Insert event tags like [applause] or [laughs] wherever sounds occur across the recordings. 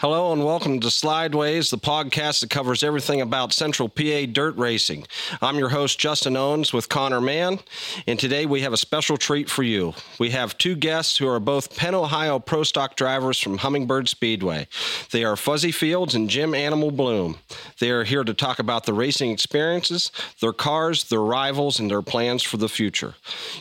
Hello and welcome to Slideways, the podcast that covers everything about Central PA dirt racing. I'm your host, Justin Owens, with Connor Mann, and today we have a special treat for you. We have two guests who are both Penn, Ohio Pro Stock drivers from Hummingbird Speedway. They are Fuzzy Fields and Jim Animal Bloom. They are here to talk about the racing experiences, their cars, their rivals, and their plans for the future.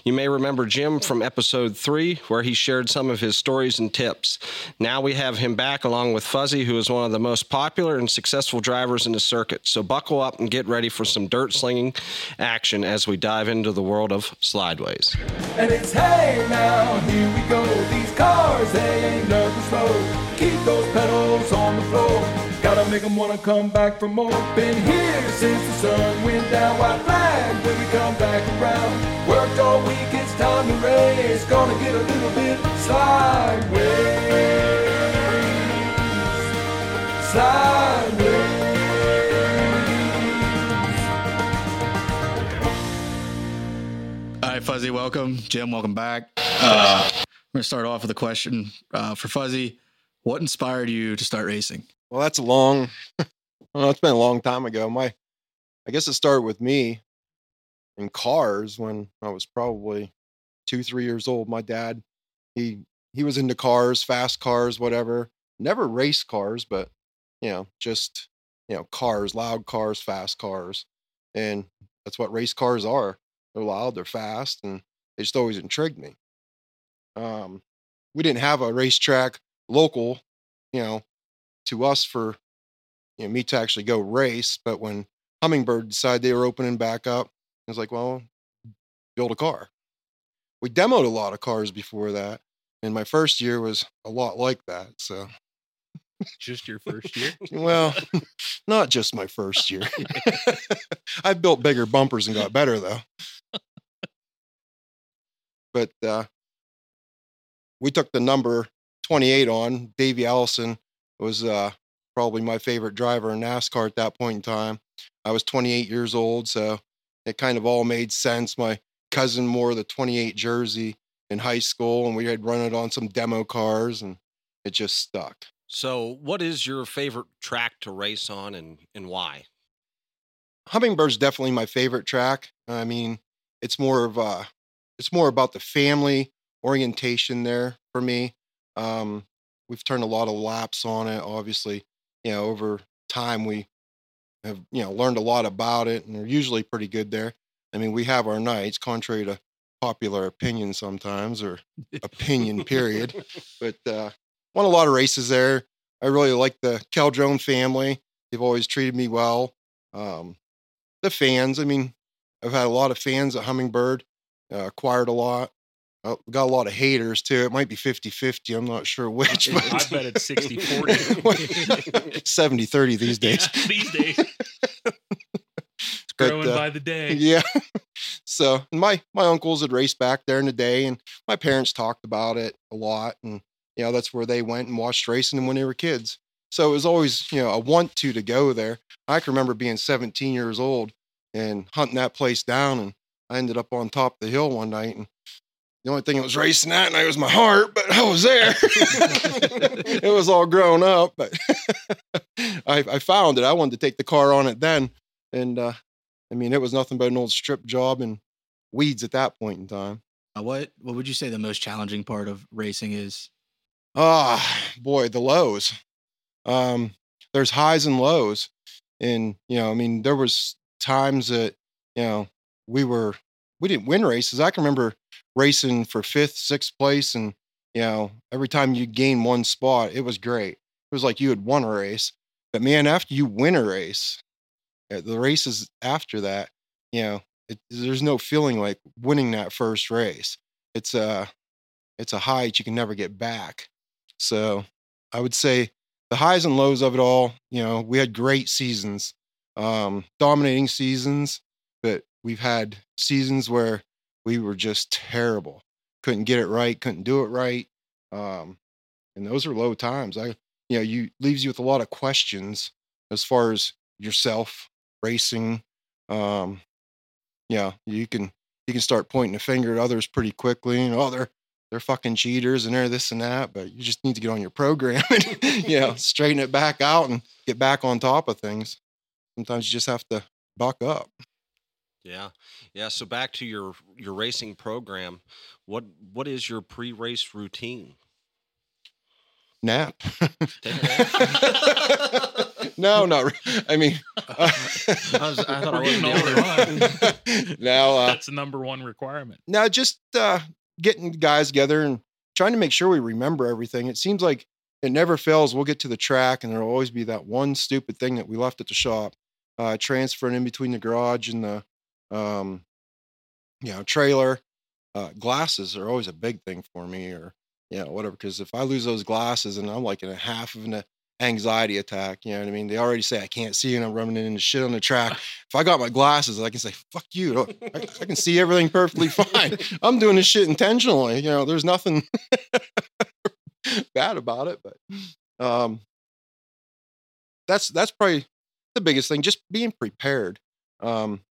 You may remember Jim from episode three, where he shared some of his stories and tips. Now we have him back along with Fuzzy, who is one of the most popular and successful drivers in the circuit. So buckle up and get ready for some dirt slinging action as we dive into the world of slideways. And it's hey now, here we go. These cars, they ain't nothing slow. Keep those pedals on the floor. Gotta make them wanna come back for more. Been here since the sun went down. White flag when we come back around. Worked all week, it's time to race. Gonna get a little bit sideways. All right, Fuzzy, welcome. Jim, welcome back. Uh, we're going to start off with a question uh, for Fuzzy. What inspired you to start racing? Well, that's a long, [laughs] well, it's been a long time ago. My, I guess it started with me in cars when I was probably two, three years old. My dad, he, he was into cars, fast cars, whatever. Never race cars, but you know, just you know, cars, loud cars, fast cars, and that's what race cars are. They're loud, they're fast, and they just always intrigued me. Um, we didn't have a racetrack local, you know, to us for you know me to actually go race. But when Hummingbird decided they were opening back up, I was like, well, build a car. We demoed a lot of cars before that, and my first year was a lot like that. So just your first year? [laughs] well, not just my first year. [laughs] I've built bigger bumpers and got better though. but uh, we took the number 28 on. Davey Allison was uh, probably my favorite driver in NASCAR at that point in time. I was 28 years old, so it kind of all made sense. My cousin wore the 28 jersey in high school, and we had run it on some demo cars, and it just stuck. So, what is your favorite track to race on and, and why? Hummingbird's definitely my favorite track. I mean, it's more of a, it's more about the family orientation there for me. Um, we've turned a lot of laps on it. Obviously, you know, over time we have you know learned a lot about it, and we're usually pretty good there. I mean, we have our nights, contrary to popular opinion sometimes or [laughs] opinion period, but uh, won a lot of races there. I really like the Keldrone family. They've always treated me well. Um, the fans, I mean, I've had a lot of fans at Hummingbird, uh, acquired a lot. Uh, got a lot of haters too. It might be 50 50. I'm not sure which. But... I bet it's 60 40. [laughs] 70 30 [laughs] these days. Yeah, these days. [laughs] it's growing uh, by the day. Yeah. so my my uncles had raced back there in the day, and my parents talked about it a lot. And you know, that's where they went and watched racing when they were kids. So it was always, you know, a want to to go there. I can remember being 17 years old and hunting that place down, and I ended up on top of the hill one night, and the only thing that was racing that night was my heart, but I was there. [laughs] it was all grown up, but [laughs] I, I, found it. I wanted to take the car on it then, and uh, I mean, it was nothing but an old strip job and weeds at that point in time. Uh, what What would you say the most challenging part of racing is? Ah, boy, the lows. Um, there's highs and lows, and you know, I mean, there was times that you know we were we didn't win races. I can remember racing for fifth, sixth place, and you know, every time you gain one spot, it was great. It was like you had won a race. But man, after you win a race, eh, the races after that, you know, it, there's no feeling like winning that first race. It's a, it's a high that you can never get back. So I would say the highs and lows of it all, you know, we had great seasons, um, dominating seasons, but we've had seasons where we were just terrible. Couldn't get it right, couldn't do it right. Um, and those are low times. I, you know, you leaves you with a lot of questions as far as yourself, racing. Um, yeah, you can you can start pointing a finger at others pretty quickly. And oh, they're they're fucking cheaters and they're this and that, but you just need to get on your program [laughs] and you know [laughs] straighten it back out and get back on top of things. Sometimes you just have to buck up. Yeah, yeah. So back to your your racing program, what what is your pre race routine? Nap. Take a [laughs] nap? no, not. Re- I mean, I, was, I thought I wasn't getting the only one. now, uh, That's the number one requirement. now just uh, getting guys together and trying to make sure we remember everything. It seems like it never fails. We'll get to the track, and there'll always be that one stupid thing that we left at the shop, uh, transferring in between the garage and the, um, you know, trailer. Uh, glasses are always a big thing for me, or you know, whatever. Because if I lose those glasses, and I'm like in a half of an anxiety attack, you know what I mean? They already say I can't see, and I'm running into shit on the track. [laughs] If I got my glasses, I can say "fuck you." I, I can see everything perfectly [laughs] fine. I'm doing this shit intentionally. You know, there's nothing [laughs] bad about it, but um, that's that's probably the biggest thing. Just being prepared. Um,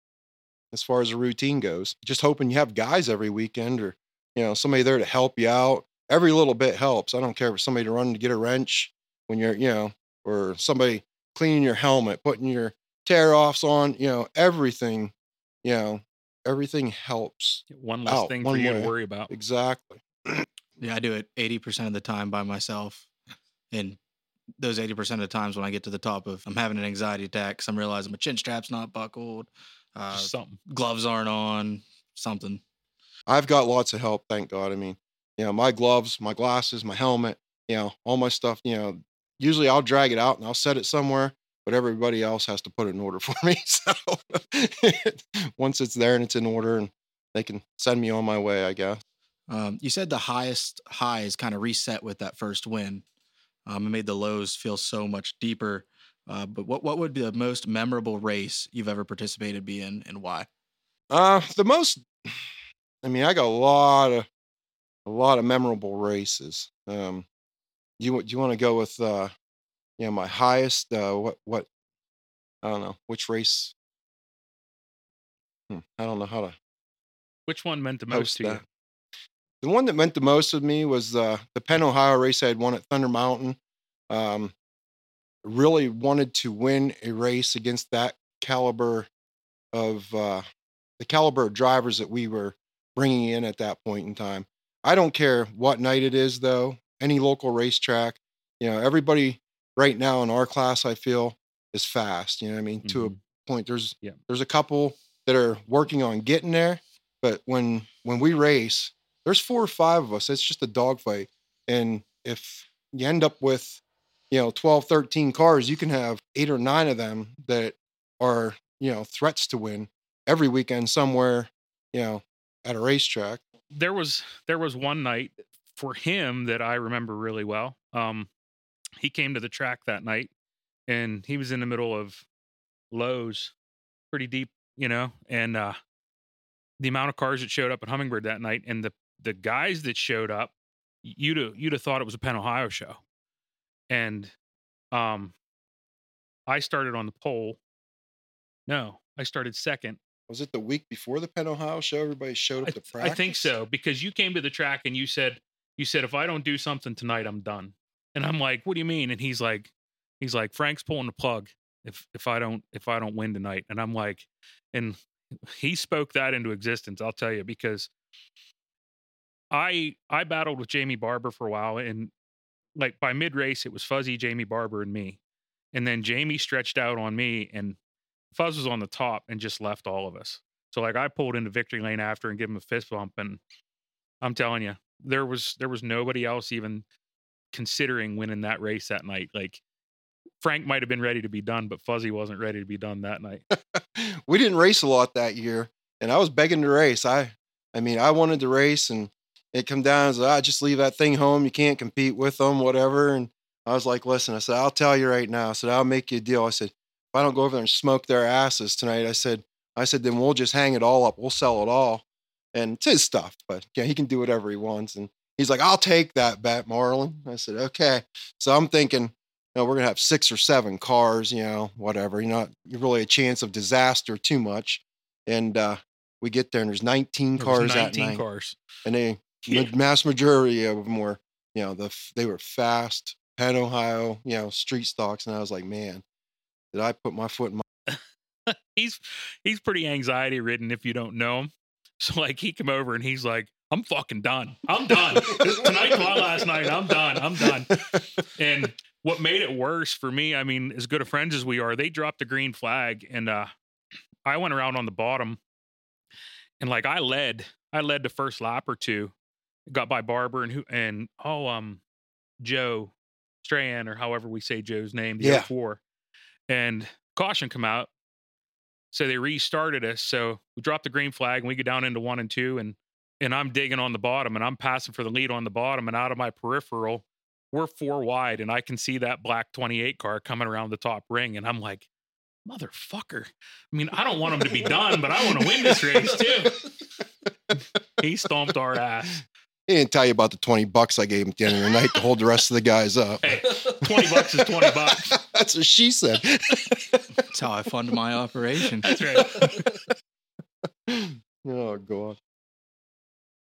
as far as the routine goes, just hoping you have guys every weekend or you know somebody there to help you out. Every little bit helps. I don't care if somebody to run to get a wrench when you're you know or somebody cleaning your helmet, putting your tear offs on. You know everything. You know everything helps. One less Out, thing one for you way. to worry about. Exactly. Yeah, I do it 80% of the time by myself. And those 80% of the times when I get to the top of, I'm having an anxiety attack 'cause I'm realizing my chin strap's not buckled, uh, something. gloves aren't on, something. I've got lots of help, thank God. I mean, you know, my gloves, my glasses, my helmet, you know, all my stuff, you know, usually I'll drag it out and I'll set it somewhere, but everybody else has to put it in order [laughs] for me. So [laughs] once it's there and it's in order and they can send me on my way, I guess. Um, you said the highest highs kind of reset with that first win. Um, it made the lows feel so much deeper. Uh, but what, what would be the most memorable race you've ever participated be in and why? Uh, the most, I mean, I got a lot of, a lot of memorable races. Um, you, do you want to go with, uh, you know, my highest, uh, what, what, I don't know, which race? Hmm, I don't know how to Which one meant the most to you? The one that meant the most to me was uh, the Penn Ohio race I had won at Thunder Mountain. Um, really wanted to win a race against that caliber of uh, the caliber of drivers that we were bringing in at that point in time. I don't care what night it is, though. Any local racetrack, you know, everybody right now in our class, I feel, is fast. You know, what I mean, to a Mhm. point. There's Yeah. there's a couple that are working on getting there, but when when we race, there's four or five of us. It's just a dogfight, and if you end up with you know 12 13 cars you can have eight or nine of them that are you know threats to win every weekend somewhere you know at a racetrack there was there was one night for him that I remember really well. Um, he came to the track that night, and he was in the middle of lows, pretty deep, you know, and uh, the amount of cars that showed up at Hummingbird that night, and the the guys that showed up, you'd have, you'd have thought it was a Penn Ohio show, and um, I started on the pole. No, I started second. was it the week before the penn ohio show everybody showed up I, to practice I think so because you came to the track and you said you said if I don't do something tonight I'm done. And I'm like, "What do you mean?" And he's like he's like, "Frank's pulling the plug if if I don't if I don't win tonight." And I'm like and he spoke that into existence, I'll tell you because I I battled with Jamie Barber for a while and like by mid race it was Fuzzy, Jamie Barber and me. And then Jamie stretched out on me and Fuzz was on the top and just left all of us. So like I pulled into victory lane after and give him a fist bump, and I'm telling you, there was there was nobody else even considering winning that race that night. Like Frank might have been ready to be done, but Fuzzy wasn't ready to be done that night. [laughs] we didn't race a lot that year and i was begging to race. I i mean i wanted to race and it come down as ah, i just leave that thing home. You can't compete with them whatever and i was like listen i said i'll tell you right now. I said i'll make you a deal. I said if i don't go over there and smoke their asses tonight i said i said then we'll just hang it all up. We'll sell it all and it's his stuff but yeah he can do whatever he wants and he's like i'll take that bet marlon i said okay so i'm thinking you know, we're gonna have six or seven cars, you know, whatever. You're not you're really a chance of disaster too much. And uh we get there and there's 19 There cars that 19 night. cars. And they the mass majority of them were, you know, the they were fast Penn, Ohio, you know, street stocks, and I was like, man, did I put my foot in my [laughs] he's he's pretty anxiety ridden if you don't know him. So like he came over and he's like, I'm fucking done. I'm done. Tonight's my last night. I'm done. I'm done. And what made it worse for me, I mean, as good of friends as we are, they dropped the green flag and uh I went around on the bottom and like I led, I led the first lap or two, got by Barber and who and oh um Joe Strahan or however we say Joe's name, the Yeah. 04. And caution come out. So they restarted us. So we dropped the green flag and we go down into one and two and and I'm digging on the bottom and I'm passing for the lead on the bottom and out of my peripheral, we're four wide and I can see that black 28 car coming around the top ring and I'm like, motherfucker. I mean, I don't want him to be done, but I want to win this race too. [laughs] He stomped our ass. He didn't tell you about the 20 bucks I gave him at the end of the night to hold the rest of the guys up. Hey, 20 bucks is 20 bucks. [laughs] That's what she said. That's how I fund my operation. That's right. [laughs] oh, God.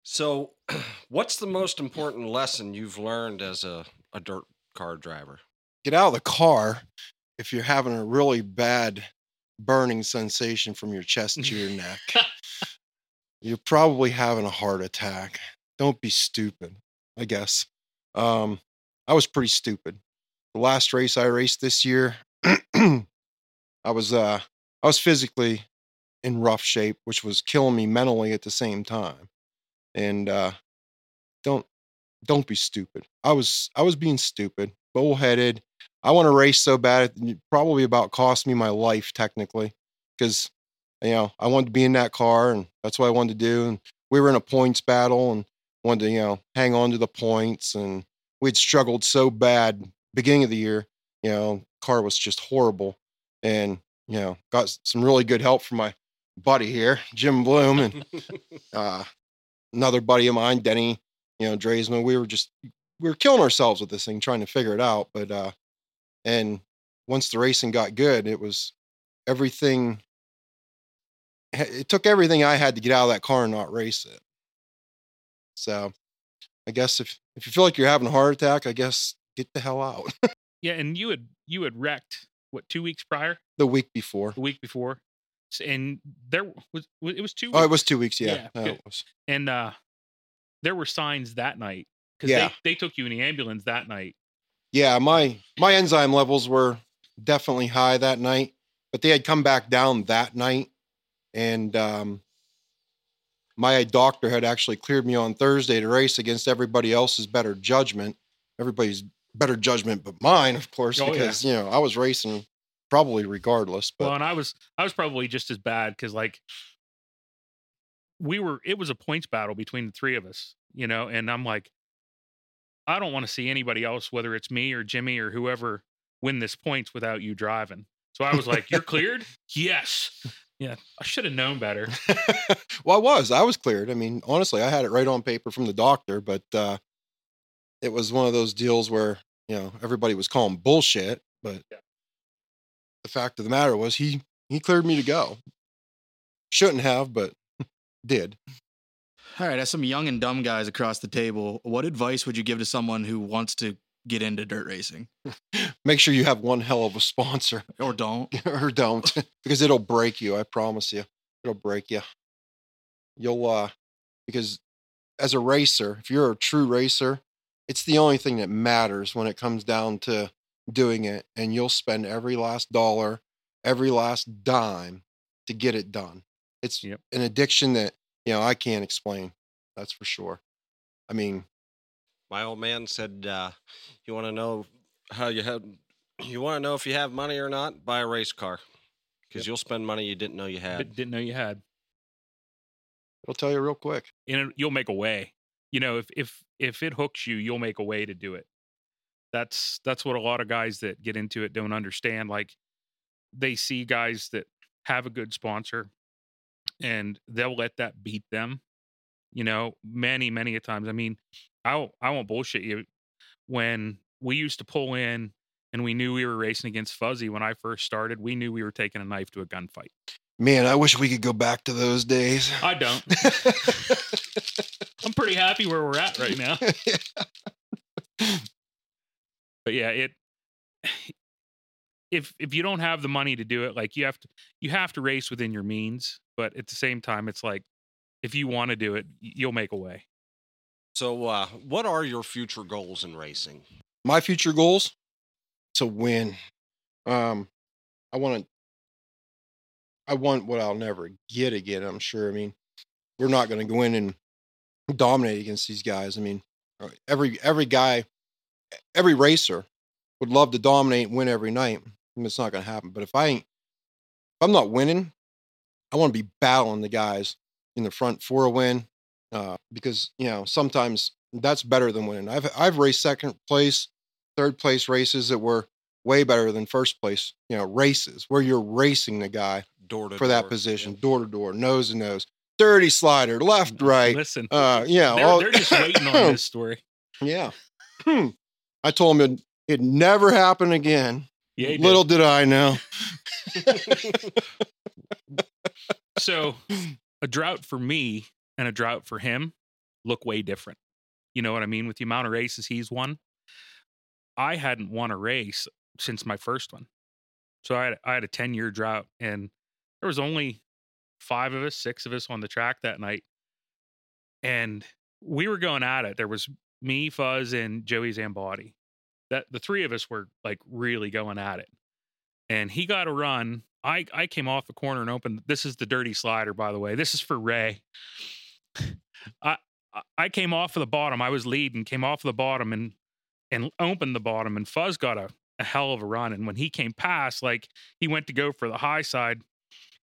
So, [clears throat] what's the most important lesson you've learned as a, a dirt car driver? Get out of the car if you're having a really bad burning sensation from your chest to your neck. [laughs] You're probably having a heart attack. Don't be stupid, I guess. Um, I was pretty stupid. The last race I raced this year, [clears throat] I was uh I was physically in rough shape, which was killing me mentally at the same time. And uh don't don't be stupid. I was I was being stupid, bullheaded. I want to race so bad, it probably about cost me my life technically, because you know I wanted to be in that car, and that's what I wanted to do. And we were in a points battle, and wanted to you know hang on to the points, and we'd struggled so bad beginning of the year. You know, car was just horrible, and you know got some really good help from my buddy here, Jim Bloom, and [laughs] uh, another buddy of mine, Denny, you know, Dresman. We were just we were killing ourselves with this thing, trying to figure it out. But uh, and once the racing got good, it was everything. It took everything I had to get out of that car and not race it. So, I guess if if you feel like you're having a heart attack, I guess get the hell out. [laughs] Yeah, and you had you had wrecked what two weeks prior, the week before. the week before, and there was it was two. Oh, it was two weeks. Yeah, Yeah, no, was. and uh, there were signs that night because Yeah. they they took you in the ambulance that night. Yeah, my my enzyme levels were definitely high that night, but they had come back down that night, and um, my doctor had actually cleared me on Thursday to race against everybody else's better judgment. Everybody's better judgment, but mine, of course, Oh, yeah. because you know I was racing probably regardless. But well, and I was I was probably just as bad because like we were it was a points battle between the three of us, you know, and I'm like, I don't want to see anybody else, whether it's me or Jimmy or whoever, win this points without you driving. So I was like, You're cleared? [laughs] Yes. Yeah. I should have known better. [laughs] well, I was. I was cleared. I mean, honestly, I had it right on paper from the doctor, but uh, it was one of those deals where you know everybody was calling bullshit. But Yeah. the fact of the matter was, he he cleared me to go. Shouldn't have, but [laughs] did. All right, as some young and dumb guys across the table, what advice would you give to someone who wants to get into dirt racing [laughs] Make sure you have one hell of a sponsor, [laughs] or don't? [laughs] or don't, [laughs] because it'll break you. I promise you, it'll break you. You'll uh, because as a racer, if you're a true racer, it's the only thing that matters when it comes down to doing it, and you'll spend every last dollar, every last dime to get it done. It's Yep. an addiction that you know I can't explain. That's for sure. I mean, My old man said, uh, "You want to know how you have, you want to know if you have money or not? Buy a race car, because you'll spend money you didn't know you had." Didn't know you had. it'll tell you real quick. and it- you'll make a way. You know, if if if it hooks you, you'll make a way to do it. That's that's what a lot of guys that get into it don't understand. Like they see guys that have a good sponsor and they'll let that beat them. You know, many, many a times. I mean, I I won't bullshit you. When we used to pull in and we knew we were racing against Fuzzy when I first started, we knew we were taking a knife to a gunfight. Man, I wish we could go back to those days. I don't. [laughs] I'm pretty happy where we're at right now. [laughs] But yeah, it if if you don't have the money to do it, like you have to you have to race within your means, but at the same time it's like if you want to do it, you'll make a way. So, uh, what are your future goals in racing? My future goals to win. Um, I want to. I want what I'll never get again. I'm sure. I mean, we're not going to go in and dominate against these guys. I mean, uh, every every guy, every racer would love to dominate win every night. and it's not going to happen. But if I ain't, if I'm not winning, I want to be battling the guys in the front for a win. Uh, because you know sometimes that's better than winning. I've I've raced second place, third place races that were way better than first place. You know races where you're racing the guy Door to for that position, yeah. door to door, nose to nose, dirty slider, left, right. Listen, Uh, yeah, they're, all- they're just waiting on [laughs] this story. Yeah. Hmm. I told him it it never happened again. Yeah, he did. Little did I know. [laughs] so a drought for me and a drought for him look way different. You know what I mean? With the amount of races he's won, I hadn't won a race since my first one. So I had, I had a 10 year drought and there was only five of us, six of us on the track that night. And we were going at it. There was me, Fuzz, and Joey Zambody. That the three of us were like really going at it. And he got a run. I I came off the corner and opened. This is the dirty slider, by the way. This is for Ray. [laughs] I I- I came off of the bottom. I was leading, came off of the bottom and and opened the bottom. And Fuzz got a, a hell of a run. And when he came past, like he went to go for the high side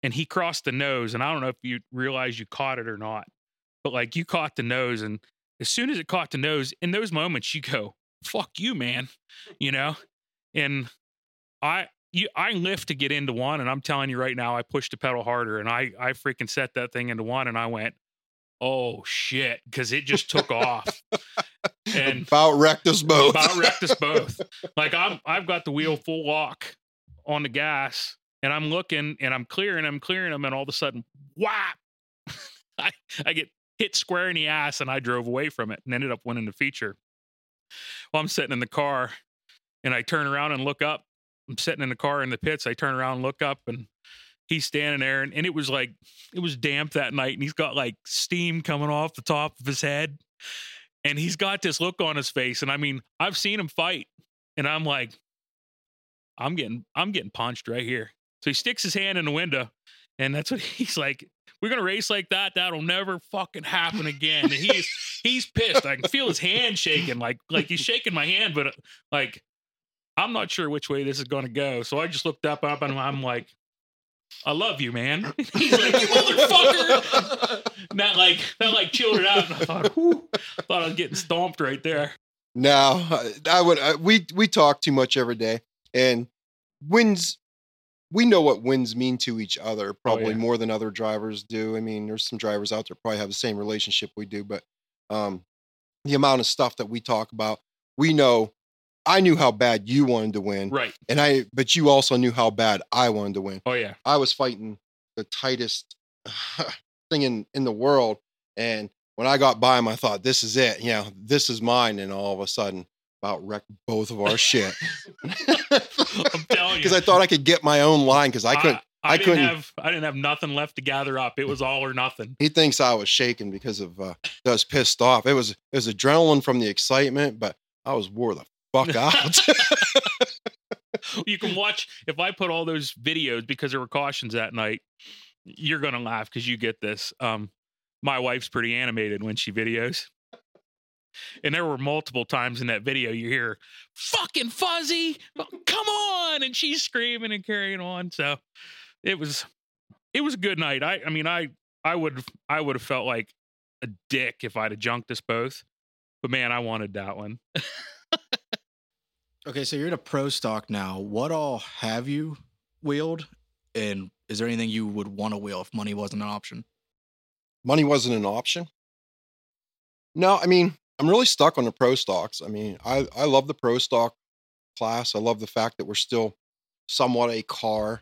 and he crossed the nose. And I don't know if you realize you caught it or not, but like you caught the nose. And as soon as it caught the nose, in those moments, you go, fuck you, man. You know? And I you I lift to get into one, and I'm telling you right now, I pushed the pedal harder and I I freaking set that thing into one and I went, oh shit, because it just took off. And About wrecked us both. about wrecked us both. Like I'm I've got the wheel full lock on the gas and I'm looking and I'm clearing, I'm clearing them, and all of a sudden, whap! [laughs] I, I get hit square in the ass and I drove away from it and ended up winning the feature. Well, I'm sitting in the car and I turn around and look up. I'm sitting in the car in the pits. I turn around and look up and he's standing there and, and it was like it was damp that night and he's got like steam coming off the top of his head and he's got this look on his face and i mean i've seen him fight and i'm like i'm getting i'm getting punched right here. So he sticks his hand in the window and that's what [laughs] he's like we're gonna race like that that'll never fucking happen again. And he's [laughs] he's pissed. I can feel his hand shaking like like he's shaking my hand but uh, like i'm not sure which way this is gonna go. So i just looked up up and i'm like I love you, man. [laughs] [laughs] He's like, you motherfucker. And [laughs] that like that like chilled it out. And I thought, whew, thought I was getting stomped right there. No, I- would. I, we we talk too much every day, and wins. We know what wins mean to each other probably yeah. more than other drivers do. I mean, there's some drivers out there probably have the same relationship we do, but um, the amount of stuff that we talk about, we know. I knew how bad you wanted to win, Right. and I, but you also knew how bad I wanted to win. Oh yeah. I was fighting the tightest [sighs] thing in, in the world. And when I got by him, I thought, this is it. You know, this is mine. And all of a sudden, about wrecked both of our shit. [laughs] I'm [laughs] telling you. Because I thought I could get my own line because I couldn't. I, I didn't couldn't- have I didn't have nothing left to gather up. It was all or nothing. He thinks I was shaking because of uh, I was pissed off. It was it was adrenaline from the excitement, but I was wore the fuck [laughs] out. [laughs] You can watch if I put all those videos because there were cautions that night. You're gonna laugh because you get this. Um, my wife's pretty animated when she videos. And there were multiple times in that video you hear fucking fuzzy, oh, come on, and she's screaming and carrying on. So it was it was a good night. I I mean I I would I would have felt like a dick if I'd have junked us both. But man, I wanted that one. [laughs] Okay, so you're in a pro stock now. What all have you wheeled? And is there anything you would want to wheel if money wasn't an option? Money wasn't an option. No, I mean, I'm really stuck on the pro stocks. I mean, I, I love the pro stock class. I love the fact that we're still somewhat a car.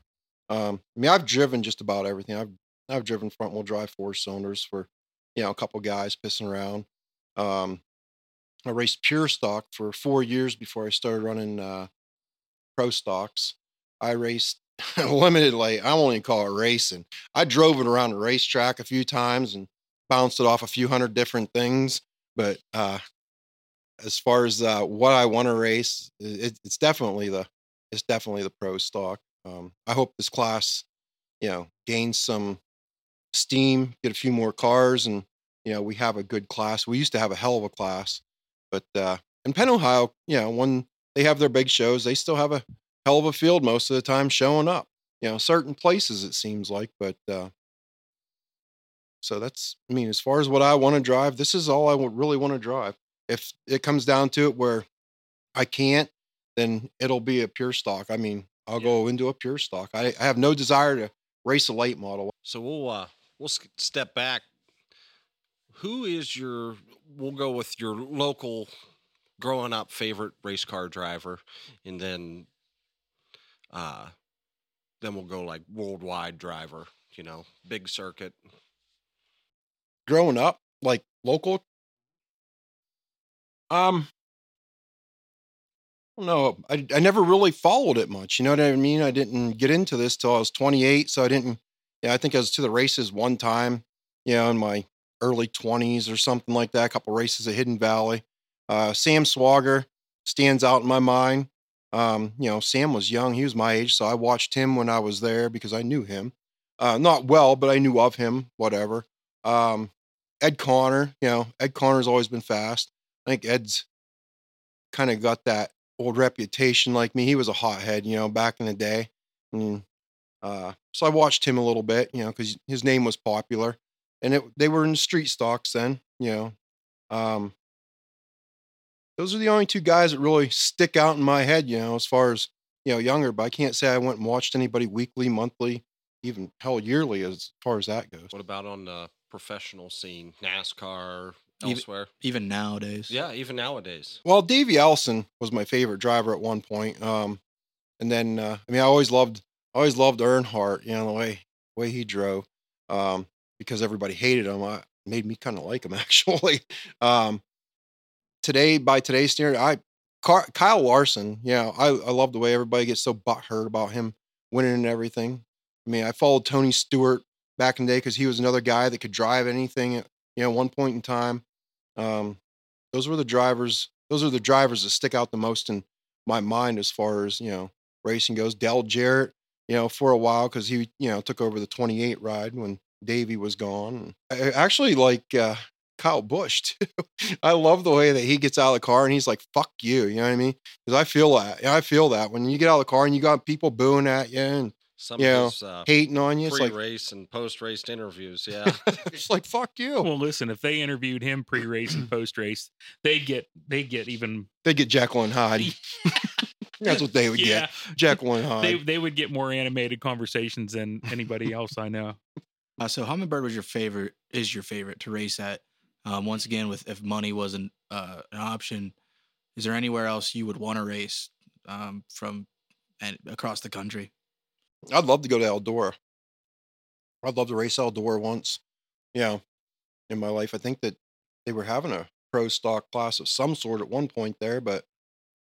Um, I mean, I've driven just about everything. I've I've driven front wheel drive four cylinders for you know a couple guys pissing around. Um, I raced pure stock for four years before I started running uh, pro stocks. I raced [laughs] limited late. I won't even call it racing. I drove it around the racetrack a few times and bounced it off a few hundred different things. But uh, as far as uh, what I want to race, it, it's definitely the it's definitely the pro stock. Um, I hope this class, you know, gains some steam, get a few more cars, and you know, we have a good class. We used to have a hell of a class, but uh, in Penn, Ohio, you know, when they have their big shows, they still have a hell of a field most of the time showing up. You know, certain places it seems like, but uh, so that's. I mean, as far as what I want to drive, this is all I would really want to drive. If it comes down to it, where I can't, then it'll be a pure stock. I mean, I'll Yeah. go into a pure stock. I, I have no desire to race a late model. So we'll uh, we'll step back. Who is your? We'll go with your local, growing up favorite race car driver, and then, uh, then we'll go like worldwide driver. You know, big circuit. growing up, like local. Um, no. I I never really followed it much. You know what I mean? I didn't get into this till I was 28, so I didn't. Yeah, I think I was to the races one time. You know, in my early 20s or something like that. A couple races at Hidden Valley. Uh, Sam Swagger stands out in my mind. Um, you know, Sam was young; he was my age, so I watched him when I was there because I knew him. Uh, not well, but I knew of him. Whatever. Um, Ed Connor, you know, Ed Connor's always been fast. I think Ed's kind of got that old reputation like me. He was a hothead, you know, back in the day. And, uh, so I watched him a little bit, you know, because his name was popular. And it, they were in street stocks then, you know. Um, those are the only two guys that really stick out in my head, you know, as far as, you know, younger. But I can't say I went and watched anybody weekly, monthly, even hell yearly as far as that goes. What about on the professional scene, NASCAR, Even- elsewhere? Even nowadays. Yeah, even nowadays. Well, Davey Allison was my favorite driver at one point. Um, and then uh, I mean, I always loved, I always loved Earnhardt. You know the way way he drove, um, because everybody hated him. I made me kind of like him [laughs] actually. Um, today, by today's standard, I Car- Kyle Larson. Yeah, I I love the way everybody gets so butthurt about him winning and everything. I mean, I followed Tony Stewart back in the day because he was another guy that could drive anything. At, you know, one point in time. Um, those were the drivers those are the drivers that stick out the most in my mind as far as you know racing goes dale jarrett you know for a while because he you know took over the 28 ride when davey was gone I, I actually like uh kyle busch [laughs] too i love the way that he gets out of the car and he's like fuck you you know what i mean because i feel that i feel that when you get out of the car and you got people booing at you and Some Yeah. of his uh, hating on you it's like pre-race and post-race interviews. [laughs] Yeah. it's like fuck you Well, listen, if they interviewed him pre-race and post-race, they'd get they get even they get jekyll and hyde [laughs] that's what they would yeah. get jekyll and hyde They they would get more animated conversations than anybody else I know. Uh, so Hummingbird was your favorite, is your favorite to race at. Um, once again, with if money wasn't uh, an option, is there anywhere else you would want to race um, from and across the country? I'd love to go to Eldora. I'd love to race Eldora once, you know, in my life. I think that they were having a pro stock class of some sort at one point there, but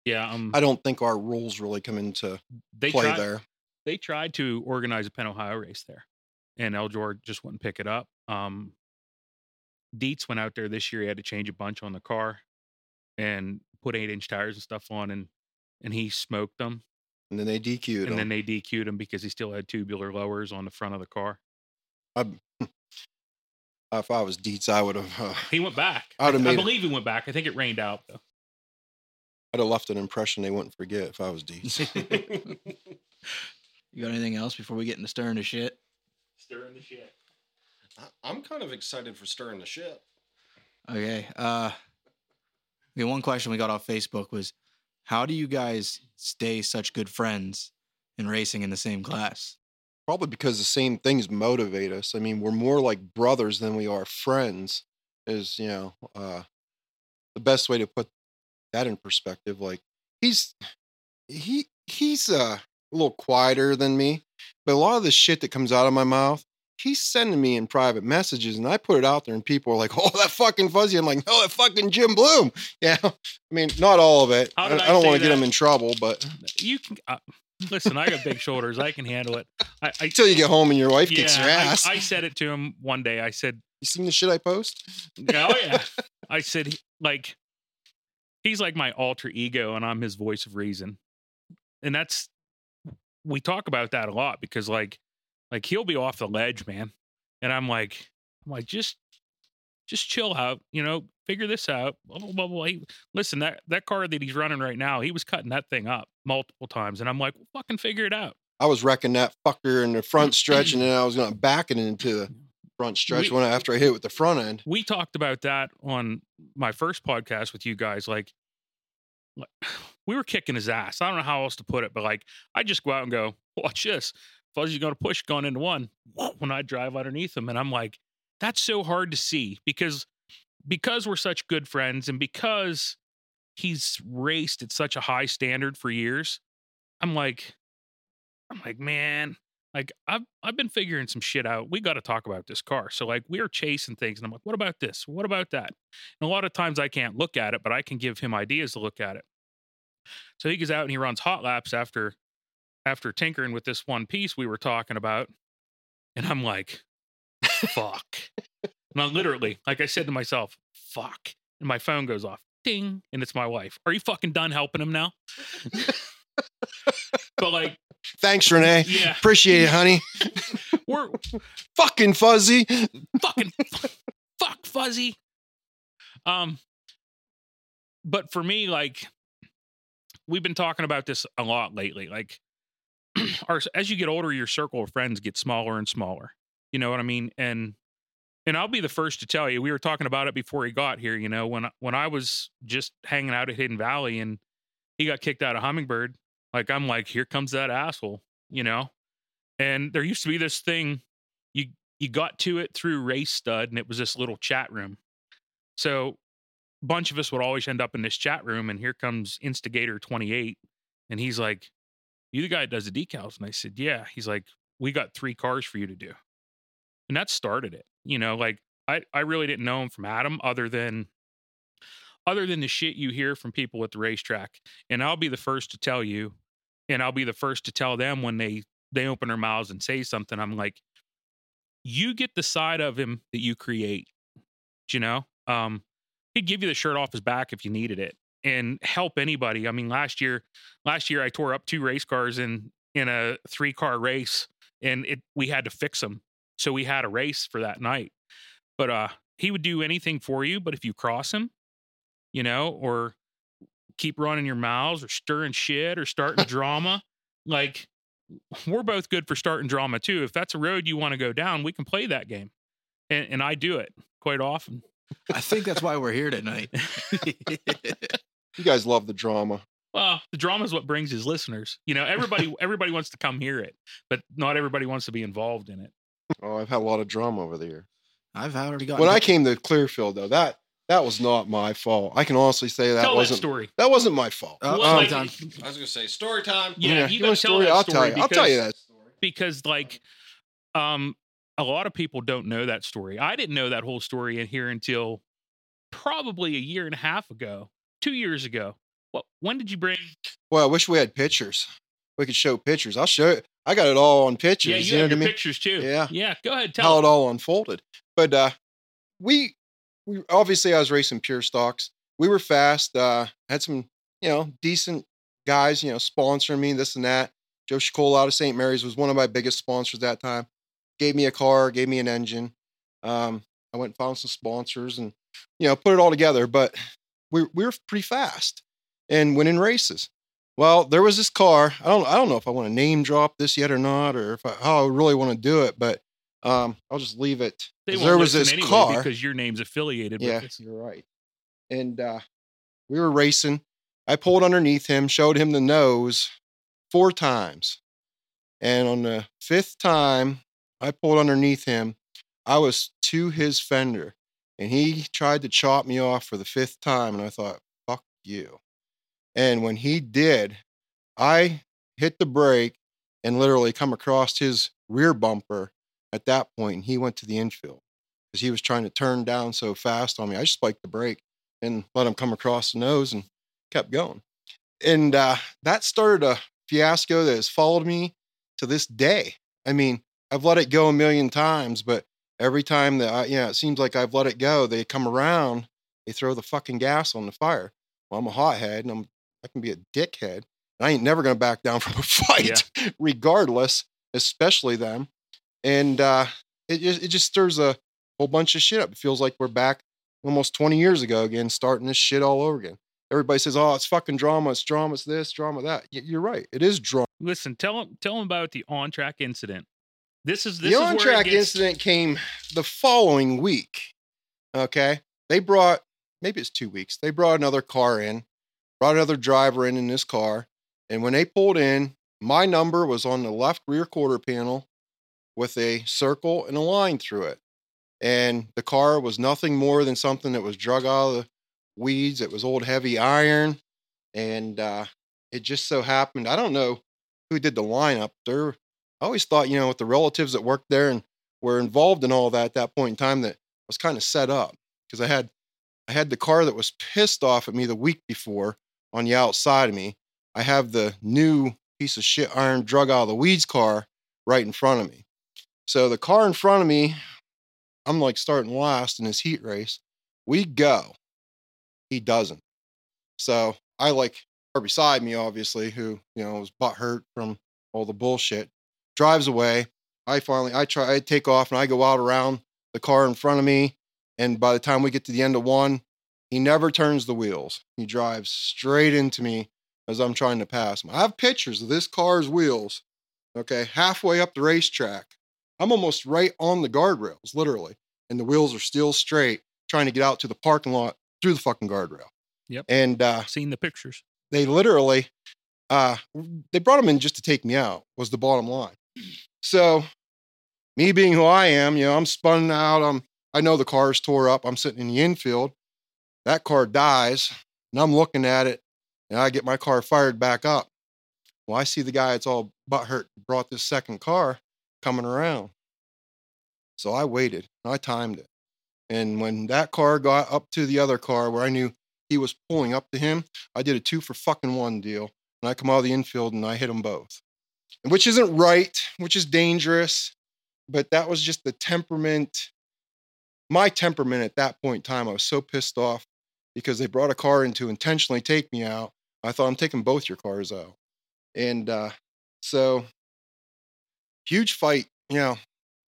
Yeah, um, I don't think our rules really come into they play tried, there. they tried to organize a Penn Ohio race there, and Eldora just wouldn't pick it up. Um, Dietz went out there this year. He had to change a bunch on the car and put eight inch tires and stuff on, and and he smoked them. And then they DQ'd him. and then they DQ'd him because he still had tubular lowers on the front of the car. I, [laughs] if I was Dietz, I would have. Uh, He went back. I I, would've I made- believe he went back. I think it rained out though. I'd have left an impression they wouldn't forget if I was Dietz. [laughs] [laughs] You got anything else before we get into stirring the shit? Stirring the shit. I- I'm kind of excited for stirring the shit. Okay. Uh, okay. One question we got off Facebook was, how do you guys stay such good friends in racing in the same class? Probably because the same things motivate us. I mean, we're more like brothers than we are friends. Is you know uh, the best way to put that in perspective. Like he's he he's uh, a little quieter than me. But a lot of the shit that comes out of my mouth, he's sending me in private messages, and I put it out there, and people are like, [laughs] "Oh, that fucking fuzzy." I'm like, "No, that fucking Jim Bloom." [laughs] Yeah, I mean, not all of it. I, I don't want to get him in trouble, but You can uh, listen. I got big shoulders. I can handle it. I, I until you get home and your wife yeah, kicks your ass, I, I said it to him one day. I said, you seen the shit I post? "Oh yeah." [laughs] I said, like, he's like my alter ego, and I'm his voice of reason, and that's we talk about that a lot because like, like he'll be off the ledge, man, and I'm like, I'm like, just, just chill out, you know, figure this out. Blah blah blah. blah. He- listen, that that car that he's running right now, he was cutting that thing up multiple times, and I'm like, fucking figure it out. I was wrecking that fucker in the front stretch, and [clears throat] then I was going to back it into the front stretch We- when I, after I hit it with the front end. we talked about that on my first podcast with you guys like like, we were kicking his ass i don't know how else to put it but like i just go out and go watch this fuzzy's gonna push going into one [laughs] when i drive underneath him and i'm like that's so hard to see because because we're such good friends and because he's raced at such a high standard for years i'm like i'm like man like I've I've been figuring some shit out. We got to talk about this car. So like we are chasing things, and I'm like, what about this? What about that? And a lot of times I can't look at it, but I can give him ideas to look at it. So he goes out and he runs hot laps after after tinkering with this one piece we were talking about, and I'm like, fuck. and I literally, like I said to myself, fuck. And my phone goes off, ding, and it's my wife. Are you fucking done helping him now? but like, Thanks, Renee. yeah, Appreciate it, honey. we're Fucking fuzzy. fucking fuck fuzzy um but for me like we've been talking about this a lot lately like [clears throat] our as you get older your circle of friends gets smaller and smaller you know what i mean? And and i'll be the first to tell you we were talking about it before he got here you know when when i was just hanging out at hidden valley and he got kicked out of hummingbird like i'm like here comes that asshole you know? And there used to be this thing you you got to it through race stud and it was this little chat room. So bunch of us would always end up in this chat room and here comes instigator 28 and he's like you the guy that does the decals? And i said yeah. He's like we got three cars for you to do. And that started it you know like i i really didn't know him from adam other than other than the shit you hear from people at the racetrack and i'll be the first to tell you and i'll be the first to tell them when they they open their mouths and say something i'm like you get the side of him that you create. You know, um, he'd give you the shirt off his back if you needed it, and help anybody. I mean, last year, last year I tore up two race cars in in a three car race, and it we had to fix them, so we had a race for that night. But uh, he would do anything for you. But if you cross him, you know, or keep running your mouths, or stirring shit, or starting [laughs] drama, like we're both good for starting drama too. If that's a road you want to go down, we can play that game. And, and I do it quite often. I think that's why we're here tonight. [laughs] You guys love the drama. Well, the drama is what brings his listeners. You know, everybody [laughs] everybody wants to come hear it, but not everybody wants to be involved in it. Oh, I've had a lot of drama over the year. I've already got. When I came to Clearfield, though, that that was not my fault. I can honestly say that Tell wasn't story. that wasn't my fault. Oh, Well, um, like. I was gonna say story time. Yeah, you you gotta want a tell story? that I'll tell story you. I'll tell you that story. because like um a lot of people don't know that story. I didn't know that whole story in here until probably a year and a half ago, two years ago. What when did you bring Well, I wish we had pictures. We could show pictures. I'll show it. I got it all on pictures. Yeah, you, you know what I mean? pictures too. Yeah. Yeah. Go ahead, How tell it it. all unfolded. But uh we we obviously I was racing pure stocks. We were fast. Uh had some, you know, decent guys, you know, sponsoring me, this and that. Joe Schicole out of St. Mary's was one of my biggest sponsors that time. Gave me a car, gave me an engine. Um, I went and found some sponsors and, you know, put it all together. But we, we were pretty fast and winning races. Well, there was this car. I don't I don't know if I want to name drop this yet or not, or if I, how I really want to do it, but um, I'll just leave it. They 'Cause won't there was this anyway car. because your name's affiliated Yeah, with it. you're right. And uh, we were racing. I pulled underneath him, showed him the nose four times. And on the fifth time I pulled underneath him, I was to his fender. And he tried to chop me off for the fifth time. And I thought, fuck you. And when he did, I hit the brake and literally come across his rear bumper at that point. And he went to the infield because he was trying to turn down so fast on me. I just spiked the brake and let him come across the nose and kept going. And uh, that started a fiasco that has followed me to this day. I mean, I've let it go a million times, but every time that I, yeah, it seems like I've let it go, they come around, they throw the fucking gas on the fire. Well, I'm a hothead and I'm, I can be a dickhead. I ain't never going to back down [laughs] from a fight, regardless, especially them. And uh, it, just, it just stirs a whole bunch of shit up. It feels like we're back almost 20 years ago again, starting this shit all over again. Everybody says, "Oh, it's fucking drama. It's drama. It's this, drama that." You're right. It is drama. Listen, tell him tell him about the on track incident. This is this the on track gets- incident came the following week. Okay. They brought, maybe it's two weeks, they brought another car in, brought another driver in in this car. And when they pulled in, my number was on the left rear quarter panel with a circle and a line through it. And the car was nothing more than something that was drug out of the weeds. It was old heavy iron. And uh, it just so happened, I don't know who did the lineup. There, I always thought, you know, with the relatives that worked there and were involved in all that at that point in time, that I was kind of set up because I had, I had the car that was pissed off at me the week before on the outside of me. I have the new piece of shit iron drug out of the weeds car right in front of me. So the car in front of me, I'm like starting last in this heat race. We go. He doesn't. So I like are beside me, obviously, who, you know, was butt hurt from all the bullshit, drives away. I finally I try I take off and I go out around the car in front of me. And by the time we get to the end of one, he never turns the wheels. He drives straight into me as I'm trying to pass him. I have pictures of this car's wheels. Okay, halfway up the racetrack. I'm almost right on the guardrails, literally. And the wheels are still straight, trying to get out to the parking lot through the fucking guardrail. Yep. And uh, seen the pictures. they literally uh they brought him in just to take me out was the bottom line so me being who i am you know i'm spun out i'm i know the car's tore up i'm sitting in the infield. That car dies and i'm looking at it and i get my car fired back up. Well i see the guy that's all butt hurt brought this second car coming around. So i waited i timed it. And when that car got up to the other car where i knew he was pulling up to him I did a two for fucking one deal. And I come out of the infield and I hit them both, which isn't right, which is dangerous. But that was just the temperament, my temperament at that point in time. I was so pissed off because they brought a car in to intentionally take me out. I thought I'm taking both your cars out. And uh, so, huge fight, you know,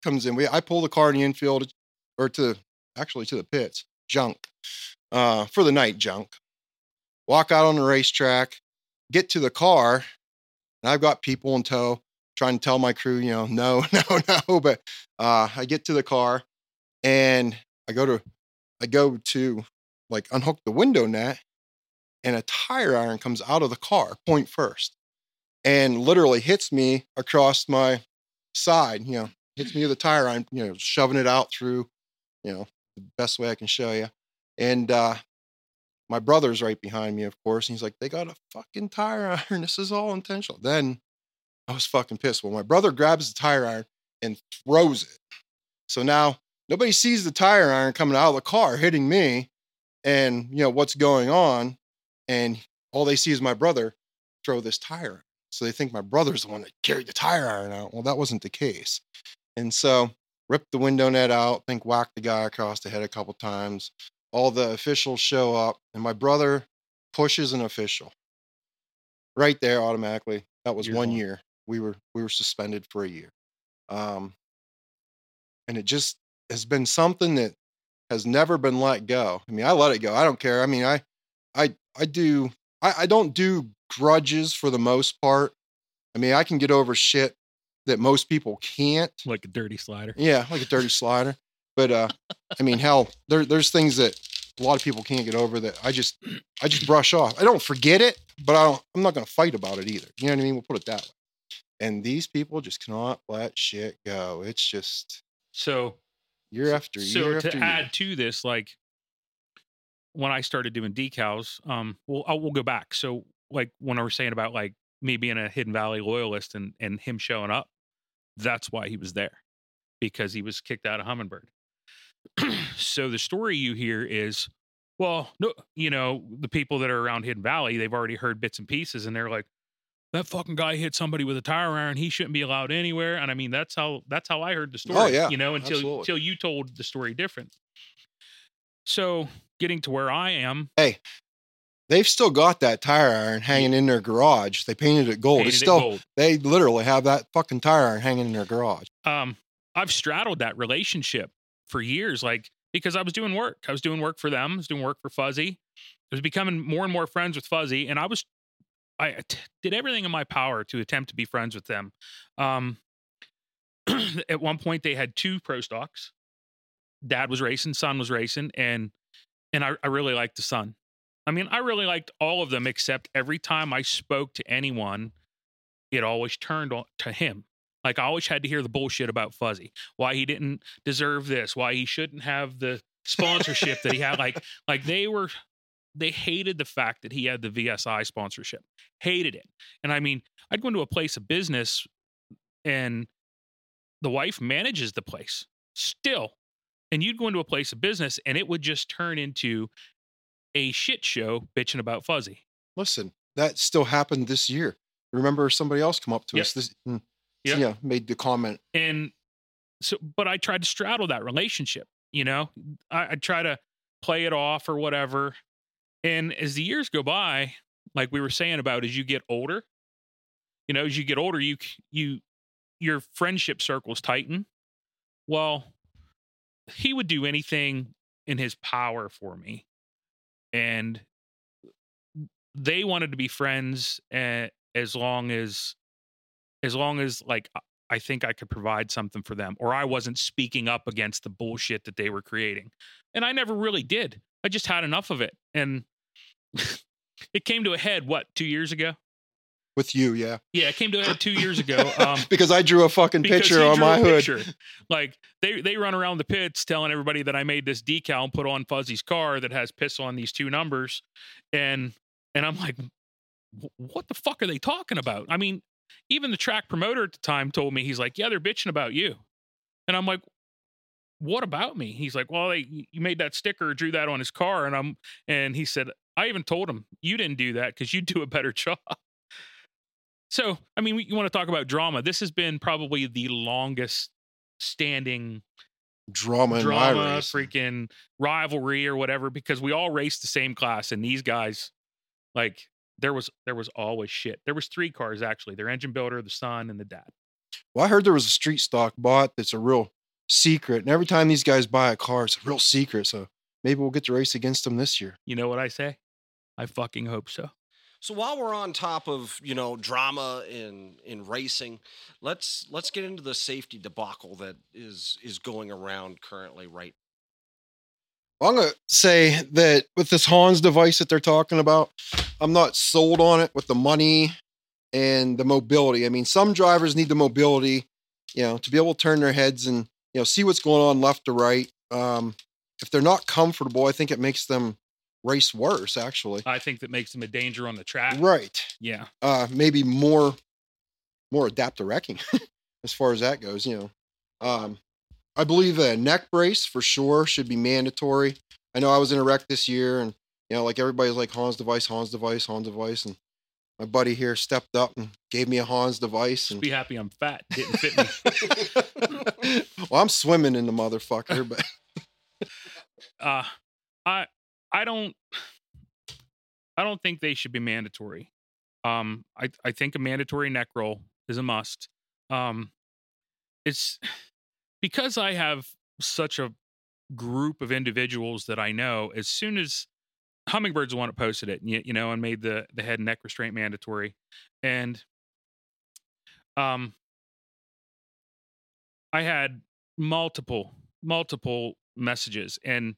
comes in. We, I pull the car in the infield or to actually to the pits, junk uh, for the night junk. Walk out on the racetrack, get to the car, and I've got people in tow trying to tell my crew, you know, [laughs] no, [laughs] no, no. But uh, I get to the car and I go to, I go to like unhook the window net, and a tire iron comes out of the car, point first, and literally hits me across my side. You know, hits me with a tire iron, you know, shoving it out through, you know, the best way I can show you. And uh, my brother's right behind me, of course. And he's like, they got a fucking tire iron. [laughs] This is all intentional. Then I was fucking pissed. Well, my brother grabs the tire iron and throws it. So now nobody sees the tire iron coming out of the car hitting me and, you know, what's going on. And all they see is my brother throw this tire. So they think my brother's the one that carried the tire iron out. Well, that wasn't the case. And so ripped the window net out, think whacked the guy across the head a couple times. All the officials show up, and my brother pushes an official right there automatically. That was You're one year. We were we were suspended for a year. Um, and it just has been something that has never been let go. I mean, I let it go. I don't care. I mean, I I I do I, I don't do grudges for the most part. I mean, I can get over shit that most people can't. Like a dirty slider. Yeah, like a dirty slider. But uh I mean, hell, there there's things that a lot of people can't get over that I just I just brush off. I don't forget it, but I don't I'm not gonna fight about it either. You know what I mean? We'll put it that way. And these people just cannot let shit go. It's just So year after so year to after year. add to this, like when I started doing decals, um, well, I will go back. So like when I was saying about like me being a Hidden Valley loyalist and and him showing up, that's why he was there because he was kicked out of Hummingbird. [clears throat] so the story you hear is, well, no, you know, the people that are around Hidden Valley, they've already heard bits and pieces, and they're like, that fucking guy hit somebody with a tire iron. He shouldn't be allowed anywhere. And I mean, that's how that's how I heard the story. Oh, yeah, you know, until absolutely. until you told the story different. So getting to where I am, Hey, They've still got that tire iron hanging in their garage. They painted it gold. painted it's it still gold. they literally have that fucking tire iron hanging in their garage. um I've straddled that relationship for years, like because I was doing work. I was doing work for them, I was doing work for Fuzzy. I was becoming more and more friends with Fuzzy, and I was I t- did everything in my power to attempt to be friends with them. Um [clears throat] at one point they had two pro stocks. Dad was racing, son was racing, and and I, I really liked the son. I mean, I really liked all of them except every time I spoke to anyone, it always turned on to him. Like I always had to hear the bullshit about Fuzzy, why he didn't deserve this, why he shouldn't have the sponsorship that he had. Like, [laughs] like they were, they hated the fact that he had the VSI sponsorship, hated it. And I mean, I'd go into a place of business, and the wife manages the place still, and you'd go into a place of business, and it would just turn into a shit show bitching about Fuzzy. Listen, that still happened this year. Remember somebody else come up to Yep. us this hmm, Yep. yeah, made the comment. and so but i tried to straddle that relationship you know I, I try to play it off or whatever and as the years go by like we were saying about as you get older you know as you get older you you your friendship circles tighten well he would do anything in his power for me and they wanted to be friends uh, as long as as long as like I- think I could provide something for them or I wasn't speaking up against the bullshit that they were creating. And I never really did. I just had enough of it. And [laughs] it came to a head what, 2 years ago? With you, yeah. Yeah, it came to a head 2 years ago. [laughs] Um because I drew a fucking picture on my hood. picture. Like they they run around the pits telling everybody that I made this decal and put on Fuzzy's car that has piss on these two numbers, and and I'm like, what the fuck are they talking about? I mean, even the track promoter at the time told me he's like, yeah, they're bitching about you, and I'm like. What about me? He's like, well, they, you made that sticker, drew that on his car, and I'm, and he said, I even told him you didn't do that because you do a better [laughs] job. So, I mean, you want to talk about drama? This has been probably the longest standing Drama drama, freaking rivalry or whatever, because we all race the same class, and these guys, like, there was there was always shit. There was three cars actually: their engine builder, the son, and the dad. Well, I heard there was a street stock bot that's a real secret. And every time these guys buy a car, it's a real secret. So maybe we'll get to race against them this year. You know what I say? I fucking hope so. So while we're on top of you know drama in in racing, let's let's get into the safety debacle that is is going around currently right. I'm going to say that with this Hans device that they're talking about, I'm not sold on it with the money and the mobility. I mean, some drivers need the mobility, you know, to be able to turn their heads and, you know, see what's going on left to right. Um, if they're not comfortable, I think it makes them race worse, actually. I think that makes them a danger on the track. Right. Yeah. uh maybe more more adaptive wrecking [laughs] as far as that goes you know um i believe a neck brace for sure should be mandatory i know i was in a wreck this year and you know like everybody's like hans device hans device hans device and my buddy here stepped up and gave me a hans device and Be happy I'm fat. Didn't fit me. [laughs] well i'm swimming in the motherfucker but [laughs] uh i i don't i don't think they should be mandatory um i i think a mandatory neck roll is a must um it's because i have such a group of individuals that i know as soon as hummingbird's the one that posted it you, you know and made the the head and neck restraint mandatory. And um i had multiple multiple messages and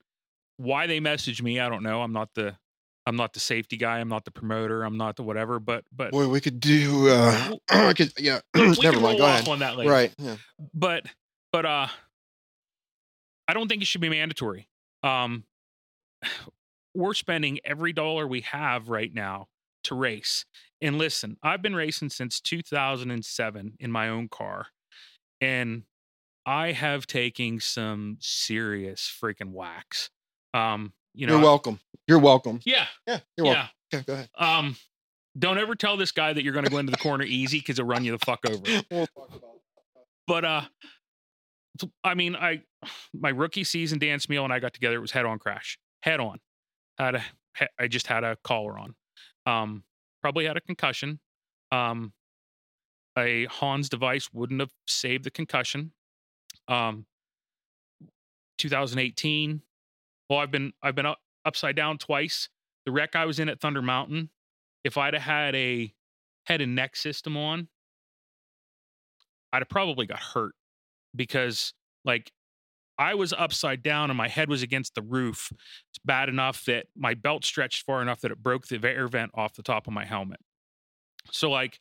why they messaged me i don't know. I'm not the i'm not the safety guy i'm not the promoter i'm not the whatever but but boy we could do uh i [clears throat] could yeah [clears throat] we never mind go ahead. on that later. Right yeah. But but uh i don't think it should be mandatory. Um [sighs] we're spending every dollar we have right now to race. And listen, I've been racing since 2007 in my own car, and I have taken some serious freaking whacks. Um, you know, You're welcome. You're welcome. yeah, Yeah, you're yeah. welcome. Okay, go ahead. Um, don't ever tell this guy that you're going to go into the corner easy because he'll run you the fuck over. [laughs] We'll talk about But uh, I mean, I [sighs] my rookie season, Dan Smeal and I got together. It was head on crash, head on. Had a, I just had a collar on. Um, probably had a concussion. Um, a Hans device wouldn't have saved the concussion. Um, 2018. Well, I've been I've been up, upside down twice. The wreck I was in at Thunder Mountain, if I'd have had a head and neck system on, I'd have probably got hurt because like I was upside down and my head was against the roof. It's bad enough that my belt stretched far enough that it broke the air vent off the top of my helmet. So like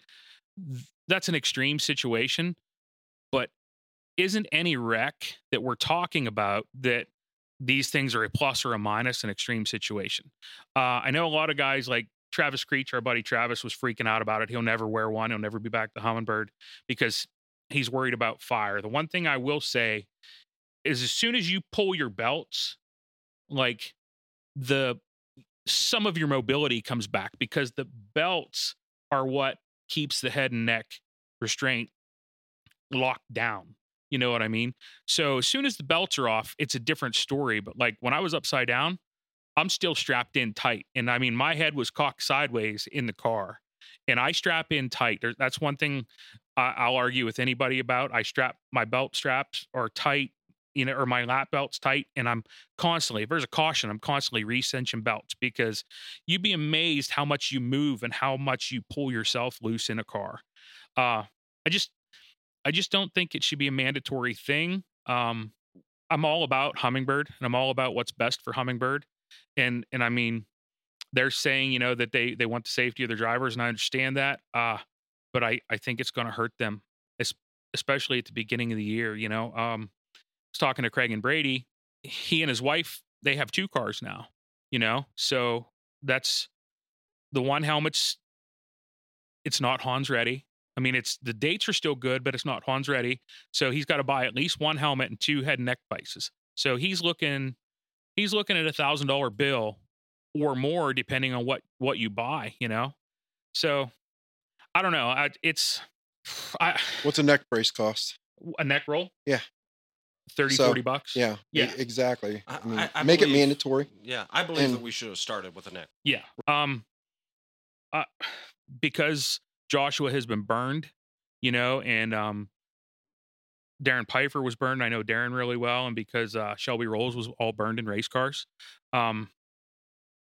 that's an extreme situation, but isn't any wreck that we're talking about that these things are a plus or a minus in extreme situation. Uh, I know a lot of guys like Travis Creech, our buddy Travis, was freaking out about it. He'll never wear one. He'll never be back to Hummingbird because he's worried about fire. The one thing I will say is as soon as you pull your belts, like the some of your mobility comes back because the belts are what keeps the head and neck restraint locked down. You know what I mean? So as soon as the belts are off, it's a different story. But like when I was upside down, I'm still strapped in tight. And I mean, my head was cocked sideways in the car and I strap in tight. That's one thing I'll argue with anybody about. I strap my belt straps are tight, you know, or my lap belt's tight. And I'm constantly, if there's a caution, I'm constantly recinching belts because you'd be amazed how much you move and how much you pull yourself loose in a car. Uh, I just, I just don't think it should be a mandatory thing. Um, I'm all about Hummingbird and I'm all about what's best for Hummingbird. And and I mean, they're saying, you know, that they they want the safety of their drivers, and I understand that. Uh, but I, I think it's gonna hurt them, especially at the beginning of the year, you know. Um was talking to Craig and Brady. He and his wife, they have two cars now, you know. So that's the one helmet's it's not Hans ready. I mean, it's the dates are still good, but it's not Hans ready. So he's got to buy at least one helmet and two head and neck braces. So he's looking, he's looking at a thousand dollar bill or more, depending on what what you buy. You know, so I don't know. I, it's [sighs] I What's a neck brace cost? a neck roll. Yeah. 30, So, 40 bucks. Yeah, Yeah. exactly. I- I, mean, I- I make it mandatory. Yeah, I believe And- that we should have started with a neck. Yeah. Um uh, [sighs] because Joshua has been burned, you know, and um Darren Pfeiffer was burned. I know Darren really well, and because uh Shelby Rolls was all burned in race cars. Um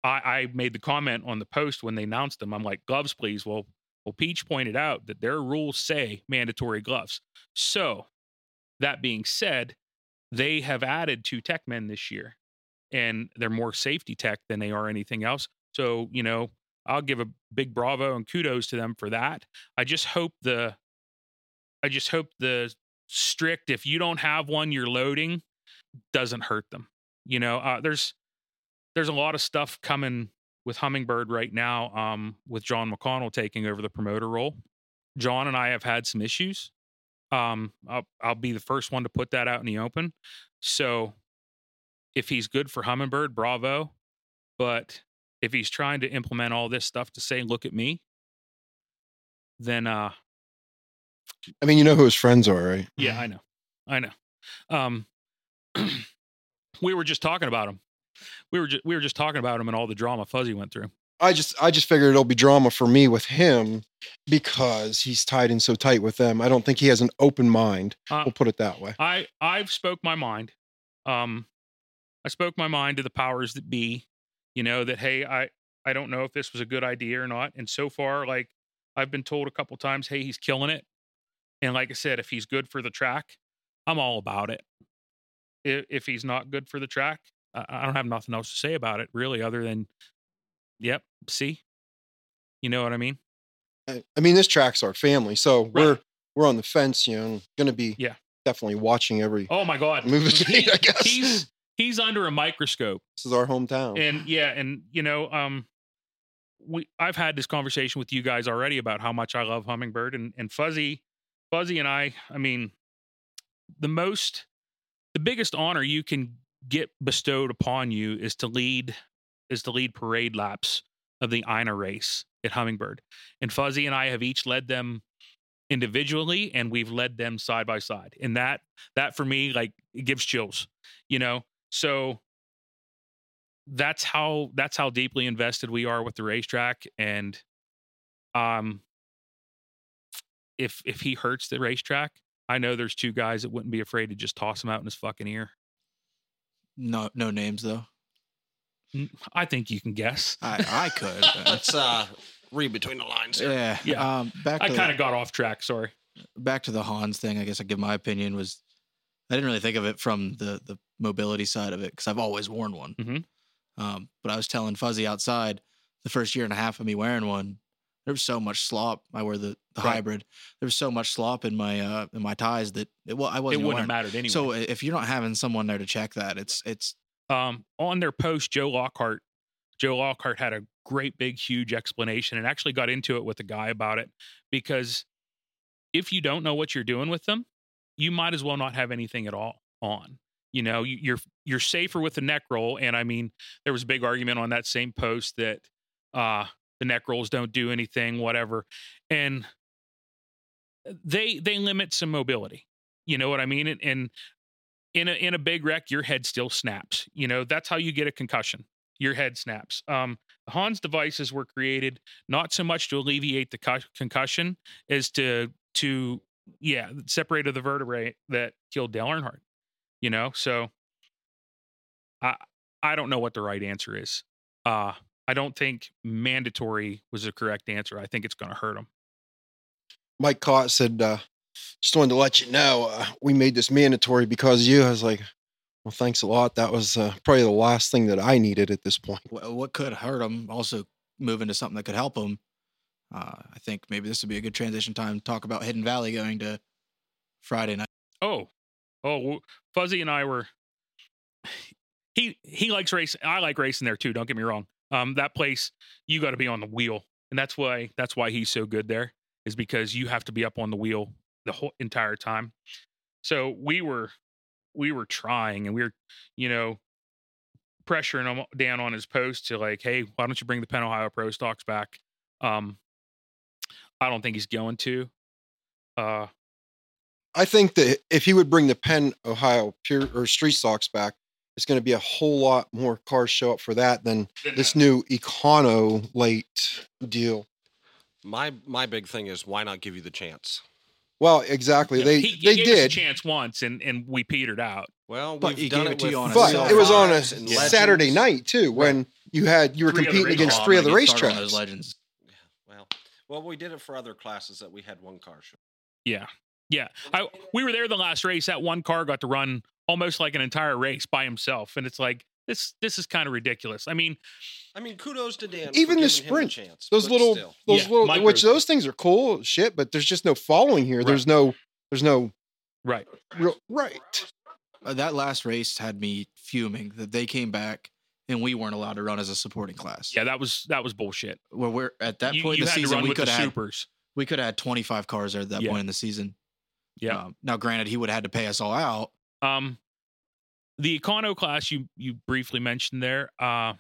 I, I made the comment on the post when they announced them. I'm like, gloves, please. Well, well, Peach pointed out that their rules say mandatory gloves. So that being said, they have added two tech men this year and they're more safety tech than they are anything else. So, you know, I'll give a big bravo and kudos to them for that. I just hope the I just hope the strict if you don't have one you're loading doesn't hurt them. You know, uh, there's there's a lot of stuff coming with Hummingbird right now um with John McConnell taking over the promoter role. John and I have had some issues. Um I'll I'll be the first one to put that out in the open. So if he's good for Hummingbird, bravo. But if he's trying to implement all this stuff to say, look at me, then uh I mean, you know who his friends are, right? yeah, I know. I know. Um [clears throat] we were just talking about him. We were just we were just talking about him and all the drama Fuzzy went through. I just I just figured it'll be drama for me with him because he's tied in so tight with them. I don't think he has an open mind. Uh, We'll put it that way. I I've spoke my mind. Um, I spoke my mind to the powers that be. You know that hey, I I don't know if this was a good idea or not. And so far, like I've been told a couple times, hey, he's killing it. And like I said, if he's good for the track, I'm all about it. If, if he's not good for the track, I, I don't have nothing else to say about it really, other than, yep, see, you know what I mean? I, I mean, this track's our family, so we're we're on the fence. You know, going to be Yeah. definitely watching every. Oh my God, Move it, [laughs] He- I guess. he's he's under a microscope. This is our hometown. and yeah and you know um we I've had this conversation with you guys already about how much I love Hummingbird and and Fuzzy, Fuzzy and I. I mean, the most, the biggest honor you can get bestowed upon you is to lead is to lead parade laps of the Ina race at Hummingbird, and Fuzzy and I have each led them individually and we've led them side by side and that that for me like it gives chills you know so that's how that's how deeply invested we are with the racetrack and um if if he hurts the racetrack i know there's two guys that wouldn't be afraid to just toss him out in his fucking ear No, no names though. N- i think you can guess I I could. but- [laughs] Let's uh, read between the lines here. yeah, Yeah. Um, back i to kind of got off track sorry back to the Hans thing. I guess I give my opinion was I didn't really think of it from the the mobility side of it because I've always worn one. Mhm. Um, but I was telling Fuzzy outside the first year and a half of me wearing one, there was so much slop. I wear the, the Right. hybrid. There was so much slop in my uh in my ties that it, well I it wasn't wouldn't wearing. have mattered anyway So i- if you're not having someone there to check that, it's it's um, on their post, Joe Lockhart, Joe Lockhart had a great big huge explanation and actually got into it with a guy about it because if you don't know what you're doing with them, you might as well not have anything at all on. You know, you- you're you're safer with the neck roll, and I mean, there was a big argument on that same post that uh, the neck rolls don't do anything, whatever, and they they limit some mobility. You know what I mean? And, and in a in a big wreck, your head still snaps. You know, that's how you get a concussion. Your head snaps. Um, Hans devices were created not so much to alleviate the co- concussion as to to yeah separated the vertebrae that killed Dale Earnhardt. You know, so I I don't know what the right answer is. Uh, I don't think mandatory was the correct answer. I think it's going to hurt him. Mike Cott said, uh, just wanted to let you know uh, we made this mandatory because of you. I was like, well, thanks a lot. That was uh, probably the last thing that I needed at this point. wh- what could hurt him. Also move into something that could help him. Uh, I think maybe this would be a good transition time to talk about Hidden Valley going to Friday night. Oh, oh, w- Fuzzy and I were. He he likes racing. I like racing there too. Don't get me wrong. Um, that place you got to be on the wheel, and that's why that's why he's so good there. Is because you have to be up on the wheel the whole entire time. So we were we were trying, and we were you know pressuring him down on his post to like, hey, why don't you bring the Penn Ohio Pro stocks back? Um, I don't think he's going to. Uh, I think that if he would bring the Penn Ohio pure or street stocks back, it's going to be a whole lot more cars show up for that than this new Econo late deal. My my big thing is why not give you the chance? Well, exactly. Yeah, They he, he they gave us a did, chance once, and and we petered out. Well, But we've he done gave it, it to you with on a but it was on a Saturday Legends. night too when you had you were Three competing against Oh, three I'm other gonna get started on those racetracks. legends. Well, well, we did it for other classes that we had one car show. Yeah, yeah. I we were there the last race. That one car got to run almost like an entire race by himself, and it's like this. This is kind of ridiculous. I mean, I mean, kudos to Dan. Even for the giving him sprint, chance, Those little still. those Yeah, little micros. which those things are cool shit, but there's just no following here. Right. There's no there's no right? real right. Uh, that last race had me fuming that they came back and we weren't allowed to run as a supporting class. Yeah, that was that was bullshit. Where we're at that you point you in the season, we could have supers. we could have had 25 cars there at that Yeah. point in the season. Yeah. Um, now, granted, he would have had to pay us all out. Um, the econo class you you briefly mentioned there. Uh,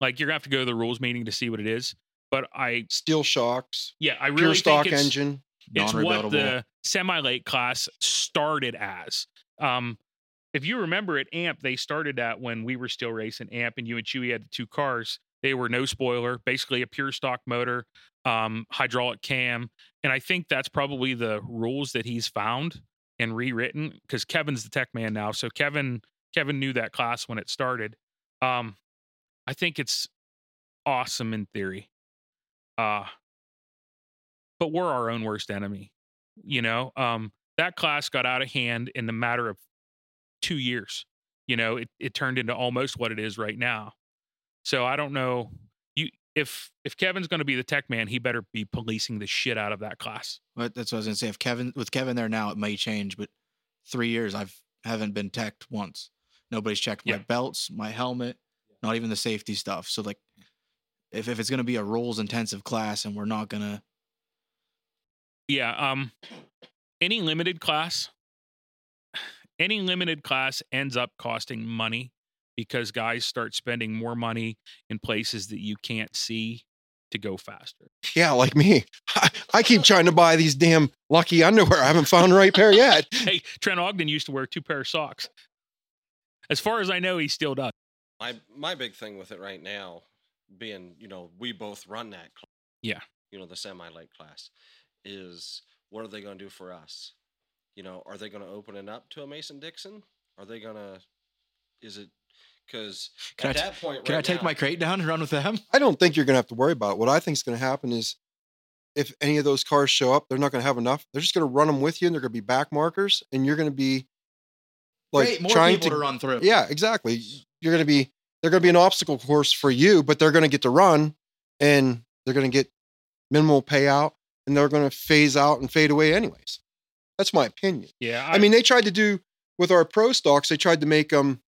like you're gonna have to go to the rules meeting to see what it is. But I, Steel shocks, yeah, I pure really stock think it's, engine. it's what the semi-late class started as. Um, if you remember at AMP, they started that when we were still racing AMP, and you and Chewy had the two cars. They were no spoiler, basically a pure stock motor, um, hydraulic cam, and I think that's probably the rules that he's found and rewritten because Kevin's the tech man now. So Kevin Kevin knew that class when it started. Um, I think it's awesome in theory. Uh, but we're our own worst enemy. You know, um, that class got out of hand in the matter of two years. You know, it, it turned into almost what it is right now. So I don't know. You if if Kevin's going to be the tech man, he better be policing the shit out of that class. But that's what I was gonna say. If Kevin with Kevin there now, it may change. But three years, I've haven't been teched once. Nobody's checked my belts, my helmet, not even the safety stuff. So like, if if it's gonna be a rules intensive class and we're not gonna Yeah. Um, any limited class, any limited class ends up costing money because guys start spending more money in places that you can't see to go faster. Yeah, like me. I, I keep trying to buy these damn lucky underwear. I haven't found the right pair yet. [laughs] hey, Trent Ogden used to wear two pair of socks. As far as I know, he still does. My my big thing with it right now, being you know we both run that, class, Yeah. you know the semi-late class, is what are they going to do for us? You know, are they going to open it up to a Mason Dixon? Are they going to? Is it because Can at I t- that point? can I take now- my crate down and run with them? I don't think you're going to have to worry about it. What I think is going to happen is if any of those cars show up, they're not going to have enough. They're just going to run them with you and they're going to be back markers and you're going to be like Great, more trying people to, to run through. Yeah, exactly. You're going to be, they're going to be an obstacle course for you, but they're going to get to run and they're going to get minimal payout and they're going to phase out and fade away anyways. That's my opinion. Yeah. I mean, they tried to do with our pro stocks. They tried to make them.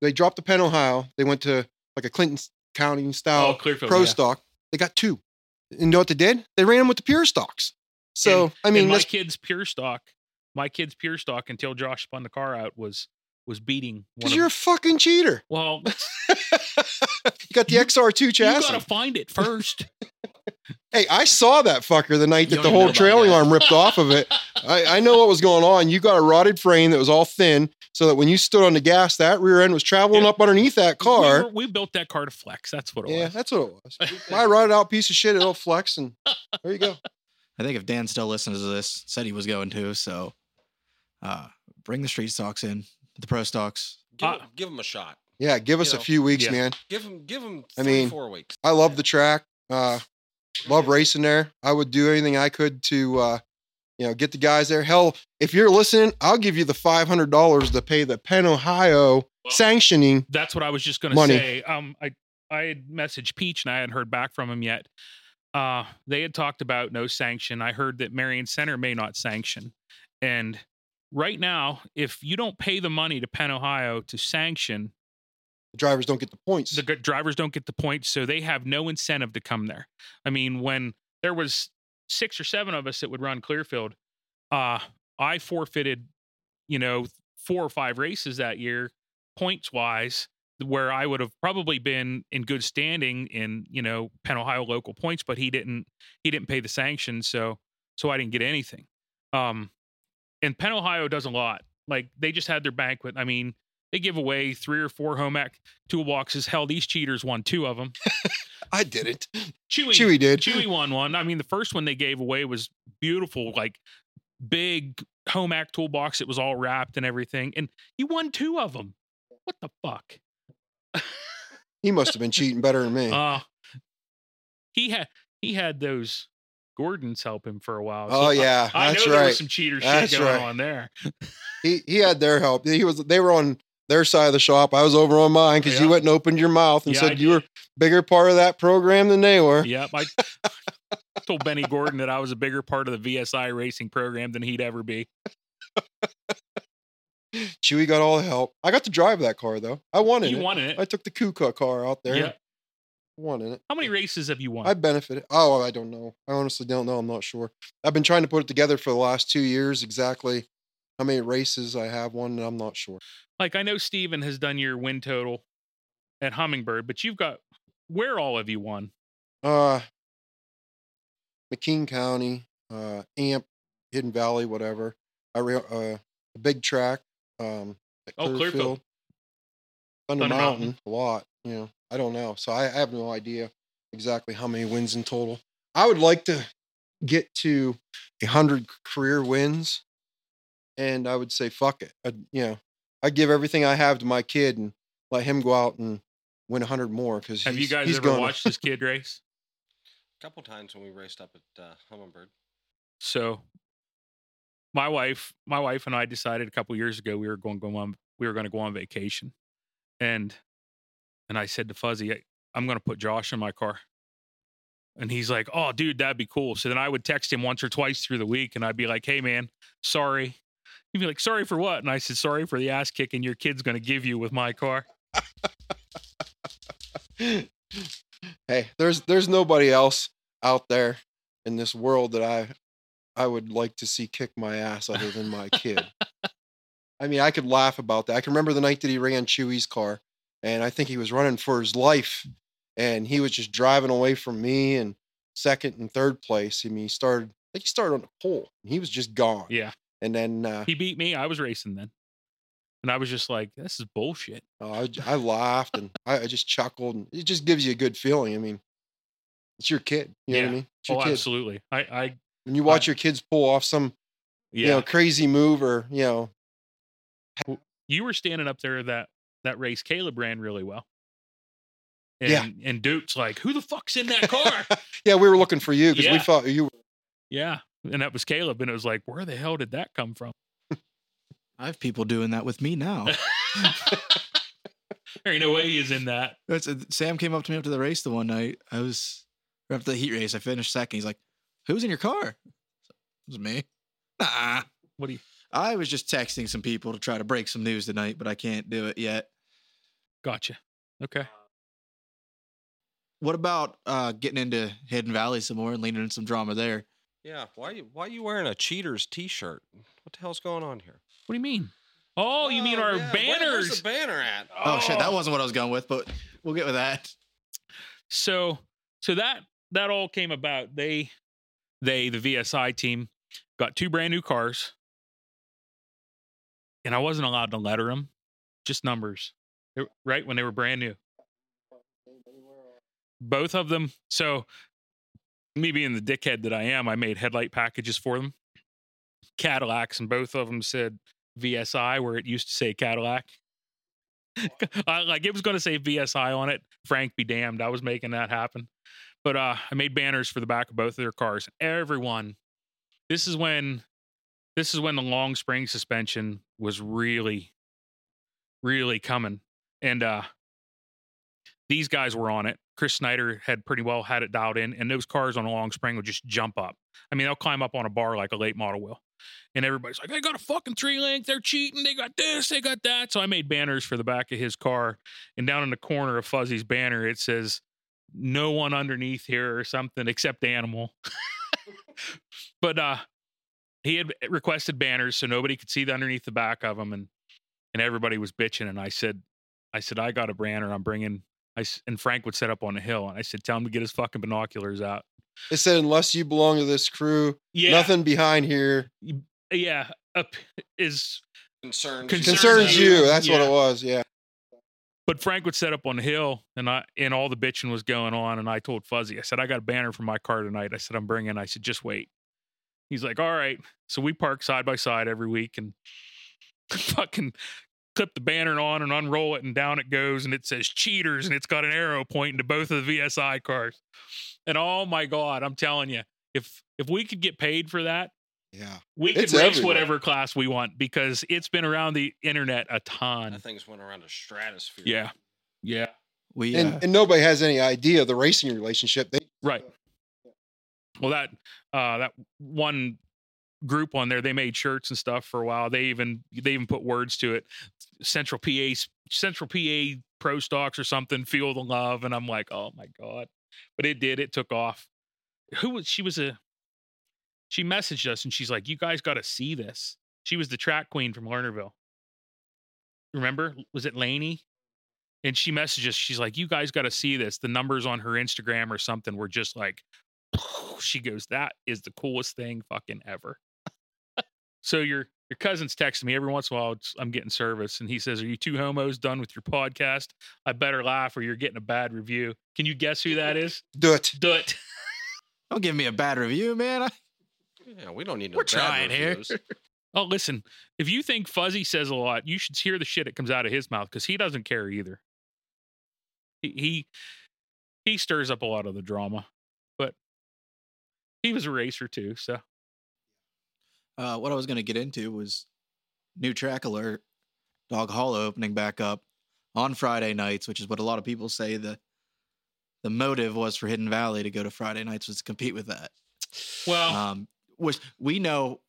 They dropped the Penn Ohio. They went to like a Clinton County oh, style Clearfield. pro yeah. stock. They got two. And you know what they did? They ran them with the pure stocks. So And- I mean, my kid's pure stock, my kid's pure stock until Josh spun the car out was was beating. because you're a fucking cheater. well, [laughs] you got the You- XR2 chassis. you chassis. gotta find it first. [laughs] hey, I saw that fucker the night that the whole trailing that. arm ripped off of it. [laughs] I, I know what was going on. You got a rotted frame that was all thin, so that when you stood on the gas, that rear end was traveling Yeah. up underneath that We, car. were- we built that car to flex. That's what it Yeah, was. Yeah, that's what it was. My rotted out piece of shit, it'll flex, and there you go. I think if Dan still listens to this, said he was going to, so uh bring the street stocks in, the pro stocks. Give, Uh, give them a shot. Yeah, give us You a few weeks, yeah. man. Give them. Give them. I mean, four weeks. I love the track. Uh, love racing there. I would do anything I could to, uh, you know, get the guys there. Hell, if you're listening, I'll give you the five hundred dollars to pay the Penn Ohio sanctioning. That's what I was just gonna Money. say. Um, I I had messaged Peach and I hadn't heard back from him yet. Uh, they had talked about no sanction. I heard that Marion Center may not sanction, and right now, if you don't pay the money to Penn Ohio to sanction, The drivers don't get the points. the drivers don't get the points, so they have no incentive to come there. I mean, when there was six or seven of us that would run Clearfield, uh, I forfeited, you know, four or five races that year, points wise, where I would have probably been in good standing in, you know, Penn Ohio local points, but he didn't he didn't pay the sanctions, so so I didn't get anything. Um, and Penn Ohio does a lot. Like they just had their banquet. I mean, they give away three or four Homak toolboxes. Hell, these cheaters won two of them. [laughs] I did it. Chewy, Chewy did. Chewy won one. I mean, the first one they gave away was beautiful, like big Homak toolbox. It was all wrapped and everything, and you won two of them. What the fuck? He must have been cheating better than me. [laughs] Uh he had he had those Gordons help him for a while. oh yeah, I, that's know there was some cheater That's shit going right. on there. [laughs] He he had their help. He was they were on their side of the shop. I was over on mine because you went and opened your mouth and Yeah, said you were bigger part of that program than they were. Yep. I [laughs] told Benny Gordon that I was a bigger part of the VSI racing program than he'd ever be. [laughs] Chewy got all the help. I got to drive that car though. I won in You it. won it. I took the Kuka car out there. Yeah. Won in it. How many races have you won? I benefited. Oh, I don't know. I honestly don't know. I'm not sure. I've been trying to put it together for the last two years exactly how many races I have won, and I'm not sure. like I know Steven has done your win total at Hummingbird, but you've got where all have you won? Uh McKean County, uh Amp, Hidden Valley, whatever. I re- uh a big track, um at Oh, Clearfield. Thunder, Thunder Mountain, Mountain. a lot, you know. I don't know. So I, I have no idea exactly how many wins in total. I would like to get to a hundred career wins and I would say fuck it. I, you know, I give everything I have to my kid and let him go out and win a hundred more because Have you he's, guys ever gonna- watched this kid race? A couple times when we raced up at uh, Hummingbird. So my wife, my wife and I decided a couple years ago we were going to go on we were going to go on vacation. And and I said to Fuzzy, "I- I'm going to put Josh in my car. And he's like, "Oh, dude, that'd be cool." So then I would text him once or twice through the week and I'd be like, "Hey man, sorry." He'd be like, "Sorry for what?" And I said, "Sorry for the ass kicking your kid's going to give you with my car." hey, there's there's nobody else out there in this world that I I would like to see kick my ass other than my kid. [laughs] I mean, I could laugh about that. I can remember the night that he ran Chewy's car, and I think he was running for his life, and he was just driving away from me and second and third place. I mean, he started. I think he started on the pole. And he was just gone. Yeah. And then uh, He beat me. I was racing then. And I was just like, this is bullshit. uh, I, I laughed and [laughs] I, I just chuckled, and it just gives you a good feeling. I mean, it's your kid. You know what I Yeah. mean? It's your Oh, kid. absolutely. I, I, When you watch your kids pull off some yeah. you know crazy move or you know you were standing up there that that race Caleb ran really well. And, Yeah. And Duke's like, who the fuck's in that car? [laughs] yeah we were looking for you because we Yeah. thought you were yeah. And that was Caleb. And it was like, where the hell did that come from? I have people doing that with me now. [laughs] there ain't no way he's in that. That's, Sam came up to me after the race the one night. I was or after the heat race. I finished second. He's like, "Who's in your car?" It was me. Nah. [laughs] What do you I was just texting some people to try to break some news tonight, but I can't do it yet. Gotcha? Okay. What about uh, getting into Hidden Valley some more and leaning in some drama there? Yeah, why you why you wearing a cheaters T-shirt? What the hell's going on here? What do you mean? Oh, you mean Oh, our yeah, where- banners? where's the banner at? Oh, shit, that wasn't what I was going with, but we'll get with that. so so that that all came about they they the vsi team got two brand new cars and i wasn't allowed to letter them just numbers Right when they were brand new both of them so me being the dickhead that i am i made headlight packages for them cadillacs and both of them said vsi where it used to say cadillac [laughs] like it was going to say VSI on it. Frank be damned. I was making that happen. But uh, I made banners for the back of both of their cars. Everyone, this is when, this is when the long spring suspension was really, really coming, and uh, these guys were on it. Chris Snyder had pretty well had it dialed in, and those cars on a long spring would just jump up. I mean, they'll climb up on a bar like a late model will. And everybody's like, they got a fucking three link. They're cheating. They got this. They got that. So I made banners for the back of his car. And down in the corner of Fuzzy's banner, it says, no one underneath here or something except animal. [laughs] but uh, he had requested banners so nobody could see the underneath the back of them. And, and everybody was bitching. And I said, I said, I got a banner. I'm bringing, I, and Frank would set up on the hill. And I said, tell him to get his fucking binoculars out. it said unless you belong to this crew Yeah. nothing behind here Yeah. Uh, up is Concerns. Concerns concerns you. you that's what it was yeah But Frank would set up on the hill, and I and all the bitching was going on. And I told Fuzzy, I said, I got a banner for my car tonight. I said, I'm bringing. I said, just wait. He's like, all right. So we park side by side every week, and [laughs] fucking clip the banner on and unroll it, and down it goes, and it says cheaters, and it's got an arrow pointing to both of the VSI cars. And oh my god, I'm telling you, if if we could get paid for that, yeah we could It's race everywhere. whatever class we want because it's been around the internet a ton. That thing's went around the stratosphere. Yeah, yeah. We and, uh, and nobody has any idea of the racing relationship they Right. Well, that uh, that one group on there, they made shirts and stuff for a while. They even they even put words to it. Central PA Central PA Pro Stocks or something. Feel the love, and I'm like, oh my god! But it did. It took off. Who was she? Was a she messaged us and she's like, you guys got to see this. She was the track queen from Lernerville. Remember? Was it Laney? And she messaged us. She's like, you guys got to see this. The numbers on her Instagram or something were just like, [laughs] she goes, that is the coolest thing fucking ever. So your your cousin's texting me every once in a while. I'm getting service, and he says, "Are you two homos done with your podcast? I better laugh, or you're getting a bad review." Can you guess who that is? do it Do it. don't give me a bad review, man. I, Yeah, we don't need no We're bad trying here. [laughs] Oh, listen, if you think Fuzzy says a lot, you should hear the shit that comes out of his mouth because he doesn't care either. He, he he stirs up a lot of the drama, but he was a racer too. So uh, what I was going to get into was new track alert, Dog Hollow opening back up on Friday nights, which is what a lot of people say the the motive was for Hidden Valley to go to Friday nights was to compete with that. well, Um, which we know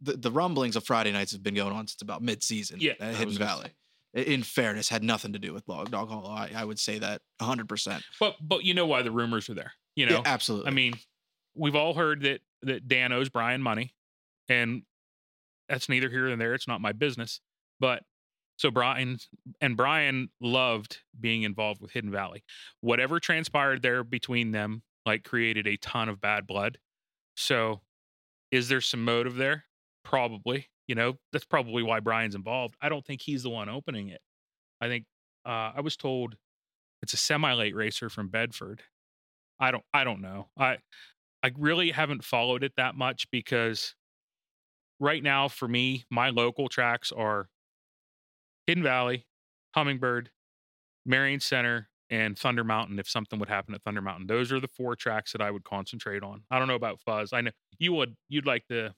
the, the rumblings of Friday nights have been going on since about mid season Yeah, at Hidden Valley. i- in fairness, had nothing to do with Log Dog Hollow. I, I would say that 100%. But but you know why the rumors are there. You know, yeah, absolutely. I mean, we've all heard that that Dan owes Brian money, and that's neither here nor there. It's not my business. But so Brian and Brian loved being involved with Hidden Valley. Whatever transpired there between them, like created a ton of bad blood. So, is there some motive there? Probably. You know, that's probably why Brian's involved. I don't think he's the one opening it. I think uh, I was told it's a semi-late racer from Bedford. I don't I don't know. I I really haven't followed it that much because right now for me, my local tracks are Hidden Valley, Hummingbird, Marion Center, and Thunder Mountain if something would happen at Thunder Mountain. Those are the four tracks that I would concentrate on. I don't know about Fuzz. I know you would you'd like to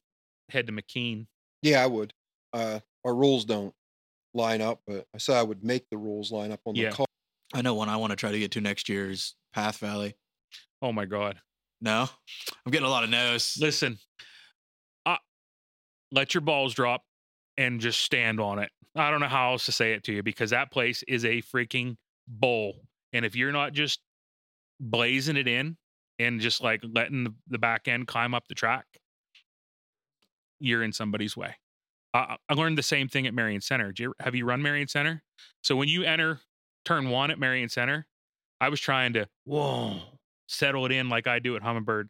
head to McKean. Yeah, I would. Uh, our rules don't line up, but I said I would make the rules line up on Yeah. the call. I know one I want to try to get to next year is Path Valley. Oh my god. No, I'm getting a lot of no's. Listen, let your balls drop and just stand on it. I don't know how else to say it to you because that place is a freaking bowl. And if you're not just blazing it in and just like letting the, back end climb up the track, you're in somebody's way. I learned the same thing at Marion Center. You, have you run Marion Center? So when you enter turn one at Marion Center, I was trying to whoa settle it in like I do at Hummingbird,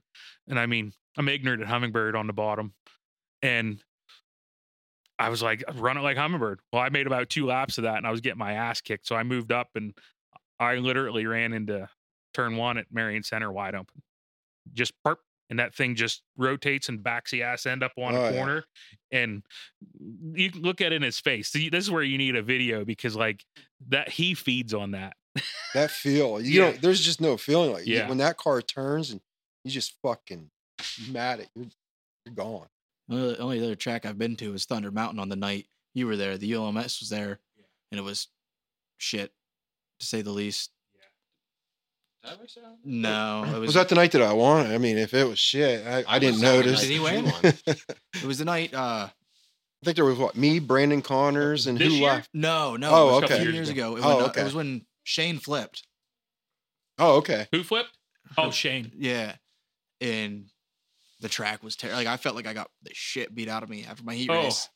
and I mean I'm ignorant at Hummingbird on the bottom, and I was like run it like Hummingbird. Well, I made about two laps of that, and I was getting my ass kicked. So I moved up, and I literally ran into turn one at Marion Center wide open, just perp, and that thing just rotates and backs the ass end up on Oh, a yeah. corner, and you can look at it in his face. See, this is where you need a video because like that he feeds on that. That feel, [laughs] you Yeah. know, there's just no feeling like. Yeah. when that car turns and you just fucking mad at you're, you're gone. The only other track I've been to is Thunder Mountain on the night you were there. The ULMS was there, and it was shit, to say the least. No, it was, Was that the night that I won? I mean, if it was shit, I, I, didn't was there the notice. night Did he win? I it was the night. Uh, I think there was what me, Brandon Connors, and This who year? left? no, no. Oh, it was okay. A few years ago. It, Oh, when, uh, okay. it was when Shane flipped. Oh, okay. Who flipped? Oh, Shane. Yeah, and the track was terrible. Like I felt like I got the shit beat out of me after my heat Oh. race.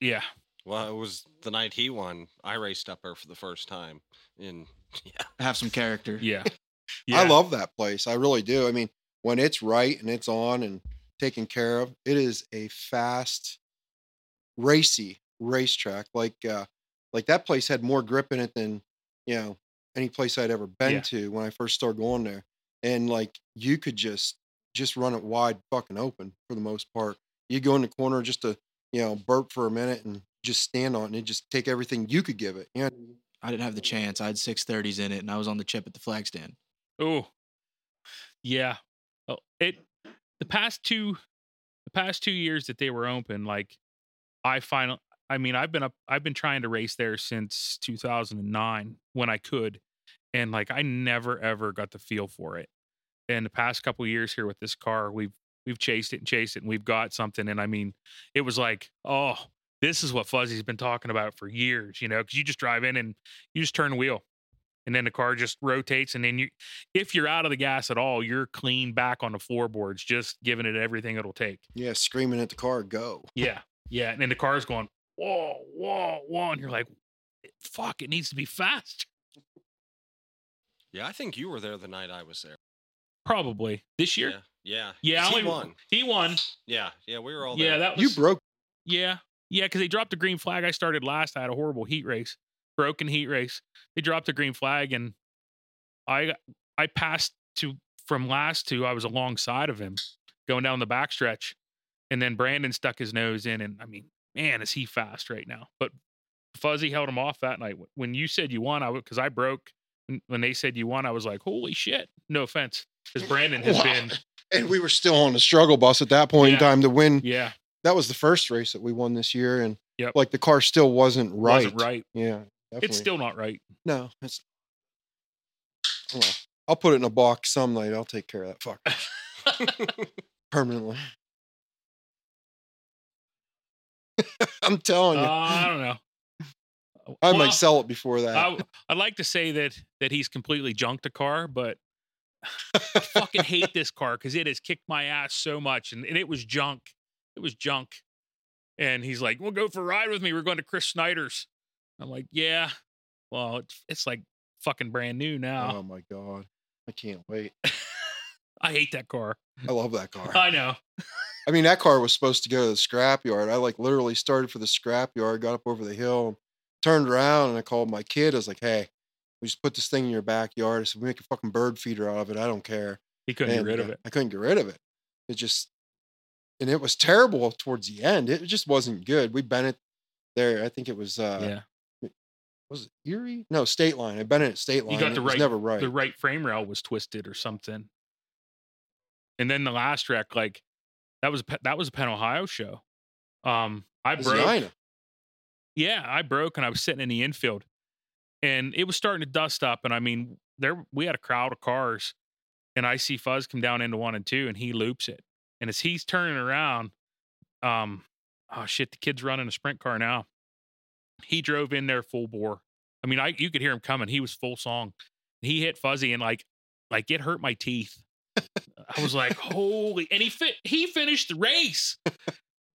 Yeah. Well, it was the night he won. I raced up there for the first time. And [laughs] yeah, Have some character. [laughs] Yeah. I love that place. I really do. I mean, when it's right and it's on and taken care of, it is a fast, racy racetrack. Like, uh, like that place had more grip in it than you know any place I'd ever been Yeah. to when I first started going there. And like, you could just just run it wide, fucking open for the most part. You go in the corner just to you know burp for a minute and just stand on it and just take everything you could give it. You know, mm-hmm. I didn't have the chance. I had six thirties in it, and I was on the chip at the flag stand. Oh, yeah. Oh, it the past two the past two years that they were open, like I final. I mean, I've been up. I've been trying to race there since 2009 when I could, and like I never ever got the feel for it. And the past couple years here with this car, we've we've chased it and chased it, and we've got something. And I mean, it was like, oh, this is what Fuzzy's been talking about for years, you know, because you just drive in and you just turn the wheel, and then the car just rotates, and then you if you're out of the gas at all, you're clean back on the floorboards, just giving it everything it'll take. yeah, screaming at the car, go. Yeah. Yeah. And then the car's going, whoa, whoa, whoa. And you're like, fuck, it needs to be fast. yeah, I think you were there the night I was there. Probably this year. Yeah, yeah, Yeah. 'cause I he only- won. He won. Yeah, yeah, we were all Yeah. there. That was, You broke. yeah. Yeah. Cause they dropped the green flag. I started last. I had a horrible heat race, broken heat race. They dropped the green flag and I, I passed to from last to, I was alongside of him going down the backstretch. And then Brandon stuck his nose in. And I mean, man, is he fast right now? But Fuzzy held him off that night. When you said you won, I because I broke. when- When they said you won, I was like, "Holy shit!" No offense, because Brandon has Wow. been, [laughs] And we were still on the struggle bus at that point Yeah. in time to win. yeah, That was the first race that we won this year, and Yep. like the car still wasn't right. wasn't right. Yeah, definitely. It's still not right. no. It's well, I'll put it in a box some night. I'll take care of that fucker [laughs] permanently. [laughs] I'm telling Uh, you. I don't know. I Well, might sell it before that. I, I'd like to say that that he's completely junked a car, but fucking hate this car because it has kicked my ass so much, and, and it was junk. It was junk. And he's like, "We'll go for a ride with me. We're going to Chris Snyder's." I'm like, "Yeah." Well, it's it's like fucking brand new now. oh my god, I can't wait. [laughs] I hate that car. I love that car. I know. [laughs] I mean, that car was supposed to go to the scrap yard. I like literally started for the scrap yard, got up over the hill, turned around, and I called my kid. I was like, "Hey, we just put this thing in your backyard. Said, we make a fucking bird feeder out of it. I don't care." He couldn't And, get rid of it. I couldn't get rid of it. It just, and it was terrible towards the end. It just wasn't good. We bent it there. I think it was, uh, yeah. was it Erie? No, State Line. I bent it at State Line. You got It the was right, never right. The right frame rail was twisted or something. And then the last wreck, like that was that was a Penn Ohio show. Um, I broke. Nina. Yeah, I broke and I was sitting in the infield, and it was starting to dust up. And I mean, there we had a crowd of cars, and I see Fuzz come down into one and two, and he loops it. And as he's turning around, um, oh shit, the kid's running a sprint car now. He drove in there full bore. I mean, I you could hear him coming. He was full song. He hit Fuzzy and like like it hurt my teeth. I was like, holy! And he fit. He finished the race.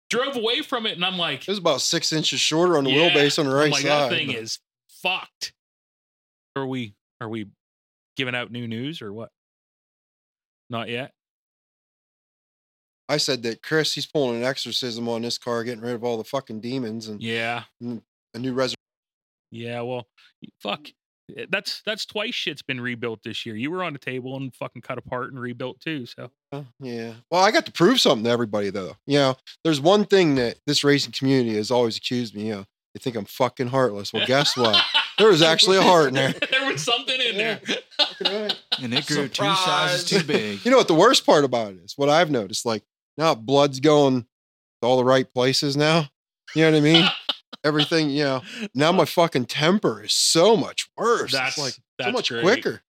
Drove away from it, and I'm like, It was about six inches shorter on the yeah. wheelbase on the right I'm like, side. That thing is fucked. Are we are we giving out new news or what? Not yet. I said that Chris, he's pulling an exorcism on this car, getting rid of all the fucking demons and Yeah. a new resurrection. Yeah. Well, fuck. Eh, That's that's twice shit's been rebuilt this year. You were on the table and fucking cut apart and rebuilt too. So Yeah. Well, I got to prove something to everybody, though. You know, there's one thing that this racing community has always accused me. You know, they think I'm fucking heartless. Well, guess what? [laughs] There was actually a heart in there. [laughs] there was something in there. And it grew two sizes too big. You know what the worst part about it is? What I've noticed, like now blood's going to all the right places now. You know what I mean? [laughs] Everything, you know. Now my fucking temper is so much worse. That's it's like so much great. quicker.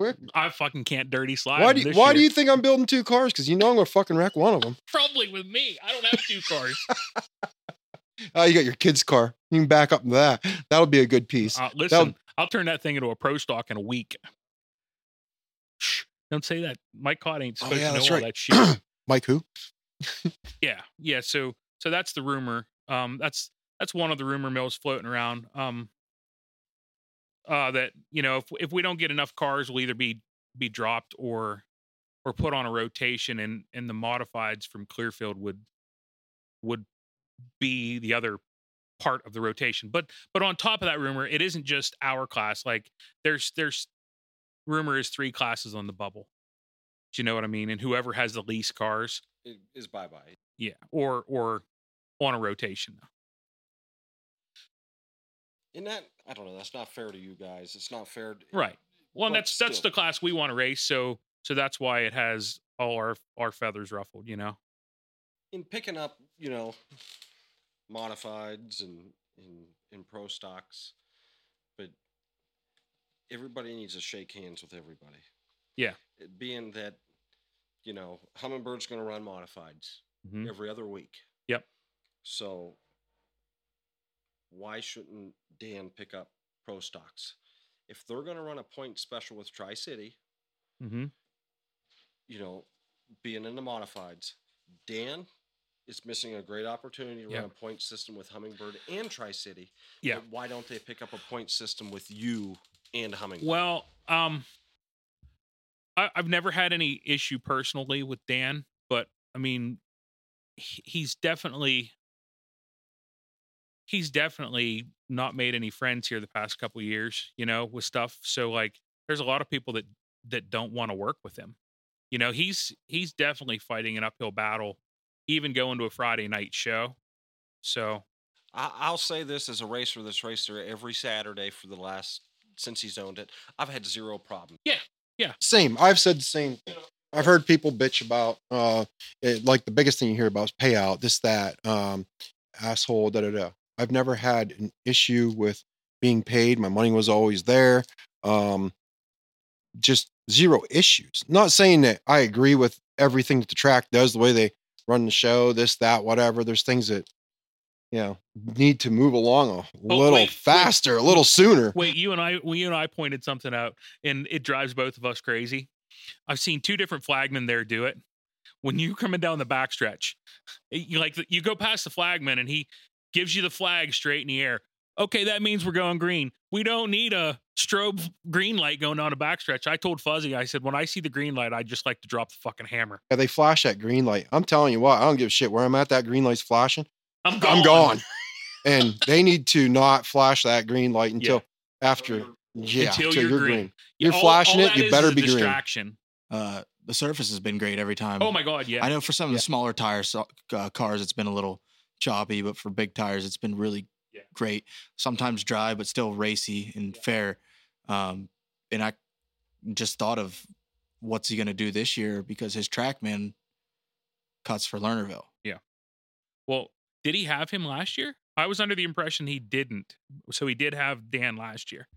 Quick. I fucking can't dirty slide. Why do you, this why do you think I'm building two cars? Because you know I'm gonna fucking wreck one of them. Probably with me. I don't have two cars. Oh, you got your kid's car. You can back up that. That'll be a good piece. Uh, listen, I'll turn that thing into a pro stock in a week. Shh, don't say that. Mike Cott ain't Oh, supposed yeah, to know that's all right. that shit. [clears throat] Mike, who? [laughs] yeah, yeah. So, so that's the rumor. Um, that's that's one of the rumor mills floating around. Um, uh, that you know, if if we don't get enough cars, we'll either be be dropped or or put on a rotation, and and the modifieds from Clearfield would would be the other part of the rotation. But but on top of that rumor, it isn't just our class. Like there's there's rumor is three classes on the bubble. Do you know what I mean? And whoever has the least cars, It is bye bye. yeah, or or on a rotation. And that I don't know. That's not fair to you guys. It's not fair. To, Right. Well, that's that's the class we want to race. So so that's why it has all our our feathers ruffled. You know. in picking up, you know, modifieds and in in pro stocks, but everybody needs to shake hands with everybody. Yeah. It being that, you know, Hummingbird's going to run modifieds Mhm. every other week. Yep. So why shouldn't Dan pick up pro stocks? If they're going to run a point special with Tri City, Mm-hmm. you know, being in the modifieds, Dan is missing a great opportunity to Yeah. run a point system with Hummingbird and Tri City. Yeah. Why don't they pick up a point system with you and Hummingbird? Well, um, I, I've never had any issue personally with Dan, but I mean, he's definitely he's definitely not made any friends here the past couple years, you know, with stuff. So like, there's a lot of people that that don't want to work with him. You know, he's he's definitely fighting an uphill battle, even going to a Friday night show. So I, I'll say this as a racer that's raced there every Saturday for the last since he's owned it. I've had zero problem. Yeah. Yeah. Same. I've said the same thing. I've heard people bitch about uh it, like the biggest thing you hear about is payout, this, that, um, asshole, da da da. I've never had an issue with being paid. My money was always there. Um just zero issues. Not saying that I agree with everything that the track does, the way they run the show, this, that, whatever. There's things that you know need to move along a little wait, wait. faster, a little sooner. Wait, you and I, well, you and I pointed something out, and it drives both of us crazy. I've seen two different flagmen there do it. When you coming down the backstretch, eh, you like you go past the flagman, and he gives you the flag straight in the air. Okay, that means we're going green. We don't need a strobe green light going on a backstretch. I told Fuzzy, I said, when I see the green light, I just like to drop the fucking hammer. Yeah, they flash that green light. I'm telling you what, I don't give a shit where I'm at. That green light's flashing. I'm gone. I'm gone. and they need to not flash that green light until Yeah. after. Yeah, Until till you're you're green. green. You're all- flashing all it, you better is a be green. distraction. Uh, the surface has been great every time. Oh my god, yeah. I know for some of Yeah. the smaller tire so- uh, cars, it's been a little choppy, but for big tires, it's been really Yeah. great. Sometimes dry, but still racy and fair. Um, and I just thought of what's he going to do this year because his trackman cuts for Lernerville. Yeah. Well, did he have him last year? I was under the impression he didn't. So he did have Dan last year.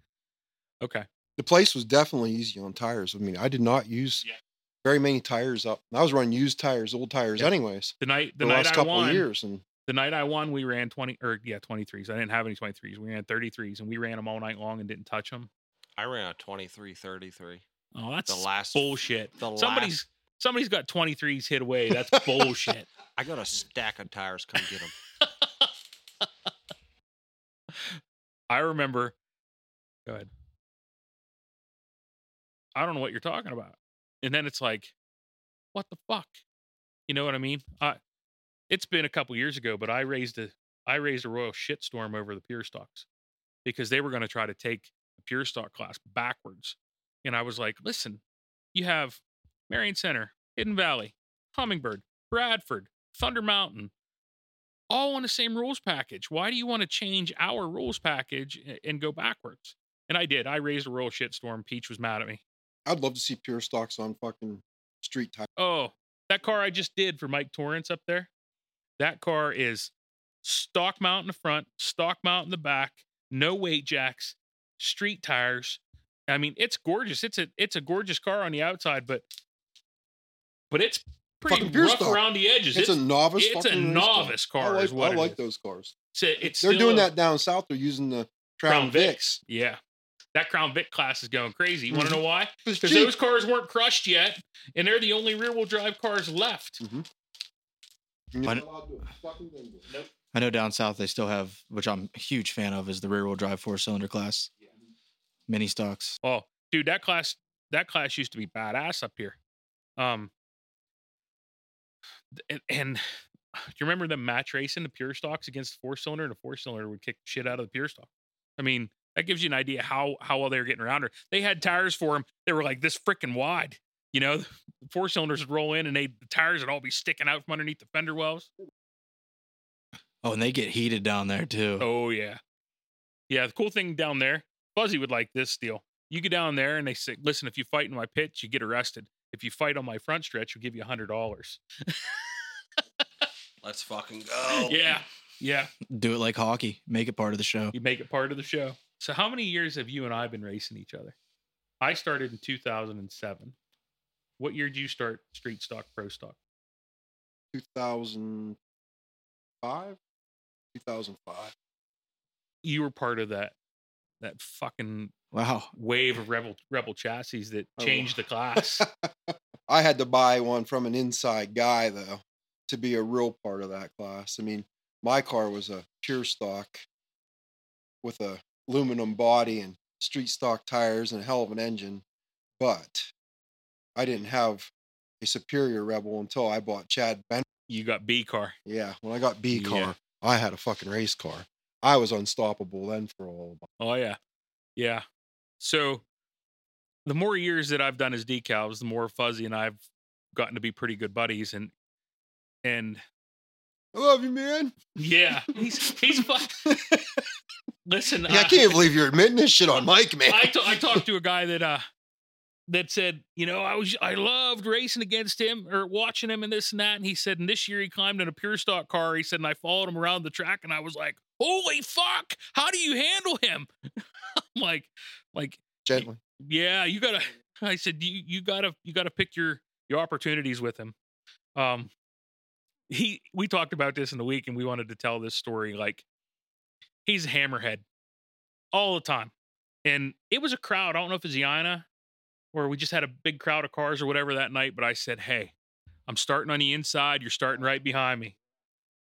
Okay. The place was definitely easy on tires. I mean, I did not use Yeah. very many tires up. I was running used tires, old tires, Yeah. anyways. The night the The, night last I couple won, of years, and the night I won, we ran 20 or yeah, 23s. I didn't have any 23s. We ran 33s and we ran them all night long and didn't touch them. I ran a 23 33. Oh, that's The last bullshit. the somebody's last- somebody's got 23s hit away. That's [laughs] bullshit. I got a stack of tires. Come get them. [laughs] I remember. Go ahead. I don't know what you're talking about. And then it's like, what the fuck? You know what I mean? I, it's been a couple years ago, but I raised a I raised a royal shitstorm over the pure stocks because they were going to try to take the pure stock class backwards. And I was like, listen, you have Marion Center, Hidden Valley, Hummingbird, Bradford, Thunder Mountain, all on the same rules package. Why do you want to change our rules package and go backwards? And I did. I raised a royal shitstorm. Peach was mad at me. I'd love to see pure stocks on fucking street tires. Oh, that car I just did for Mike Torrance up there. That car is stock mount in the front, stock mount in the back, no weight jacks, street tires. I mean, it's gorgeous. It's a it's a gorgeous car on the outside, but but it's pretty Fucking rough stock. around the edges. It's, a novice. it's a race car. novice car I like, is what I like those cars. it's, a- it's They're doing a- that down south. They're using the Crown Crown, Vics. Yeah. That Crown Vic class is going crazy. You want to Mhm. know why? Because those cars weren't crushed yet, and they're the only rear wheel drive cars left. And you're Why not don't- allowed to do a fucking thing with it. I know down south they still have, which I'm a huge fan of, is the rear wheel drive four cylinder class. Mini stocks. Oh, dude, that class that class used to be badass up here. Um, and, and [sighs] do you remember them match racing the pure stocks against the four cylinder, and the four cylinder would kick shit out of the pure stock. I mean, that gives you an idea how how well they were getting around her. They had tires for them. They were like this freaking wide. You know, the four cylinders would roll in, and they the tires would all be sticking out from underneath the fender wells. Oh, and they get heated down there too. Oh yeah, yeah. The cool thing down there, Fuzzy would like this deal. You get down there and they say, "Listen, if you fight in my pitch, you get arrested. If you fight on my front stretch, we'll give you a hundred dollars." Let's fucking go. Yeah, yeah. Do it like hockey. Make it part of the show. You make it part of the show. So, how many years have you and I been racing each other? I started in 2007. What year did you start street stock, pro stock? 2005, 2005. You were part of that that fucking Wow. wave of rebel rebel chassis that Oh. changed the class. [laughs] I had to buy one from an inside guy though to be a real part of that class. I mean, my car was a pure stock with a aluminum body and street stock tires and a hell of an engine, but I didn't have a superior rebel until I bought Chad Ben. you got B car. Yeah, when I got B Yeah. car, I had a fucking race car. I was unstoppable then for all of Oh yeah, yeah. So the more years that I've done as decals, the more Fuzzy and I've gotten to be pretty good buddies, and and I love you, man. yeah, he's he's fun. [laughs] Listen, Yeah, I I- can't believe you're admitting this shit on Mike, man. I, I talked to a guy that uh that said, you know, I was I loved racing against him or watching him and this and that. And he said, and this year he climbed in a pure stock car. He said, and I followed him around the track, and I was like, holy fuck, how do you handle him? I'm [laughs] like, like, Gently. yeah, you gotta. I said, you you gotta you gotta pick your your opportunities with him. Um, he we talked about this in the week and we wanted to tell this story like he's a hammerhead all the time and it was a crowd i don't know if it's Yana or we just had a big crowd of cars or whatever that night but i said hey i'm starting on the inside you're starting right behind me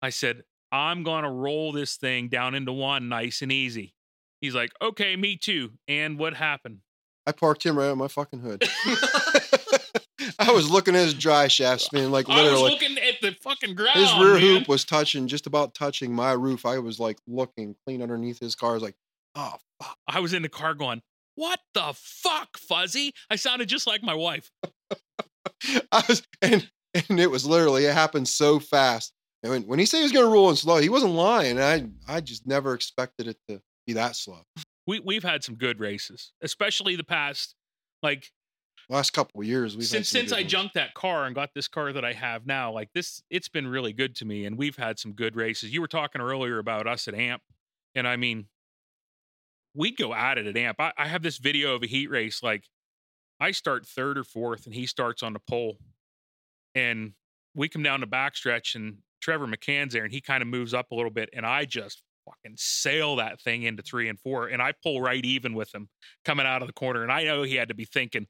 i said i'm gonna roll this thing down into one nice and easy he's like okay me too and what happened I parked him right on my fucking hood. [laughs] [laughs] I was looking at his drive shafts, man. like i was literally. looking at the fucking ground His rear man. hoop was touching, just about touching my roof. I was like looking clean underneath his car. I was like, oh fuck. I was in the car going, What the fuck, Fuzzy? I sounded just like my wife. [laughs] I was, and and it was literally it happened so fast. And when, when he said he was going to roll in slow, he wasn't lying. I I just never expected it to be that slow. We we've had some good races, especially the past like Last couple of years, we've since since I ones. junked that car and got this car that I have now, like this it's been really good to me and we've had some good races. You were talking earlier about us at AMP and I mean we'd go at it at AMP. I, I have this video of a heat race like I start third or fourth and he starts on the pole and we come down the backstretch and Trevor McCann's there and he kind of moves up a little bit and I just fucking sail that thing into three and four and I pull right even with him coming out of the corner and I know he had to be thinking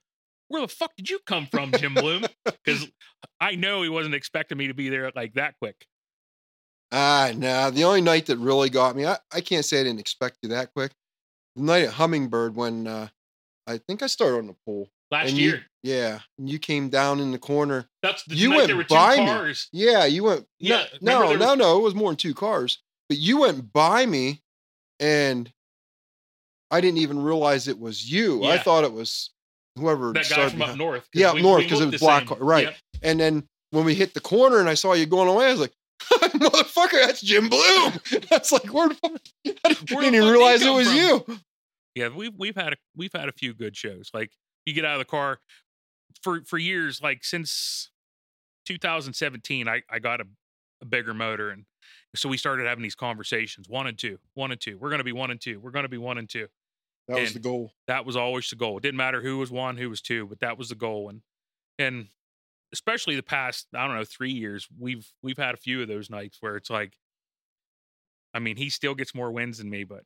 where the fuck did you come from, Jim Bloom? [laughs] Because I know he wasn't expecting me to be there like that quick. Ah, nah. The only night that really got me, I, I can't say I didn't expect you that quick. Night at Hummingbird when uh, I think I started on the pole. Last and year. You, yeah. And you came down in the corner. That's the you night went there were two by me. cars. Yeah, you went. Yeah, No, no, no, no. It was more than two cars. But you went by me and I didn't even realize it was you. I thought it was whoever That guy started from up north. Yeah, up we- north, because it was black car, right. Yep. And then when we hit the corner and I saw you going away, I was like, [laughs] motherfucker, that's Jim Bloom. [laughs] That's like, where the fuck? [laughs] I didn't even fuck did he realize it was from? you. Yeah, we've we've had a we've had a few good shows. Like you get out of the car for for years, like since 2017, I I got a, a bigger motor, and so we started having these conversations. One and two, one and two. We're gonna be one and two. We're gonna be one and two. That was the goal. That was always the goal. It didn't matter who was one, who was two, but that was the goal. And and especially the past, I don't know, three years, we've we've had a few of those nights where it's like, I mean, he still gets more wins than me, but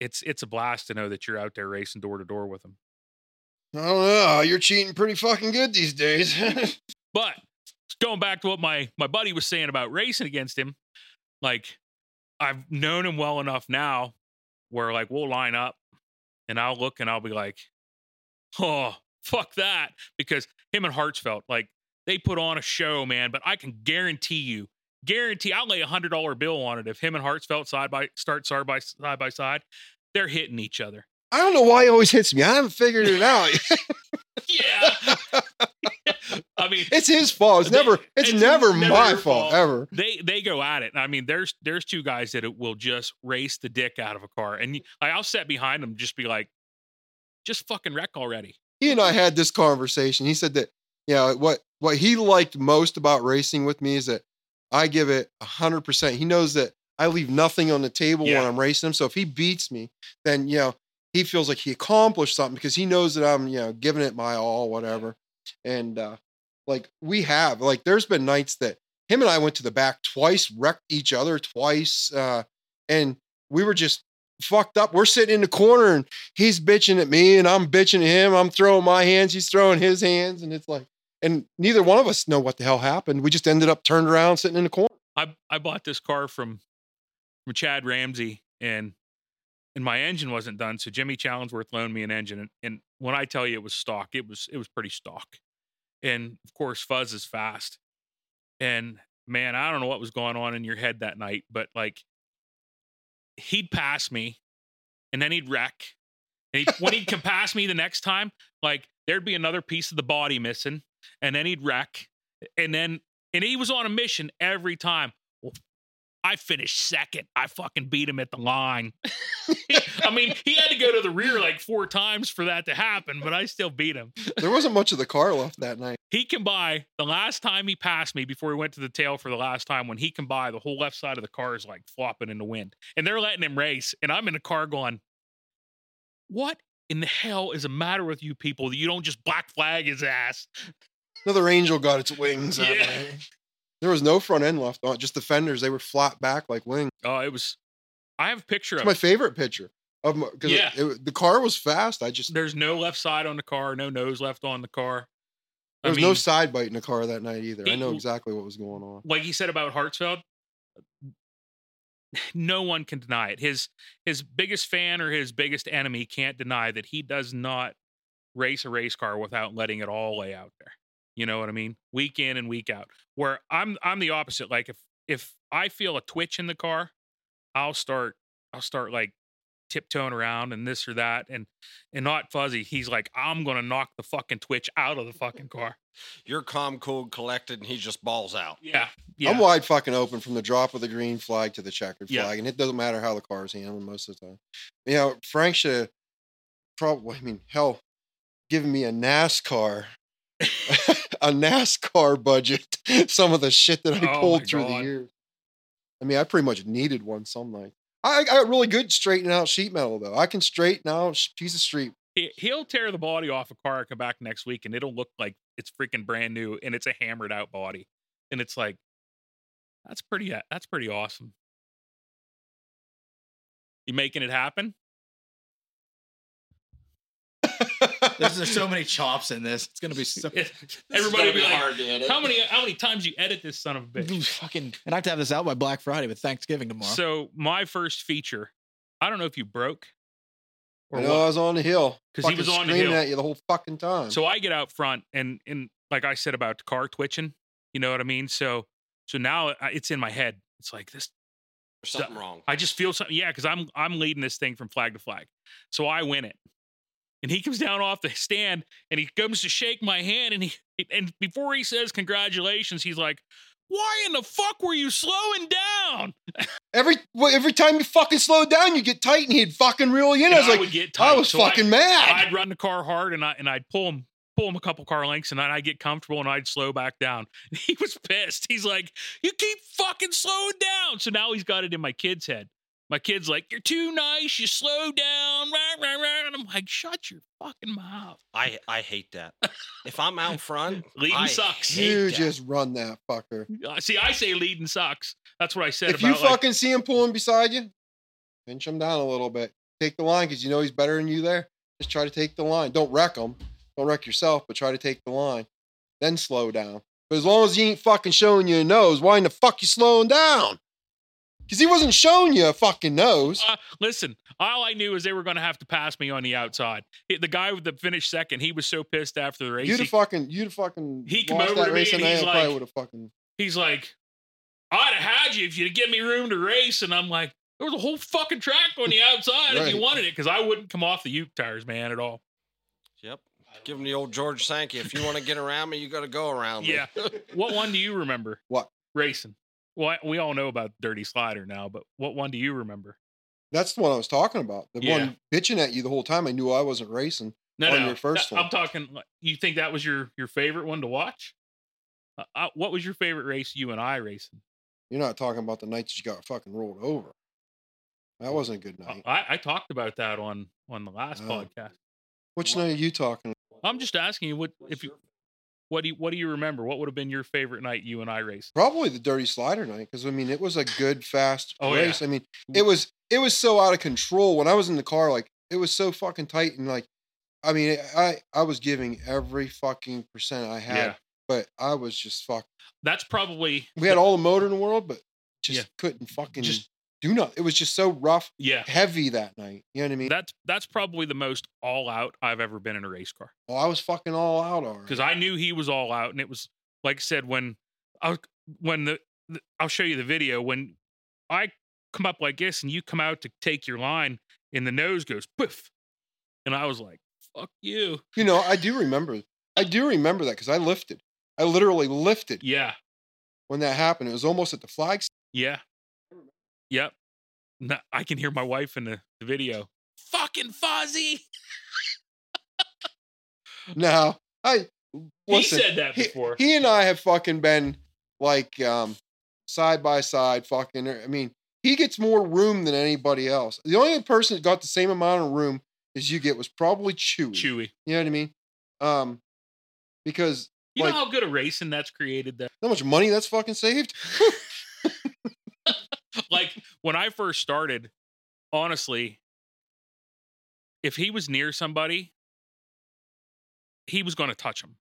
it's it's a blast to know that you're out there racing door to door with him. I don't know. You're cheating pretty fucking good these days. [laughs] But going back to what my my buddy was saying about racing against him, like I've known him well enough now where like we'll line up and I'll look and I'll be like, oh, fuck that. Because him and Hartsfeld, like they put on a show, man, but I can guarantee you, guarantee I'll lay a hundred dollar bill on it if him and Hartsfeld side by start side by side by side, they're hitting each other. I don't know why he always hits me. I haven't figured it out. [laughs] Yeah. [laughs] I mean, it's his fault. It's They- never. It's, it's never, never my fault, fault. ever. they they go at it. I mean, there's there's two guys that it will just race the dick out of a car, and like, I'll sit behind them, just be like, just fucking wreck already. He and I had this conversation. He said that, yeah, what what he liked most about racing with me is that I give it hundred percent. He knows that I leave nothing on the table when I'm racing him. So if he beats me, then you know he feels like he accomplished something because he knows that I'm you know giving it my all, whatever. And uh like we have like there's been nights that him and I went to the back twice, wrecked each other twice, uh, and we were just fucked up. We're sitting in the corner and he's bitching at me and I'm bitching at him. I'm throwing my hands, he's throwing his hands, and it's like, and neither one of us know what the hell happened. We just ended up turned around sitting in the corner. I I bought this car from from Chad Ramsey, and and my engine wasn't done, so Jimmy Challengeworth loaned me an engine, and, and when I tell you it was stock, it was it was pretty stock, and of course Fuzz is fast, and man, I don't know what was going on in your head that night, but like he'd pass me, and then he'd wreck, and he, when he'd come [laughs] past me the next time, like there'd be another piece of the body missing, and then he'd wreck, and then and he was on a mission every time. Well, I finished second. I fucking beat him at the line. I mean, he had to go to the rear like four times for that to happen, but I still beat him. There wasn't much of the car left that night. He can buy the last time he passed me before he went to the tail for the last time. When he can buy, the whole left side of the car is like flopping in the wind, and they're letting him race, and I'm in the car going, "What in the hell is the matter with you people that you don't just black flag his ass?" Another angel got its wings. Yeah. There was no front end left on, just the fenders. They were flat back like wings. Oh, it was. I have a picture It's of my it. favorite picture of because Yeah. the car was fast. I just There's no left side on the car, no nose left on the car. there I was mean, no side bite in the car that night either. I know exactly what was going on. like he said about Hartsfeld, [sighs] no one can deny it. His his biggest fan or his biggest enemy can't deny that he does not race a race car without letting it all lay out there. You know what I mean? Week in and week out. Where I'm I'm the opposite. Like if if I feel a twitch in the car, I'll start I'll start like tiptoeing around and this or that and and not fuzzy. He's like, I'm gonna knock the fucking twitch out of the fucking car. You're calm, cool, collected, and he just balls out. Yeah. Yeah. I'm wide fucking open from the drop of the green flag to the checkered Yeah. flag, and it doesn't matter how the car is handling most of the time. You know, Frank should probably, I mean, hell, giving me a NASCAR, a NASCAR budget. [laughs] Some of the shit that I Oh pulled through the God. years. I mean, I pretty much needed one some night. I, I got really good straightening out sheet metal though. I can straighten out a piece of street. he, he'll tear the body off a car come back next week and it'll look like it's freaking brand new and it's a hammered out body and it's like that's pretty that's pretty awesome you making it happen There's, there's so many chops in this. It's gonna be so everybody will be like to edit. how many how many times you edit this son of a bitch [laughs] fucking. And I have to have this out by Black Friday, but Thanksgiving tomorrow. so my first feature i don't know if you broke I or know I was on the hill 'Cause he was on the screaming hill. at you the whole fucking time. So I get out front and and like I said about car twitching, you know what I mean? So so now it's in my head. It's like this There's something wrong. I just feel something yeah, cuz I'm I'm leading this thing from flag to flag. So I win it. And he comes down off the stand and he comes to shake my hand and he and before he says congratulations, he's like, "Why in the fuck were you slowing down?" every every time you fucking slowed down, you get tight, and he'd fucking reel you in. I was And like, get I was So fucking mad. I'd run the car hard and I and I'd pull him pull him a couple car lengths and then I'd get comfortable and I'd slow back down. [laughs] He was pissed. He's like, "You keep fucking slowing down." So now he's got it in my kid's head. My kid's like, "You're too nice. You slow down." Rah, rah, rah. And I'm like, "Shut your fucking mouth." I I hate that. If I'm out front, [laughs] Leading I sucks. hate you that. just run that fucker. Uh, See, I say leading sucks. That's what I said If about you like, fucking see him pulling beside you, pinch him down a little bit. Take the line because you know he's better than you there. Just try to take the line. Don't wreck him. Don't wreck yourself, but try to take the line. Then slow down. But as long as he ain't fucking showing you a nose, why in the fuck you slowing down? Because he wasn't showing you a fucking nose. Uh, listen, all I knew is they were going to have to pass me on the outside. The guy with the finished second, he was so pissed after the race. You'd have fucking, you'd have fucking. He come over that to me race and and he's I probably like- would have fucking. he's like, I'd have had you if you'd give me room to race. And I'm like, there was a whole fucking track on the [laughs] outside if you wanted it because I wouldn't come off the Uke tires, man, at all. Yep. Give him the old George Sankey. If you want to get around me, you got to go around me. Yeah. [laughs] What one do you remember? What? Racing. Well, we all know about Dirty Slider now, but what one do you remember? That's the one I was talking about. The Yeah. one bitching at you the whole time. I knew I wasn't racing. No, On no. your first that- one. I'm talking. You think that was your your favorite one to watch? Uh, uh, what was your favorite race you and I racing? You're not talking about the night that you got fucking rolled over. That wasn't a good Uh, night. I, I talked about that on on the last Oh. podcast. Which night are you talking? I'm just asking you what if you what do you what do you remember? What would have been your favorite night you and I raced? Probably the dirty slider night because I mean it was a good fast Oh, yeah. race. I mean it was it was so out of control when I was in the car. Like it was so fucking tight and like I mean I I was giving every fucking percent I had, Yeah. but I was just fuck. That's probably We had all the motor in the world, but just Yeah. couldn't fucking Just- do nothing. It was just so rough, yeah. heavy that night. You know what I mean? That's that's probably the most all out I've ever been in a race car. oh, I was fucking all out already. because I knew he was all out, and it was like I said when I when the, the I'll show you the video when I come up like this and you come out to take your line and the nose goes poof, and I was like, "Fuck you!" You know, I do remember. I do remember that because I lifted. I literally lifted Yeah, when that happened. It was almost at the flag. yeah, yep. No, I can hear my wife in the, the video. Fucking Fuzzy. [laughs] Now, I listen. he said that before. he and I have fucking been like um side by side. Fucking. I mean, he gets more room than anybody else. The only person that got the same amount of room as you get was probably Chewy. Chewy. You know what I mean? Um, because You Like- know how good a racing that's created though? How much money that's fucking saved? [laughs] [laughs] like when I first started, honestly, if he was near somebody, he was going to touch him.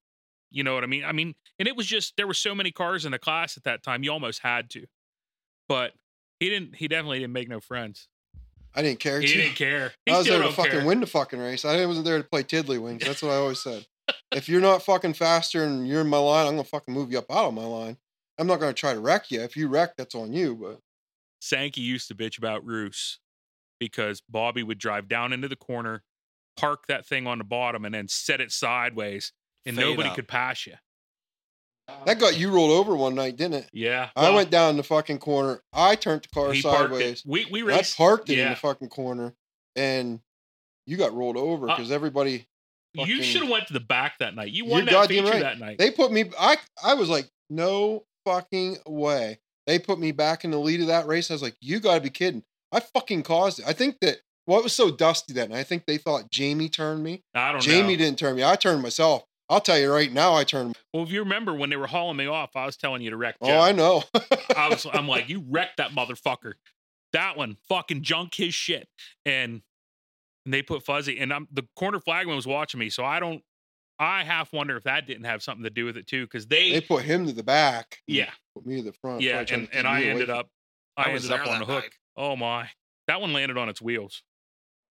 You know what I mean? I mean, and it was just there were so many cars in the class at that time, you almost had to. But he didn't. He definitely didn't make no friends. I didn't care. He to. didn't care. [laughs] He I was there to fucking care. win the fucking race. I wasn't there to play tiddlywinks. That's what I always said. [laughs] if you're not fucking faster and you're in my line, I'm gonna fucking move you up out of my line. I'm not gonna try to wreck you. If you wreck, that's on you. But Sankey used to bitch about Roos because Bobby would drive down into the corner, park that thing on the bottom, and then set it sideways, and Fade nobody up. could pass you. that got you rolled over one night, didn't it? Yeah, I well, went down in the fucking corner. I turned the car he sideways. We we and I parked it in the fucking corner, and you got rolled over Uh, because everybody You should have went to the back that night. You You're won that feature right. that night. they put me. I I was like, no fucking way. They put me back in the lead of that race. I was like, you got to be kidding. I fucking caused it. I think that. Well, it was so dusty that night. I think they thought Jamie turned me. I don't Jamie know. didn't turn me. I turned myself. I'll tell you right now, I turned. Well, if you remember when they were hauling me off, I was telling you to wreck. Oh, I know. I was. [laughs] I'm like, you wrecked that motherfucker. That one fucking junk his shit. And, and they put fuzzy. And I'm the corner flagman was watching me, so I don't. I half wonder if that didn't have something to do with it too, because they, they put him to the back. yeah, Put me to the front. yeah, probably and, and I ended up, I I was ended up on the hook. night. Oh my, that one landed on its wheels.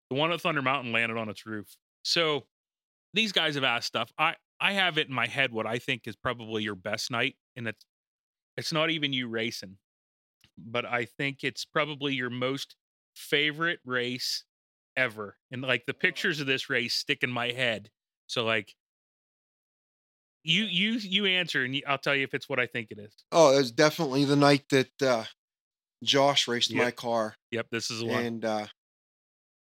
The one at Thunder Mountain landed on its roof. So these guys have asked stuff. I I have it in my head what I think is probably your best night, and it's it's not even you racing, but I think it's probably your most favorite race ever. And like the pictures of this race stick in my head. So like you you you answer and I'll tell you if it's what I think it is. Oh, it was definitely the night that uh, Josh raced my car, Yep, this is the one. and uh,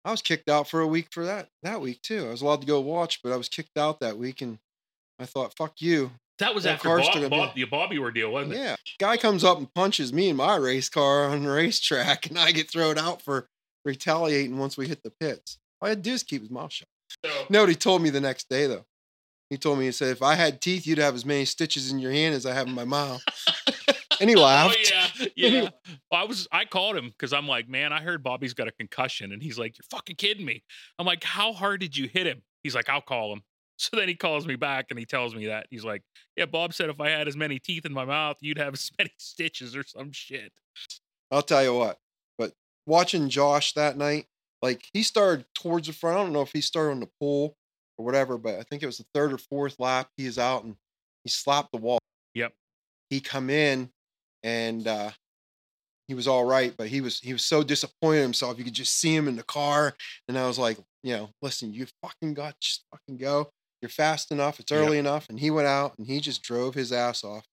I was kicked out for a week for that. That week too, I was allowed to go watch, but I was kicked out that week, and I thought, "Fuck you." That was that after Bob, Bob, the Bobby ordeal, wasn't it? Yeah, guy comes up and punches me in my race car on the racetrack, [laughs] and I get thrown out for retaliating once we hit the pits. All I had to do is keep his mouth shut. So, No, he told me the next day though. He told me he said, "If I had teeth, you'd have as many stitches in your hand as I have in my mouth." [laughs] and he oh, laughed. Oh yeah, [laughs] yeah. Well, I was I called him because I'm like, man, I heard Bobby's got a concussion, and he's like, you're fucking kidding me. I'm like, how hard did you hit him? He's like, I'll call him. [laughs] So then he calls me back and he tells me that he's like, yeah, Bob said if I had as many teeth in my mouth, you'd have as many stitches or some shit. I'll tell you what. But watching Josh that night, like he started towards the front. I don't know if he started on the pole or whatever, but I think it was the third or fourth lap. He is out and he slapped the wall. Yep. He come in and uh he was all right, but he was he was so disappointed in himself. You could just see him in the car. And I was like, you know, listen, you fucking got just fucking go. You're fast enough. It's Yep. early enough. And he went out and he just drove his ass off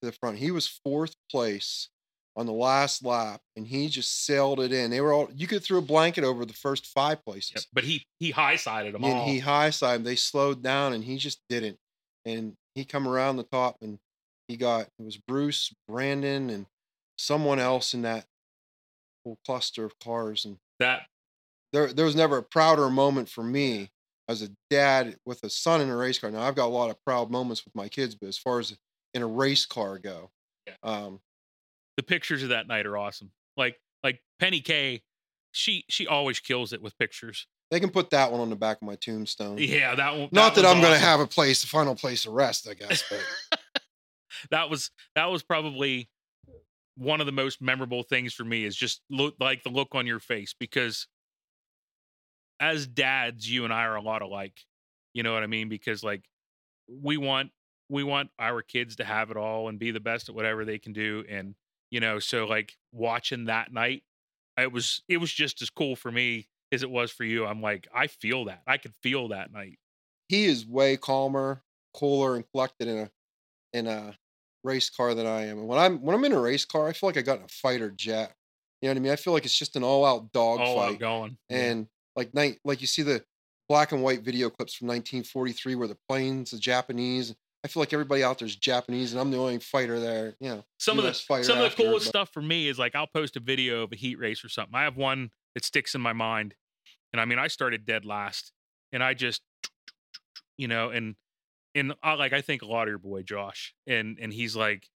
to the front. He was fourth place on the last lap and he just sailed it in. They were all you could throw a blanket over the first five places. Yep. But he he high sided them And all. he high side, they slowed down and he just didn't. And he come around the top and he got it was Bruce, Brandon, and someone else in that whole cluster of cars. And that there there was never a prouder moment for me as a dad with a son in a race car. Now I've got a lot of proud moments with my kids, but as far as in a race car go, Yeah. um, the pictures of that night are awesome. Like like Penny K, she she always kills it with pictures. they can put that one on the back of my tombstone. Yeah, that one. Not that, one's I'm going to have a place, a final place to rest, I guess. But [laughs] that was that was probably one of the most memorable things for me is just look like the look on your face because as dads you and I are a lot alike you know what I mean because like we want we want our kids to have it all and be the best at whatever they can do and you know so like watching that night it was it was just as cool for me as it was for you I'm like I feel that I could feel that night he is way calmer, cooler, and collected in a in a race car than I am. And when I'm when I'm in a race car, I feel like I got in a fighter jet. You know what I mean? I feel like it's just an all out dog oh, all out fight. going Yeah. And like night, like you see the black and white video clips from 1943 where the planes, the Japanese. I feel like everybody out there's Japanese, and I'm the only fighter there. You know, some of the fighter some of the coolest but- stuff for me is like I'll post a video of a heat race or something. I have one that sticks in my mind, and I mean I started dead last, and I just, you know, and and I like I think a lot of your boy Josh, and and he's like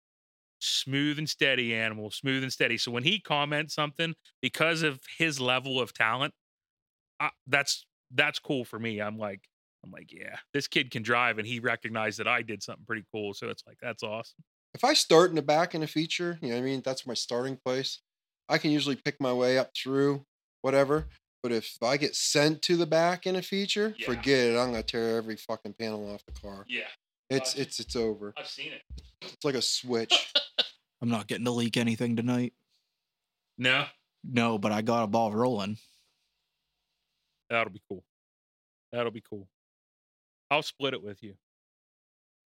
smooth and steady animal, smooth and steady. So when he comments something because of his level of talent, I, that's that's cool for me. I'm like I'm like yeah, this kid can drive, and he recognized that I did something pretty cool. So it's like that's awesome. if I start in the back in a feature, you know what I mean? That's my starting place. I can usually pick my way up through whatever. But if I get sent to the back in a feature, Yeah. forget it. I'm gonna tear every fucking panel off the car. Yeah, It's Gotcha. it's it's over. I've seen it. It's like a switch. [laughs] I'm not getting to leak anything tonight. No, No, but I got a ball rolling. that'll be cool. That'll be cool. I'll split it with you.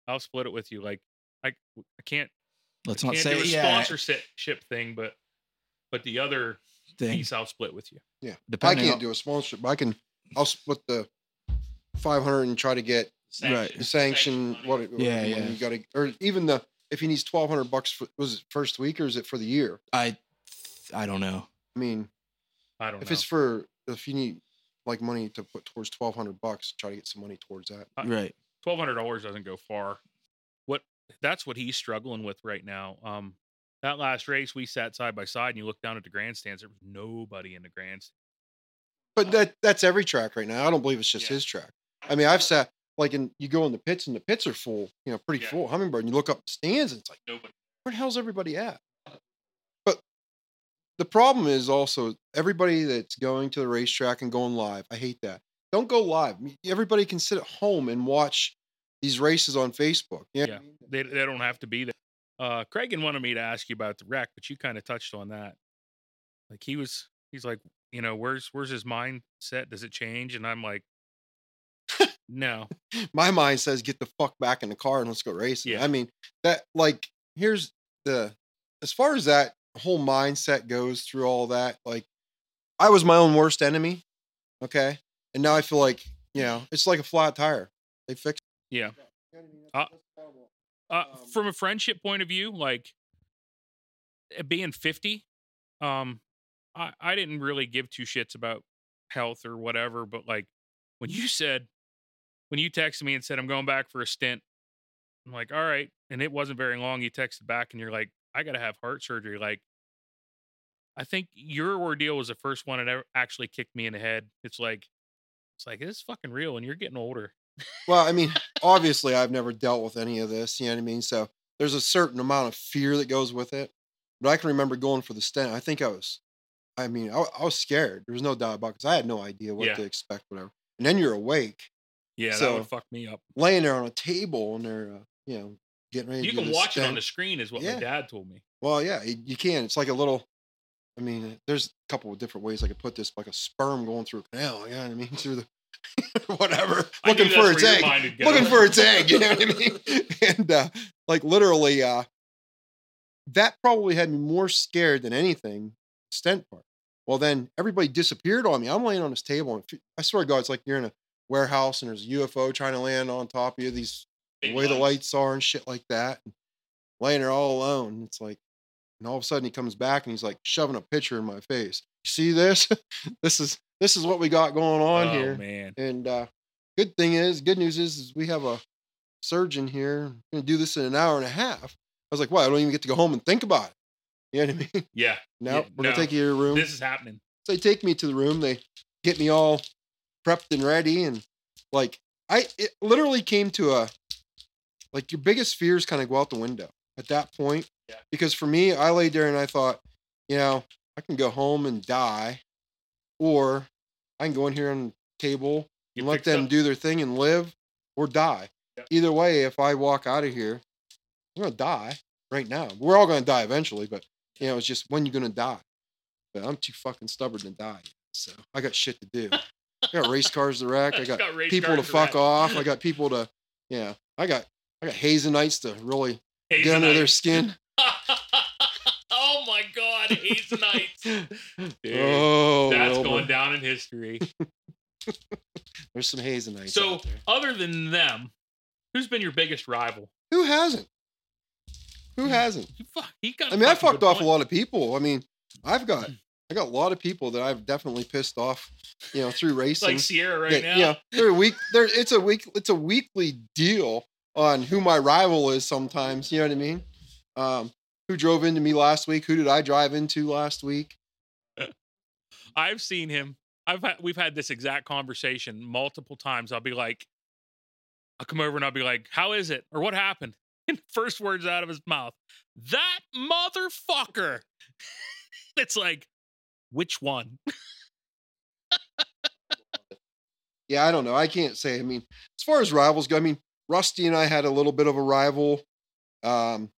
I'll split it with you. Like I, I can't Let's I not can't say do a yeah. sponsorship thing, but but the other Thing. piece I'll split with you. Yeah. Depending I can't on, do a sponsorship, but I can. I'll split the five hundred and try to get Right. the sanction. What? it- Yeah, yeah. You got to, or even the if he needs twelve hundred bucks. For, was it first week or is it for the year? I I don't know. I mean, I don't if know. it's for if you need like money to put towards twelve hundred bucks, try to get some money towards that. Uh, Right. twelve hundred dollars doesn't go far. What that's what he's struggling with right now. Um, that last race we sat side by side, and you look down at the grandstands. There was nobody in the grandstand. But that that's every track right now. I don't believe it's just Yeah. his track. I mean, I've sat like in you go in the pits and the pits are full, you know, pretty Yeah. full. Hummingbird, and you look up the stands and it's like, Nobody. where the hell's everybody at? The problem is also everybody that's going to the racetrack and going live. I hate that. Don't go live. Everybody can sit at home and watch these races on Facebook. You know what I Yeah. mean? They they don't have to be there. Uh, Cragen wanted me to ask you about the wreck, but you kind of touched on that. Like he was, he's like, you know, where's where's his mindset? Does it change? And I'm like, no. [laughs] my mind says get the fuck back in the car and let's go racing. Yeah. I mean, that like here's the as far as that whole mindset goes through all that, like I was my own worst enemy. Okay. And now I feel like, you know, it's like a flat tire. They fixed Yeah. it. Uh, Uh, Um, from a friendship point of view, like uh, being 50, um, I, I didn't really give two shits about health or whatever, but like when you said, when you texted me and said, I'm going back for a stint, I'm like, all right. And it wasn't very long. You texted back and you're like, I got to have heart surgery. Like, I think your ordeal was the first one that ever actually kicked me in the head. It's like, it's like, is fucking real and you're getting older. Well, I mean, [laughs] obviously I've never dealt with any of this, you know what I mean? So there's a certain amount of fear that goes with it. But I can remember going for the stent. I think I was, I mean, I, I was scared. There was no doubt about it because I had no idea what Yeah. to expect, whatever. And then you're awake, Yeah, that So- would fuck me up. laying there on a table, and they're, uh, you know, getting ready. You to can watch it on the screen, is what Yeah. my dad told me. Well, yeah, you, can. It's like a little. I mean, there's a couple of different ways I could put this, like a sperm going through a canal. You know what I mean? [laughs] Through the [laughs] whatever, I looking for its egg. mind would go. looking for its egg. You know what I mean? [laughs] And uh, like literally, uh, that probably had me more scared than anything. Stent part. Well, then everybody disappeared on me. I'm laying on this table, and I swear to God, it's like you're in a warehouse and there's a UFO trying to land on top of you. These the way the lights. are and shit like that. And laying there all alone. It's like, and all of a sudden he comes back and he's like shoving a picture in my face. See this? [laughs] this is this is what we got going on oh, here. man. And uh, good thing is, good news is, is we have a surgeon here. Gonna do this in an hour and a half. I was like, well, I don't even get to go home and think about it. You know what I mean? Yeah. [laughs] No, Yeah, we're gonna take you to your room. This is happening. So they take me to the room. They get me all prepped and ready, and like I, it literally came to a like your biggest fears kind of go out the window at that point. Yeah. Because for me, I laid there and I thought, you know, I can go home and die, or I can go in here on the table You and let them up. do their thing and live or die. Yeah. Either way, if I walk out of here, I'm gonna die right now. We're all gonna die eventually, but you know, it's just when you're gonna die. But I'm too fucking stubborn to die. So I got shit to do. I got race cars to wreck. I [laughs] got, Got people to fuck off. I [laughs] got people to, yeah. You know, I got I got Hazenites to really get under their skin. [laughs] oh my God, Hazenites! [laughs] Dude, oh, that's going down in history. [laughs] There's some Hazenites. So, other than them, who's been your biggest rival? who hasn't? Who Hmm. hasn't? You fuck- he got I mean, I fucked off a lot of people. I mean, I've got I got a lot of people that I've definitely pissed off, you know, through racing. like Sierra right that, now. You know, they're a week. They're it's a week. It's a weekly deal on who my rival is sometimes. You know what I mean? Um, who drove into me last week? Who did I drive into last week? [laughs] I've seen him. I've had, we've had this exact conversation multiple times. I'll be like, I'll come over and I'll be like, "How is it?" or "What happened?" [laughs] And first words out of his mouth, "That motherfucker." [laughs] it's like, which one? Yeah, I don't know. I can't say. I mean, as far as rivals go, I mean, Rusty and I had a little bit of a rival um,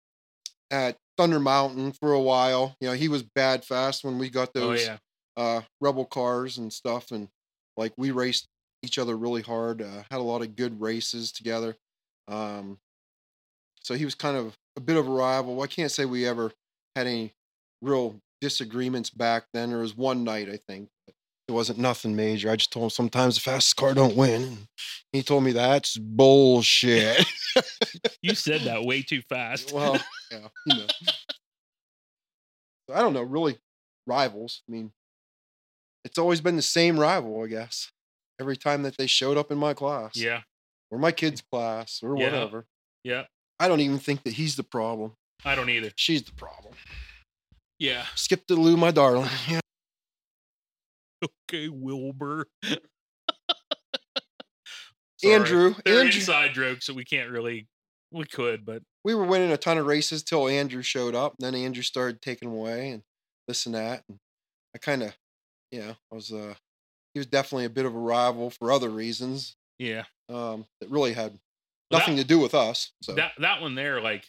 at Thunder Mountain for a while. You know, he was bad fast when we got those oh yeah, uh, rebel cars and stuff, and like we raced each other really hard. Uh, had a lot of good races together. Um, so he was kind of a bit of a rival. I can't say we ever had any real disagreements back then. There was one night, I think. It wasn't nothing major. I just told him sometimes the fastest car don't win. And he told me that's bullshit. [laughs] [laughs] you said that way too fast. well, [laughs] yeah, you know. I don't know, really rivals. I mean, it's always been the same rival, I guess. Every time that they showed up in my class. yeah, Or my kid's class or Yeah. whatever. yeah. I don't even think that he's the problem. I don't either. She's the problem. Yeah. Skip the Lou, my darling. Yeah. Okay, Wilbur. Andrew, They're Andrew, inside jokes, so we can't really. We could, but we were winning a ton of races till Andrew showed up. And then Andrew started taking away and this and that. And I kind of, you know, I was, uh, he was definitely a bit of a rival for other reasons yeah. um, that really had nothing that, to do with us. So that that one there, like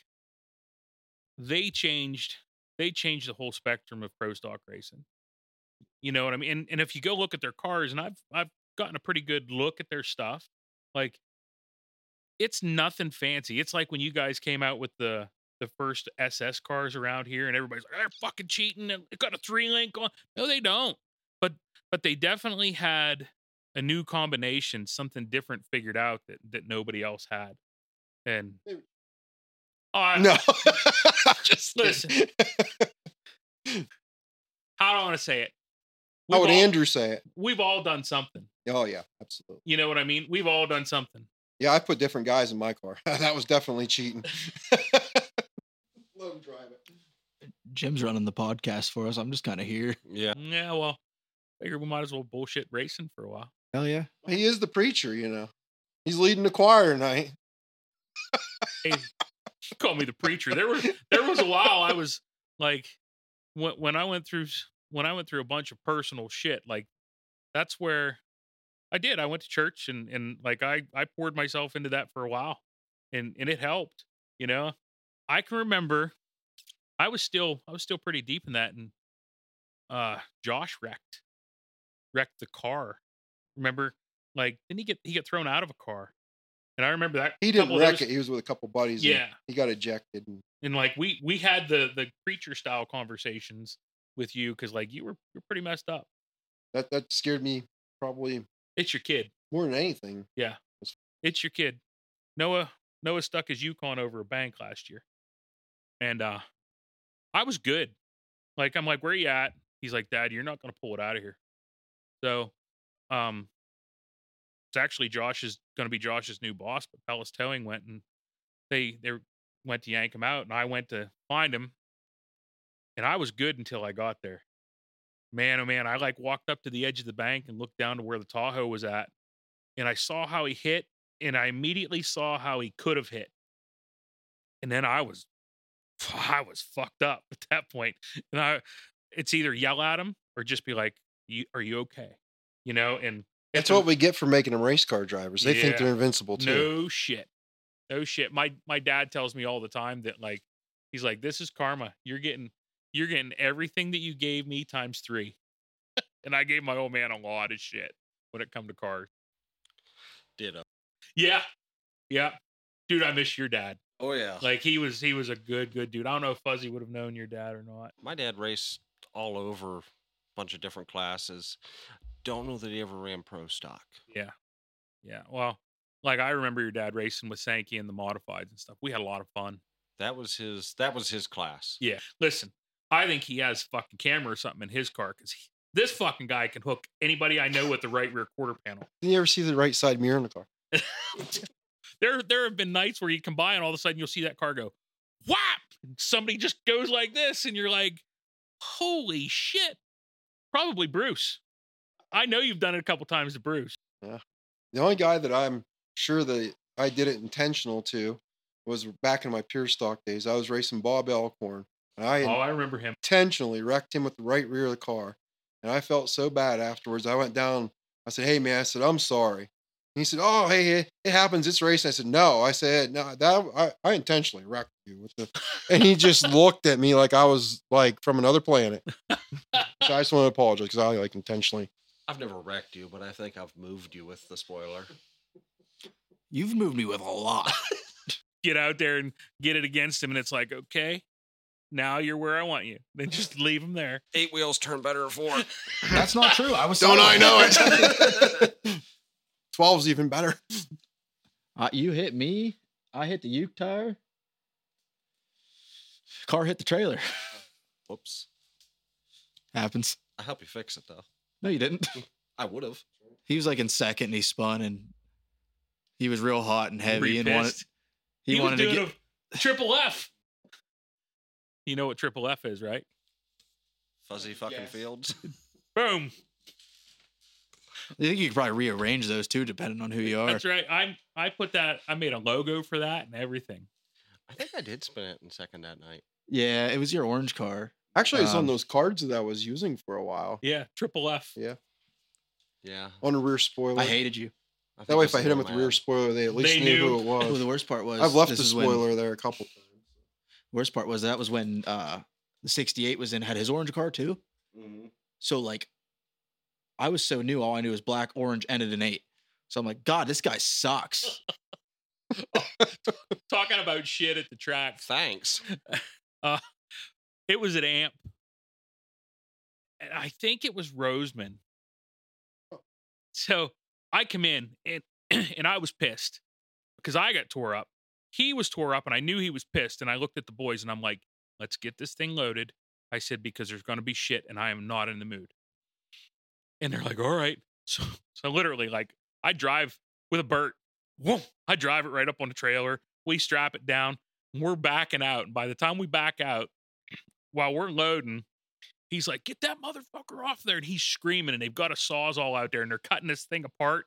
they changed they changed the whole spectrum of pro stock racing. You know what I mean? And and if you go look at their cars, and I've I've gotten a pretty good look at their stuff, like it's nothing fancy. It's like when you guys came out with the the first SS cars around here, and everybody's like, they're fucking cheating. and They got a three link on. No, they don't. But but they definitely had a new combination, something different figured out that that nobody else had. And I- no, [laughs] just [laughs] Listen. [laughs] how do I want to say it? How would all- Andrew say it? We've all done something. Oh yeah, absolutely. You know what I mean? We've all done something. Yeah, I put different guys in my car. [laughs] that was definitely cheating. [laughs] Let him drive it. Jim's running the podcast for us. I'm just kind of here. Yeah. Yeah, well, figure we might as well bullshit racing for a while. Hell yeah. He is the preacher, you know. He's leading the choir tonight. Hey, call me the preacher. There was there was a while I was like when when I went through s- when I went through a bunch of personal shit, like that's where I did. I went to church and and like I I poured myself into that for a while. And and it helped, you know. I can remember I was still I was still pretty deep in that and uh Josh wrecked wrecked the car. Remember like didn't he get he get thrown out of a car? And I remember that He didn't wreck those- it. He was with a couple buddies. Yeah. He got ejected. And and like we we had the the preacher style conversations with you because like you were you're pretty messed up. that, that scared me probably It's your kid. more than anything. Yeah, it's your kid. Noah Noah stuck his Yukon over a bank last year, and uh I was good. Like I'm like, where you at? He's like, Dad, you're not gonna pull it out of here. So, um, it's actually Josh is gonna be Josh's new boss, but Palace Towing went and they they went to yank him out, and I went to find him, and I was good until I got there. Man, oh man, I like walked up to the edge of the bank and looked down to where the Tahoe was at, and I saw how he hit, and I immediately saw how he could have hit, and then I was, [laughs] I was fucked up at that point. and I, it's either yell at him or just be like, "You are you okay?" You know, and That's what we get for making them race car drivers. They think they're invincible too. no shit. No shit. My my dad tells me all the time that like he's like, This is karma. You're getting you're getting everything that you gave me times three. [laughs] and I gave my old man a lot of shit when it come to cars. Ditto. Yeah. Yeah. Dude, I miss your dad. Oh yeah. Like he was he was a good, good dude. I don't know if Fuzzy would have known your dad or not. My dad raced all over a bunch of different classes. Don't know that he ever ran pro stock. Yeah. Yeah. Well, like I remember your dad racing with Sankey and the modifieds and stuff. We had a lot of fun. That was his. That was his class. Yeah. Listen, I think he has fucking camera or something in his car because this fucking guy can hook anybody I know with the right rear quarter panel. Did you ever see the right side mirror in the car? [laughs] there there have been nights where you come by and all of a sudden you'll see that car go whap and somebody just goes like this and you're like holy shit probably bruce i know you've done it a couple times to bruce Yeah. The only guy that I'm sure that I did it intentional to was back in my pure stock days. I was racing Bob Elkhorn, and I oh i remember him intentionally wrecked him with the right rear of the car. And I felt so bad afterwards. I went down. I said, "Hey man," I said, "I'm sorry." And he said, "Oh, hey, it, it happens. It's racing." I said, "No." I said, "No, that I, I intentionally wrecked you with the." [laughs] And he just looked at me like I was like from another planet. so I just want to apologize because I like intentionally. I've never wrecked you, but I think I've moved you with the spoiler. You've moved me with a lot. [laughs] get out there and get it against him and it's like okay now you're where i want you then just [laughs] leave them there Eight wheels turn better than four. [laughs] That's not true. I was. Don't I know it? [laughs] 12's even better. Uh, you hit me. I hit the uke tire. Car hit the trailer. Whoops. Happens. I help you fix it though. No, you didn't. I would have. He was like in second and he spun and he was real hot and heavy and wanted pissed? he, was wanted to doing get a triple f you know what triple f is right Fuzzy fucking fields. [laughs] [laughs] boom I think you could probably rearrange those too, depending on who you are. that's right i i put that i made a logo for that and everything I think I did spin it in second that night. Yeah, it was your orange car. Actually, it's Um, on those cards that I was using for a while yeah triple f Yeah. Yeah. on a rear spoiler. I hated you. I that way, if I hit him with the rear spoiler, they at least They knew, knew. who it was. the worst part was I've left the is when- spoiler there a couple times. Worst part was that was when uh the 68 was in had his orange car too. Mhm. So like I was so new, all I knew was black, orange, ended in eight. So I'm like, God, this guy sucks. [laughs] talking about shit at the track Thanks. [laughs] uh it was at amp and i think it was roseman so i come in and [clears throat] and i was pissed because i got tore up he was tore up and i knew he was pissed and i looked at the boys and i'm like let's get this thing loaded i said because there's going to be shit and i am not in the mood and they're like all right [laughs] so so literally like i drive with a burt whoa, i drive it right up on the trailer we strap it down we're backing out. And by the time we back out, [clears throat] while we're loading, he's like, get that motherfucker off there. And he's screaming, and they've got a sawzall out there and they're cutting this thing apart.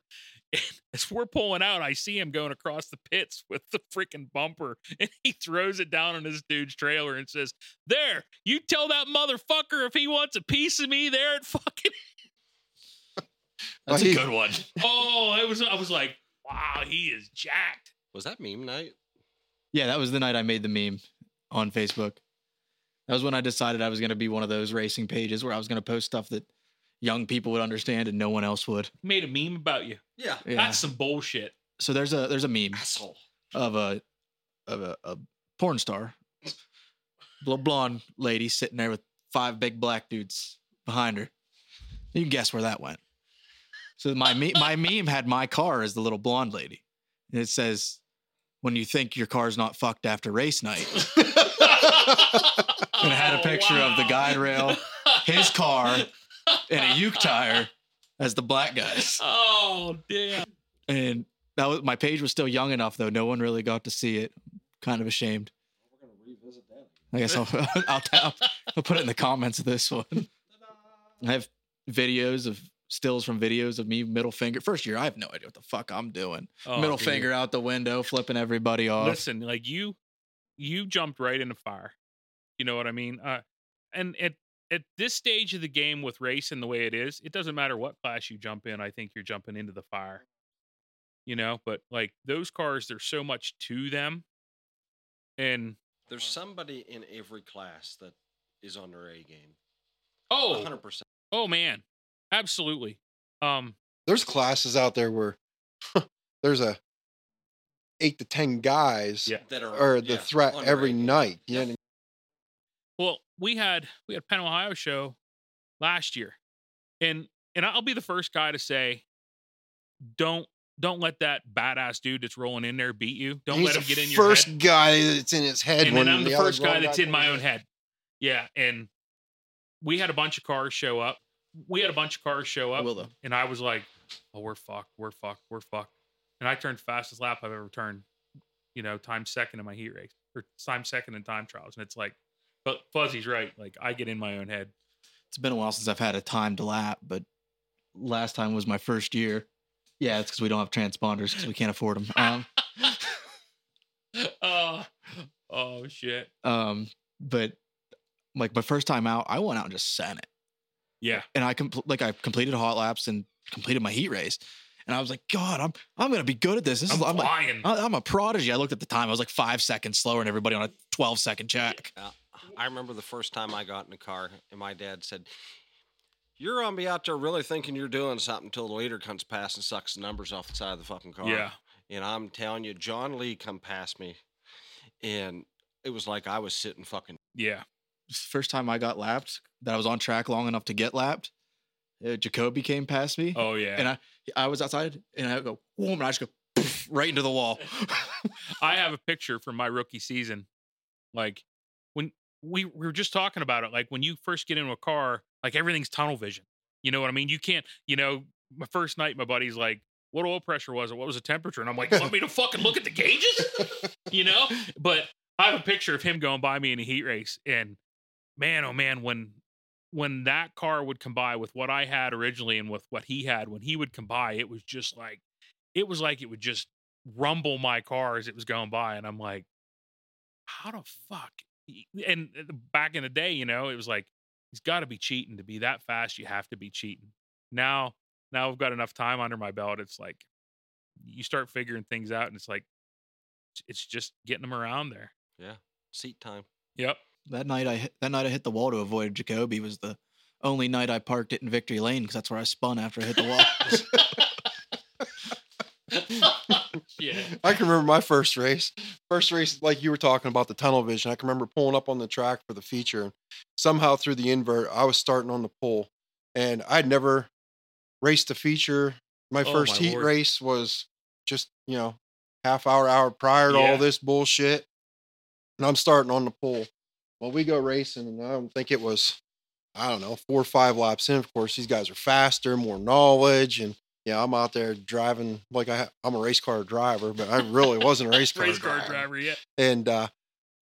And [laughs] as we're pulling out, I see him going across the pits with the freaking bumper [laughs] and he throws it down on this dude's trailer and says, There, you tell that motherfucker if he wants a piece of me there at fucking [laughs] That's Well, a good one. Oh, it was I was like, wow, he is jacked. Was that meme night? Yeah, that was the night I made the meme on Facebook. That was when I decided I was going to be one of those racing pages where I was going to post stuff that young people would understand and no one else would. Made a meme about you. Yeah. Yeah. That's some bullshit. so there's a there's a meme Asshole. of a of a, a porn star, little blonde lady sitting there with five big black dudes behind her. You can guess where that went. So my me- my [laughs] meme had my car as the little blonde lady, and it says, "When you think your car's not fucked after race night." [laughs] And it had a picture of the guide rail, his car, and a uke tire as the black guys. [laughs] Oh damn! And that was my page was still young enough though. No one really got to see it. Kind of ashamed. I guess I'll [laughs] I'll, I'll I'll put it in the comments of this one. I have videos of stills from videos of me middle finger. First year, I have no idea what the fuck I'm doing. Oh, middle dude. finger out the window, flipping everybody off. Listen, like you, you jumped right in the fire. You know what I mean? Uh, and at at this stage of the game with racing the way it is, it doesn't matter what class you jump in. I think you're jumping into the fire. You know, but like those cars, there's so much to them, and There's somebody in every class that is on their A game. oh, 100%. oh man, absolutely. Um, There's classes out there where there's a eight to ten guys Yeah. That are, are the yeah, threat every A game. night. Yep. You know, Well, we had we had Penn Ohio show last year, and and I'll be the first guy to say, don't don't let that badass dude that's rolling in there beat you. Don't he's let him get in your first head. guy that's in his head. And when then I'm the other first guy that's in my own head. Yeah, and we had a bunch of cars show up. We had a bunch of cars show up, will though. and I was like, "Oh, we're fucked. We're fucked. We're fucked." and I turned fastest lap I've ever turned. You know, time second in my heat race or time second in time trials, and it's like, but Fuzzy's right. Like I get in my own head. It's been a while since I've had a timed lap, but last time was my first year. Yeah, it's because we don't have transponders because we can't afford them. Um, [laughs] oh, oh shit. um, but like my first time out, I went out and just sent it, Yeah. and I compl- like I completed hot laps and completed my heat race, and I was like, God, I'm I'm gonna be good at this. This I'm is I'm, like, flying. I- I'm a prodigy. I looked at the time; I was like five seconds slower than everybody on a 12 second check. Uh, I remember the first time I got in a car, and my dad said, "You're gonna be out there really thinking you're doing something until the leader comes past and sucks the numbers off the side of the fucking car." yeah. And I'm telling you, John Lee come past me, and it was like I was sitting fucking. Yeah. First time I got lapped, that I was on track long enough to get lapped. Uh, Jacoby came past me, Oh yeah. and I I was outside, and I go, whoa, and I just go poof, right into the wall. [laughs] I have a picture from my rookie season. Like when we, we were just talking about it, like when you first get into a car, like everything's tunnel vision. You know what I mean? You can't, you know, my first night, my buddy's like, what oil pressure was it? What was the temperature? And I'm like, you want me to fucking look at the gauges? [laughs] You know? But I have a picture of him going by me in a heat race. And man, oh man, when when that car would come by with what I had originally and with what he had, when he would come by, it was just like it was like it would just rumble my car as it was going by. And I'm like, how the fuck? Y- And uh, back in the day, you know, it was like, he's got to be cheating to be that fast. You have to be cheating. Now, now I've got enough time under my belt. It's like, you start figuring things out and it's like, it's just getting them around there. Yeah, seat time. Yep. that night I hit, that night I hit the wall to avoid Jacoby was the only night I parked it in Victory Lane because that's where I spun after I hit the wall. [laughs] [laughs] yeah. I can remember my first race. First race, like you were talking about the tunnel vision. I can remember pulling up on the track for the feature. Somehow through the invert, I was starting on the pole. And I'd never raced a feature. My Oh, first my heat Lord. race was just, you know, half hour, hour prior to Yeah. all this bullshit. And I'm starting on the pole. Well, we go racing, and I don't think it was, I don't know, four or five laps in. Of course, these guys are faster, more knowledge, and yeah, I'm out there driving like I, ha- I'm a race car driver, but I really wasn't a race [laughs] car Race car driver. driver. Yeah. And uh,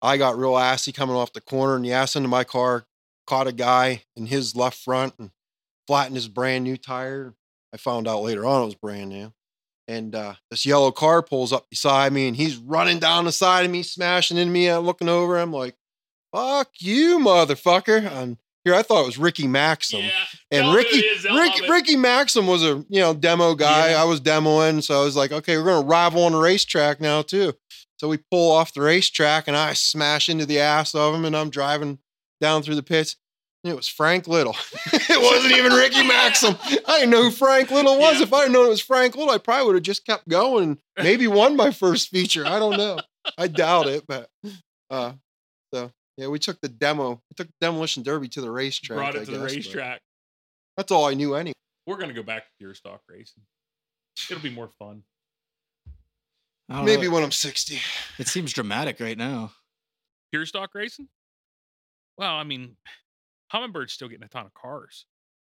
I got real assy coming off the corner, and the ass into my car caught a guy in his left front and flattened his brand new tire. I found out later on it was brand new. And uh, this yellow car pulls up beside me, and he's running down the side of me, smashing into me. I'm looking over. I'm like, "Fuck you, motherfucker!" And here I thought it was Ricky Maxim. Yeah. And Tell Ricky, Ricky. Ricky Maxim was a you know demo guy. Yeah. I was demoing, so I was like, okay, we're gonna rival on the racetrack now too. So we pull off the racetrack, and I smash into the ass of him, and I'm driving down through the pits. And it was Frank Little. [laughs] it wasn't even Ricky Maxim. [laughs] I didn't know who Frank Little was. Yeah. If I had known it was Frank Little, I probably would have just kept going maybe won my first feature. I don't know. I doubt it, but uh, so yeah, we took the demo. We took the demolition derby to the racetrack. Brought I it to the guess, but racetrack. That's all I knew anyway. We're gonna go back to pure stock racing. It'll be more fun. Maybe know. when I'm 60. it seems dramatic right now. Pure stock racing? Well, I mean, Hummingbird's still getting a ton of cars.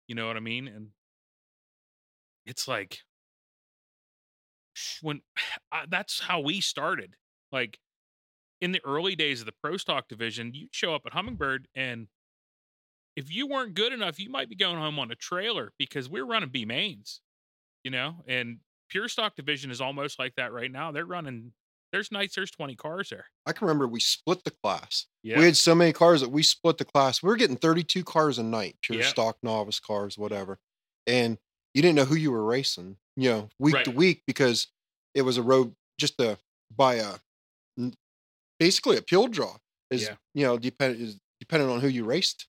You know what I mean? And it's like when [sighs] I, that's how we started. Like in the early days of the pro stock division, you'd show up at Hummingbird and if you weren't good enough, you might be going home on a trailer because we're running B mains, you know, and pure stock division is almost like that right now. They're running, there's nights, there's 20 cars there. I can remember we split the class. Yeah. We had so many cars that we split the class. We were getting 32 cars a night, pure Yeah. stock novice cars, whatever. And you didn't know who you were racing, you know, week to week because it was a road just a by a basically a pill draw is Yeah. you know depend is depending on who you raced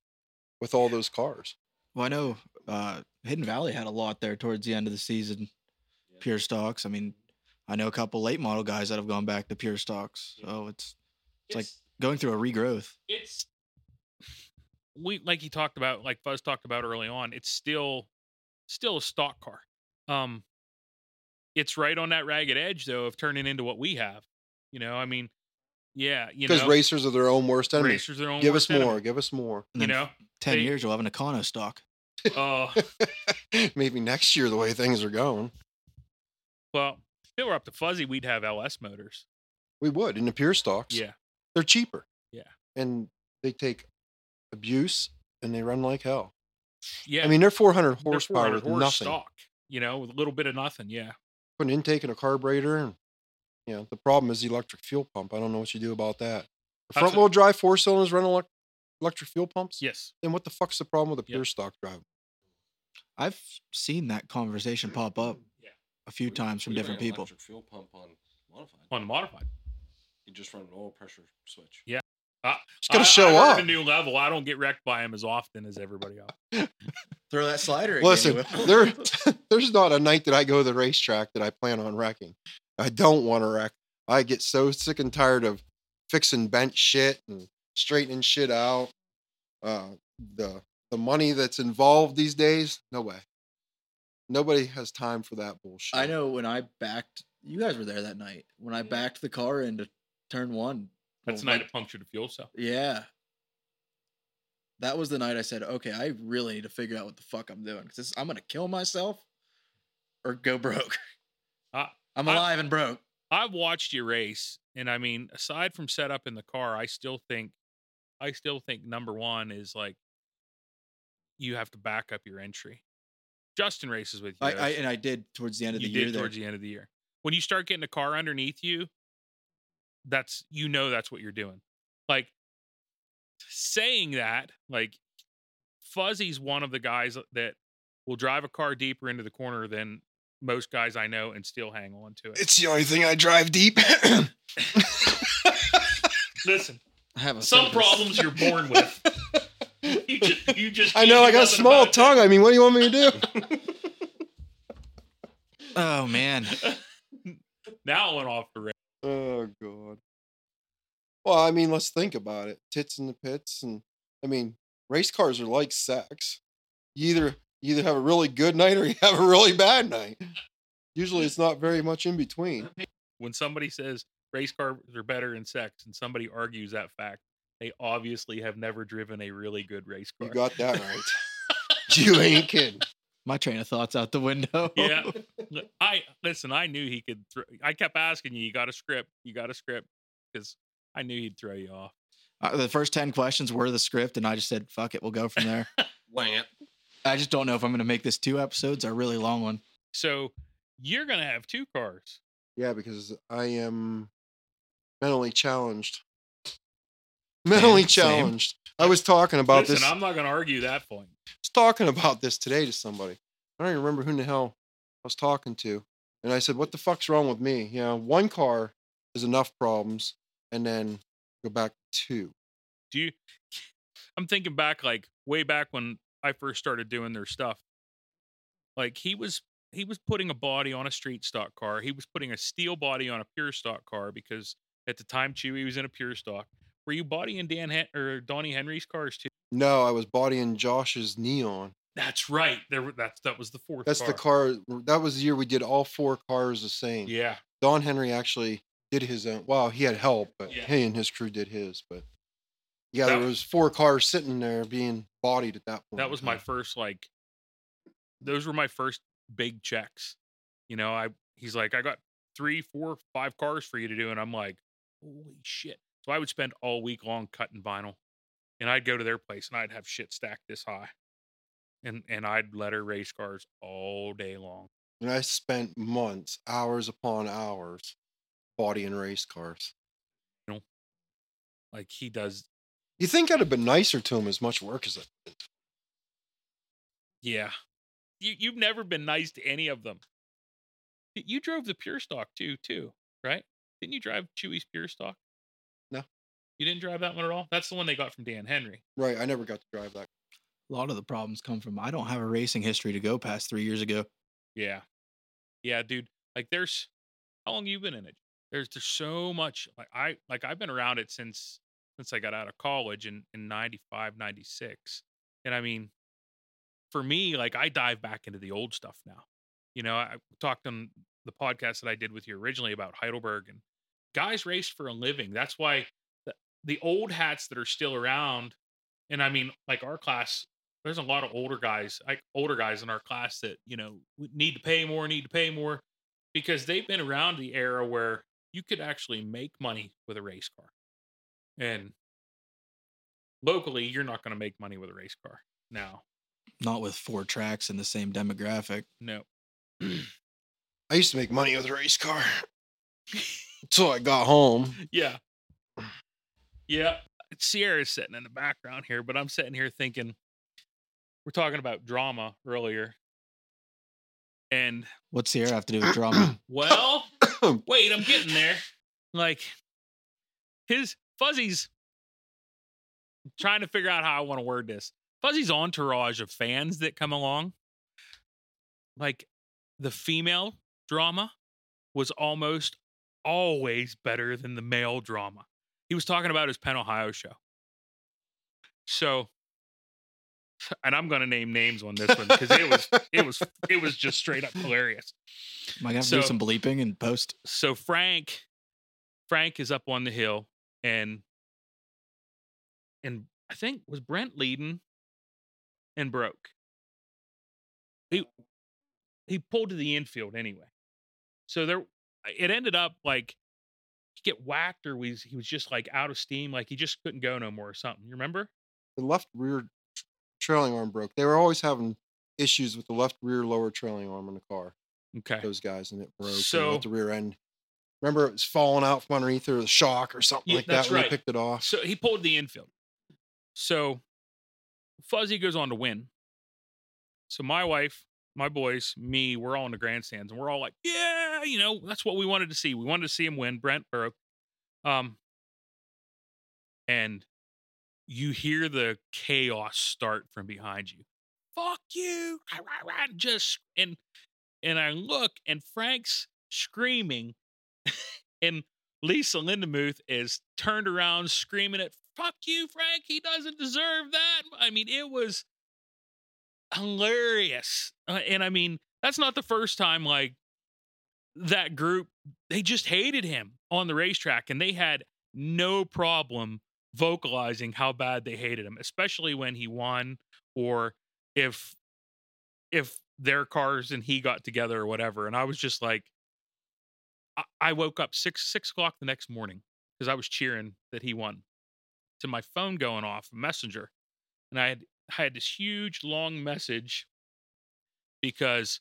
with all those cars. Well, I know uh, Hidden Valley had a lot there towards the end of the season. Pure stocks. I mean, I know a couple late model guys that have gone back to pure stocks. So it's It's like- going through a regrowth. it's we like you talked about like Fuzz talked about early on it's still still a stock car um it's right on that ragged edge though of turning into what we have you know i mean yeah you Because know racers are their own worst enemy. racers are their own Give worst us more. enemy, Give us more. And you know 10 they- years, you'll have an Econo stock. uh [laughs] Maybe next year the way things are going. well If it were up to Fuzzy, we'd have LS motors. We would in the pure stocks. Yeah. they're cheaper. Yeah. and they take abuse and they run like hell. Yeah. I mean, they're 400 they're horsepower 400 with horse nothing. stock, you know, with a little bit of nothing. Yeah. Put an intake and a carburetor, and you know the problem is the electric fuel pump. I don't know what you do about that. The front wheel drive four cylinders run elec- electric fuel pumps. Yes. Then what the fuck's the problem with a Yep. pure stock drive? I've seen that conversation pop up [clears throat] Yeah. a few times from We different ran people. Electric fuel pump on modified. On modified. You just run an oil pressure switch. Yeah. Uh, It's gonna I- show I up. A new level. I don't get wrecked by him as often as everybody else. [laughs] Throw that slider. In. Listen, there, [laughs] [laughs] there's not a night that I go to the racetrack that I plan on wrecking. I don't want to wreck. I get so sick and tired of fixing bent shit and straightening shit out. Uh, the the money that's involved these days, no way. Nobody has time for that bullshit. I know when I backed, you guys were there that night when I backed the car into turn one. That's the well, night like- it punctured the fuel cell. Yeah. That was the night I said, okay, I really need to figure out what the fuck I'm doing because I'm going to kill myself or go broke. [laughs] I'm I- alive and broke. I've watched you race, and I mean, aside from setup in the car, I still think, I still think number one is like, you have to back up your entry. Justin races with you. I, I and I did towards the end of you the year. there. towards the end of the year. When you start getting a car underneath you, that's you know that's what you're doing. Like saying that, like Fuzzy's one of the guys that will drive a car deeper into the corner than most guys I know and still hang on to it. it's the only thing I drive deep. [coughs] Listen, I have a some purpose. problems you're born with. You just, you just I know I got a small about it. tongue. I mean, what do you want me to do? Oh man, [laughs] Now I went off the rails. Oh god. Well, I mean, let's think about it. Tits in the pits, and I mean, race cars are like sex. You either you either have a really good night or you [laughs] have a really bad night. Usually, it's not very much in between. When somebody says race cars are better in sex and somebody argues that fact, they obviously have never driven a really good race car. You got that right. [laughs] you ain't kidding. my train of thoughts out the window. yeah. [laughs] I listen, I knew he could throw I kept asking you, you got a script, you got a script because I knew he'd throw you off. Uh, the first ten questions were the script, and I just said, "Fuck it, we'll go from there." Wang it. I just don't know if I'm going to make this two episodes or a really long one. So you're gonna have two cars. Yeah, because I am mentally challenged. Mentally Same, same. challenged. I was talking about Listen, this. I'm not gonna argue that point. was talking about this today to somebody. I don't even remember who in the hell I was talking to. And I said, What the fuck's wrong with me? You know, one car is enough problems, and then go back to two. Do you I'm thinking back like way back when I first started doing their stuff. Like he was he was putting a body on a street stock car. He was putting a steel body on a pure stock car because at the time Chewy was in a pure stock. Were you bodying Dan Hen- or Donnie Henry's cars too? No, I was bodying Josh's neon. That's right. There were that's that was the fourth. That's the car. That was the year we did all four cars the same. Yeah. Don Henry actually did his own. Well, he had help, but Yeah. he and his crew did his. But yeah, That- there was four cars sitting there being bodied at that point. That was my first like those were my first big checks. You know, I he's like, I got three, four, five cars for you to do. And I'm like, holy shit. So I would spend all week long cutting vinyl. And I'd go to their place and I'd have shit stacked this high. And and I'd let her race cars all day long. And I spent months, hours upon hours, bodying race cars. You know, like he does You think I'd have been nicer to him as much work as I did. yeah. You you've never been nice to any of them. You drove the pure stock too, too, right? Didn't you drive Chewy's pure stock? No. You didn't drive that one at all? That's the one they got from Dan Henry. Right, I never got to drive that. A lot of the problems come from I don't have a racing history to go past three years ago. Yeah. Yeah, dude. Like there's how long you been in it? There's there's so much like I like I've been around it since since I got out of college in in 95, 96. And I mean for me, like I dive back into the old stuff now. You know, I talked on the podcast that I did with you originally about Heidelberg and guys race for a living. That's why the, the old hats that are still around, and I mean, like our class, there's a lot of older guys, like older guys in our class that you know need to pay more, need to pay more. because they've been around the era where you could actually make money with a race car. And locally, you're not going to make money with a race car now. Not with four tracks in the same demographic. No. [clears throat] I used to make money with a race car [laughs] until I got home. Yeah. Yeah. Sierra's sitting in the background here, but I'm sitting here thinking we're talking about drama earlier. And What's Sierra have to do with [clears throat] drama? well, [coughs] wait, I'm getting there. Like his Fuzzy's trying to figure out how I want to word this. Fuzzy's entourage of fans that come along, like the female drama was almost always better than the male drama. He was talking about his Penn, Ohio show. So, and I'm going to name names on this one because it was it was it was just straight up hilarious. Am I gonna have do So- some bleeping and post? So Frank, Frank is up on the hill, and and I think was Brent leading, and broke. He he pulled to the infield anyway, so there it ended up like he get whacked or was he was just like out of steam, like he just couldn't go no more or something. You remember? The left rear trailing arm broke. They were always having issues with the left rear lower trailing arm in the car. Okay. Those guys, and it broke. and So- let the rear end. Remember, it was falling out from underneath or the shock or something Yeah, like that when right. they picked it off. So he pulled the infield. So Fuzzy goes on to win. So my wife, my boys, me, we're all in the grandstands and we're all like, yeah, you know, that's what we wanted to see. We wanted to see him win. Brent broke. Um, and you hear the chaos start from behind you. Fuck you. [laughs] Just and and I look and Frank's screaming and Lisa Lindemuth is turned around screaming at fuck you, Frank. He doesn't deserve that. I mean, it was hilarious. Uh, and I mean, that's not the first time like that group they just hated him on the racetrack and they had no problem vocalizing how bad they hated him, especially when he won or if if their cars and he got together or whatever. And I was just like I, I woke up six six o'clock the next morning because I was cheering that he won. To my phone going off, messenger, and I had I had this huge long message because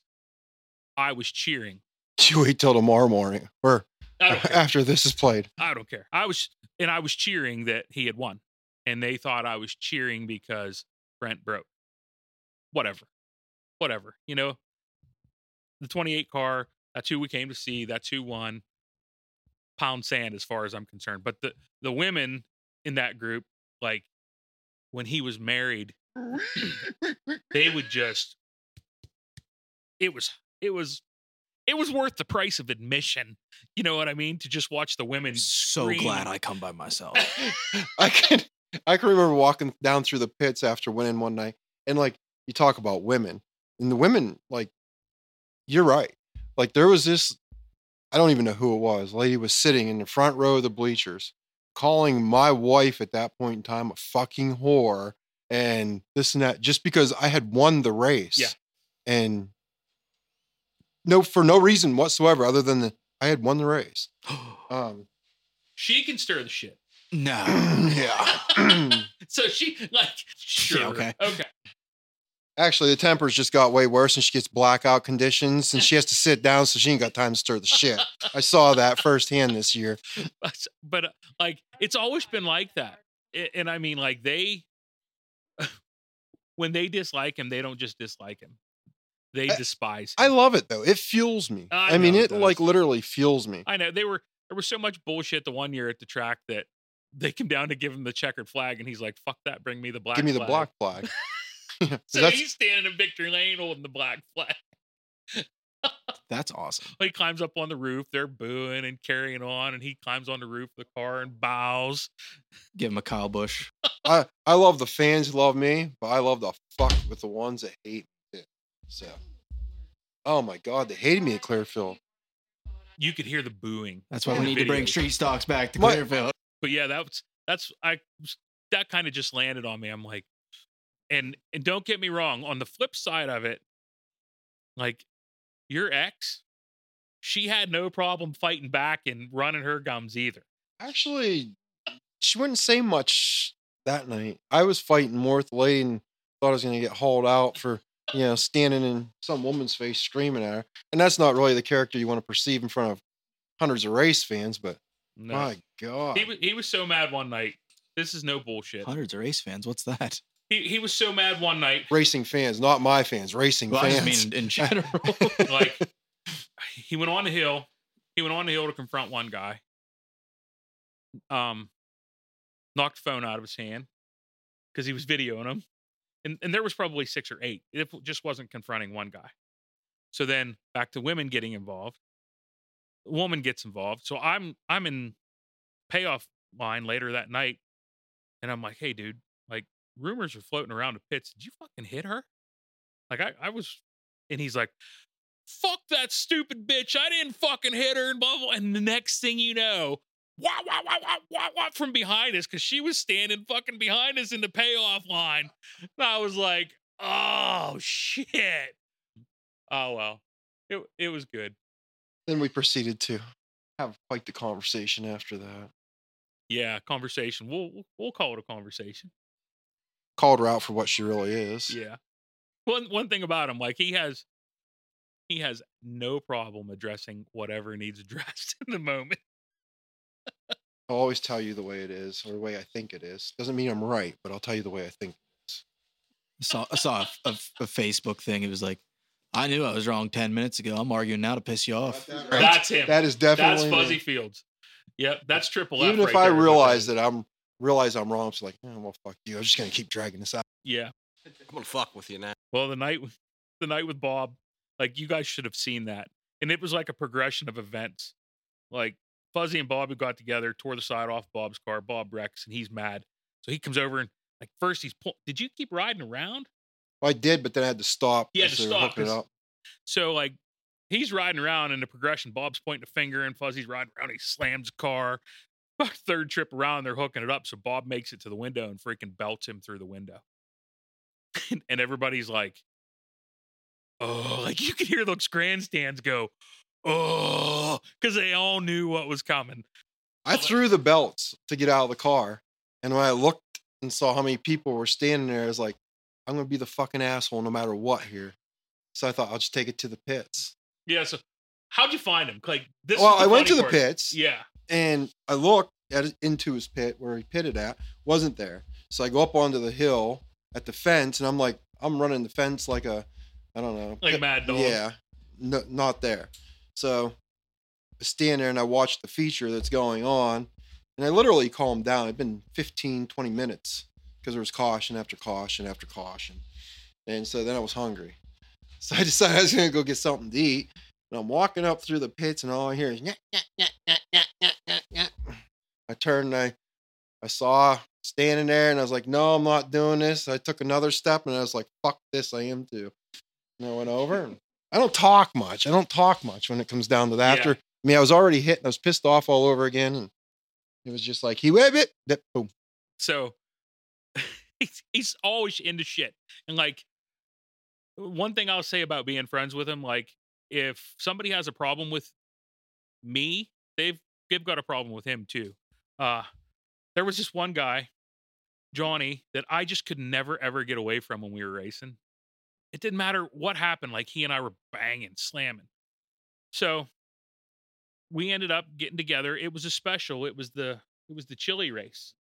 I was cheering. You wait till tomorrow morning or I don't [laughs] care. after this is played. I don't care. I was and I was cheering that he had won, and they thought I was cheering because Brent broke. Whatever, whatever. You know, the 28 car. That's who we came to see. That's who won. Pound sand, as far as I'm concerned. But the the women in that group, like when he was married, [clears throat] they would just. It was. It was. It was worth the price of admission. You know what I mean? To just watch the women. I'm So scream. glad I come by myself. [laughs] I can I can remember walking down through the pits after winning one night, and like you talk about women, and the women like you're right. Like there was this, I don't even know who it was. Lady was sitting in the front row of the bleachers, calling my wife at that point in time a fucking whore and this and that, just because I had won the race. Yeah. and no for no reason whatsoever other than the, I had won the race. [gasps] Um, She can stir the shit. no. [clears throat] yeah. [coughs] So she like sure. okay. Okay. Actually, the tempers just got way worse, and she gets blackout conditions, and [laughs] she has to sit down, so she ain't got time to stir the shit. I saw that firsthand this year. [laughs] But, but uh, like it's always been like that. A- And I mean like they [laughs] when they dislike him, they don't just dislike him. They I- despise I love it though; it fuels me. I I, mean, it it like literally fuels me. I know they were there was so much bullshit the one year at the track that they came down to give him the checkered flag and he's like, fuck that, bring me the black Give me the flag." black flag. Yeah, [laughs] So that's- he's standing in victory lane holding the black flag. [laughs] That's awesome. He climbs up on the roof, they're booing and carrying on, and he climbs on the roof of the car and bows. Give him a Kyle Busch. I I love the fans who love me, but I love the fuck with the ones that hate me. too. So, oh my god, they hated me at Clearfield. You could hear the booing. That's why we the need to bring street stocks back to My- Clearfield. but yeah, that's that's I that kind of just landed on me. I'm like, and and don't get me wrong. On the flip side of it, like your ex, she had no problem fighting back and running her gums either. Actually, she wouldn't say much that night. I was fighting more with the lady and thought I was going to get hauled out for, you know, standing in some woman's face screaming at her. And that's not really the character you want to perceive in front of hundreds of race fans, but No. my God. He was he was so mad one night. This is no bullshit. Hundreds of race fans. What's that? He he was so mad one night. racing fans, not my fans, racing Well, I fans. just mean in [laughs] general. [laughs] Like he went on the hill. He went on the hill to confront one guy. Um, knocked phone out of his hand because he was videoing him, and and there was probably six or eight. It just wasn't confronting one guy. So then back to women getting involved. The woman gets involved. So I'm I'm in payoff line later that night, and I'm like, hey, dude, like rumors are floating around the pits. Did you fucking hit her? Like I I was, and he's like, fuck that stupid bitch. I didn't fucking hit her and blah blah. And the next thing you know, wah wah wah wah wah wah from behind us because she was standing fucking behind us in the payoff line. And I was like, oh shit. Oh well, it it was good. then we proceeded to have quite the conversation after that. Yeah, conversation. We'll- we'll call it a conversation. Called her out for what she really is. Yeah. One one thing about him, like he has he has no problem addressing whatever needs [laughs] addressed in the moment. I'll always tell you the way it is or the way I think it is. Doesn't mean I'm right, but I'll tell you the way I think. I saw, I saw a, a, a Facebook thing. It was like, I knew I was wrong 10 minutes ago. I'm arguing now to piss you off. Right? That's him. That is That's definitely me. Fuzzy Fields. Yep, that's triple F. Even if right I there, realize that I'm realize I'm wrong, it's like, oh, well, fuck you. I'm just gonna keep dragging this out. Yeah. I'm gonna fuck with you now. Well, the night with- the night with Bob, like you guys should have seen that. And it was like a progression of events. Like Fuzzy and Bobby got together, tore the side off Bob's car, Bob wrecks, and he's mad. So he comes over and like first he's pull- did you keep riding around? Well, I did, but then I had to stop. He had to stop hooking it 'cause- up. So like he's riding around in the progression. Bob's pointing a finger and Fuzzy's riding around. He slams the car. [laughs] Third trip around, they're hooking it up. So Bob makes it to the window and freaking belts him through the window. [laughs] and, everybody's like, oh, [laughs] like you can hear those grandstands go, oh, because they all knew what was coming. I threw the belts to get out of the car, and when I looked and saw how many people were standing there, I was like, I'm gonna be the fucking asshole no matter what here. So I thought I'll just take it to the pits. Yeah. So how'd you find him? Like this. well, I went to funny the pits. Yeah. And I looked at into his pit where he pitted at, wasn't there. So I go up onto the hill at the fence, and I'm like, I'm running the fence like a, I don't know, Like a mad dog. Yeah, no, not there. So I stand there and I watch the feature that's going on, and I literally calm down. It'd been 15, 20 minutes because there was caution after caution after caution, and so then I was hungry. [laughs] So I decided I was gonna go get something to eat. And I'm walking up through the pits, and all I hear is "Nyah, nyah, nyah, nyah, nyah, nyah, nyah, nyah." I turned and I, I saw standing there, and I was like, "No, I'm not doing this." I took another step, and I was like, "Fuck this, I am too." And I went over. And I don't talk much. I don't talk much when it comes down to that. Yeah. After I mean, I was already hit, and I was pissed off all over again, and it was just like he whip it, dip, boom. So [laughs] he's, he's always into shit. And like one thing I'll say about being friends with him, like if somebody has a problem with me, they've they've got a problem with him too. Uh there was this one guy, Johnny, that I just could never ever get away from when we were racing. It didn't matter what happened, like he and I were banging, slamming. So we ended up getting together. It was a special. It was the it was the chili race.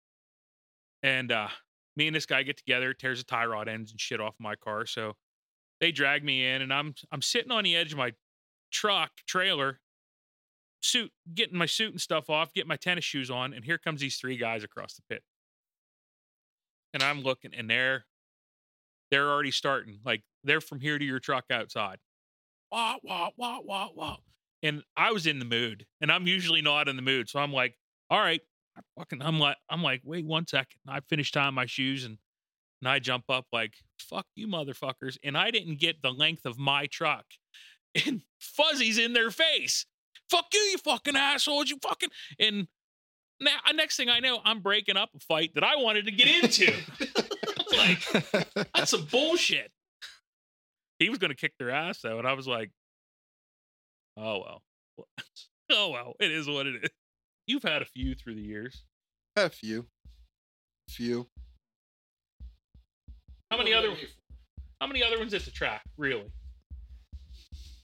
And uh me and this guy get together, tears the tie rod ends and shit off my car. So they drag me in and I'm I'm sitting on the edge of my truck trailer, suit, getting my suit and stuff off, getting my tennis shoes on, and here comes these three guys across the pit. And I'm looking and they're they're already starting. Like they're from here to your truck outside. Wah, wah, wah, wah, wah. And I was in the mood. And I'm usually not in the mood. So I'm like, all right, I fucking I'm like I'm like, wait one second. I finished tying my shoes and and I jump up like, fuck you motherfuckers. And I didn't get the length of my truck. [laughs] And Fuzzy's in their face. Fuck you, you fucking assholes, you fucking and now uh, next thing I know, I'm breaking up a fight that I wanted to get into. [laughs] like, that's some bullshit. He was gonna kick their ass though, and I was like, oh well. [laughs] oh well, it is what it is. You've had a few through the years. A few, few. How many other? How many other ones at the track? Really?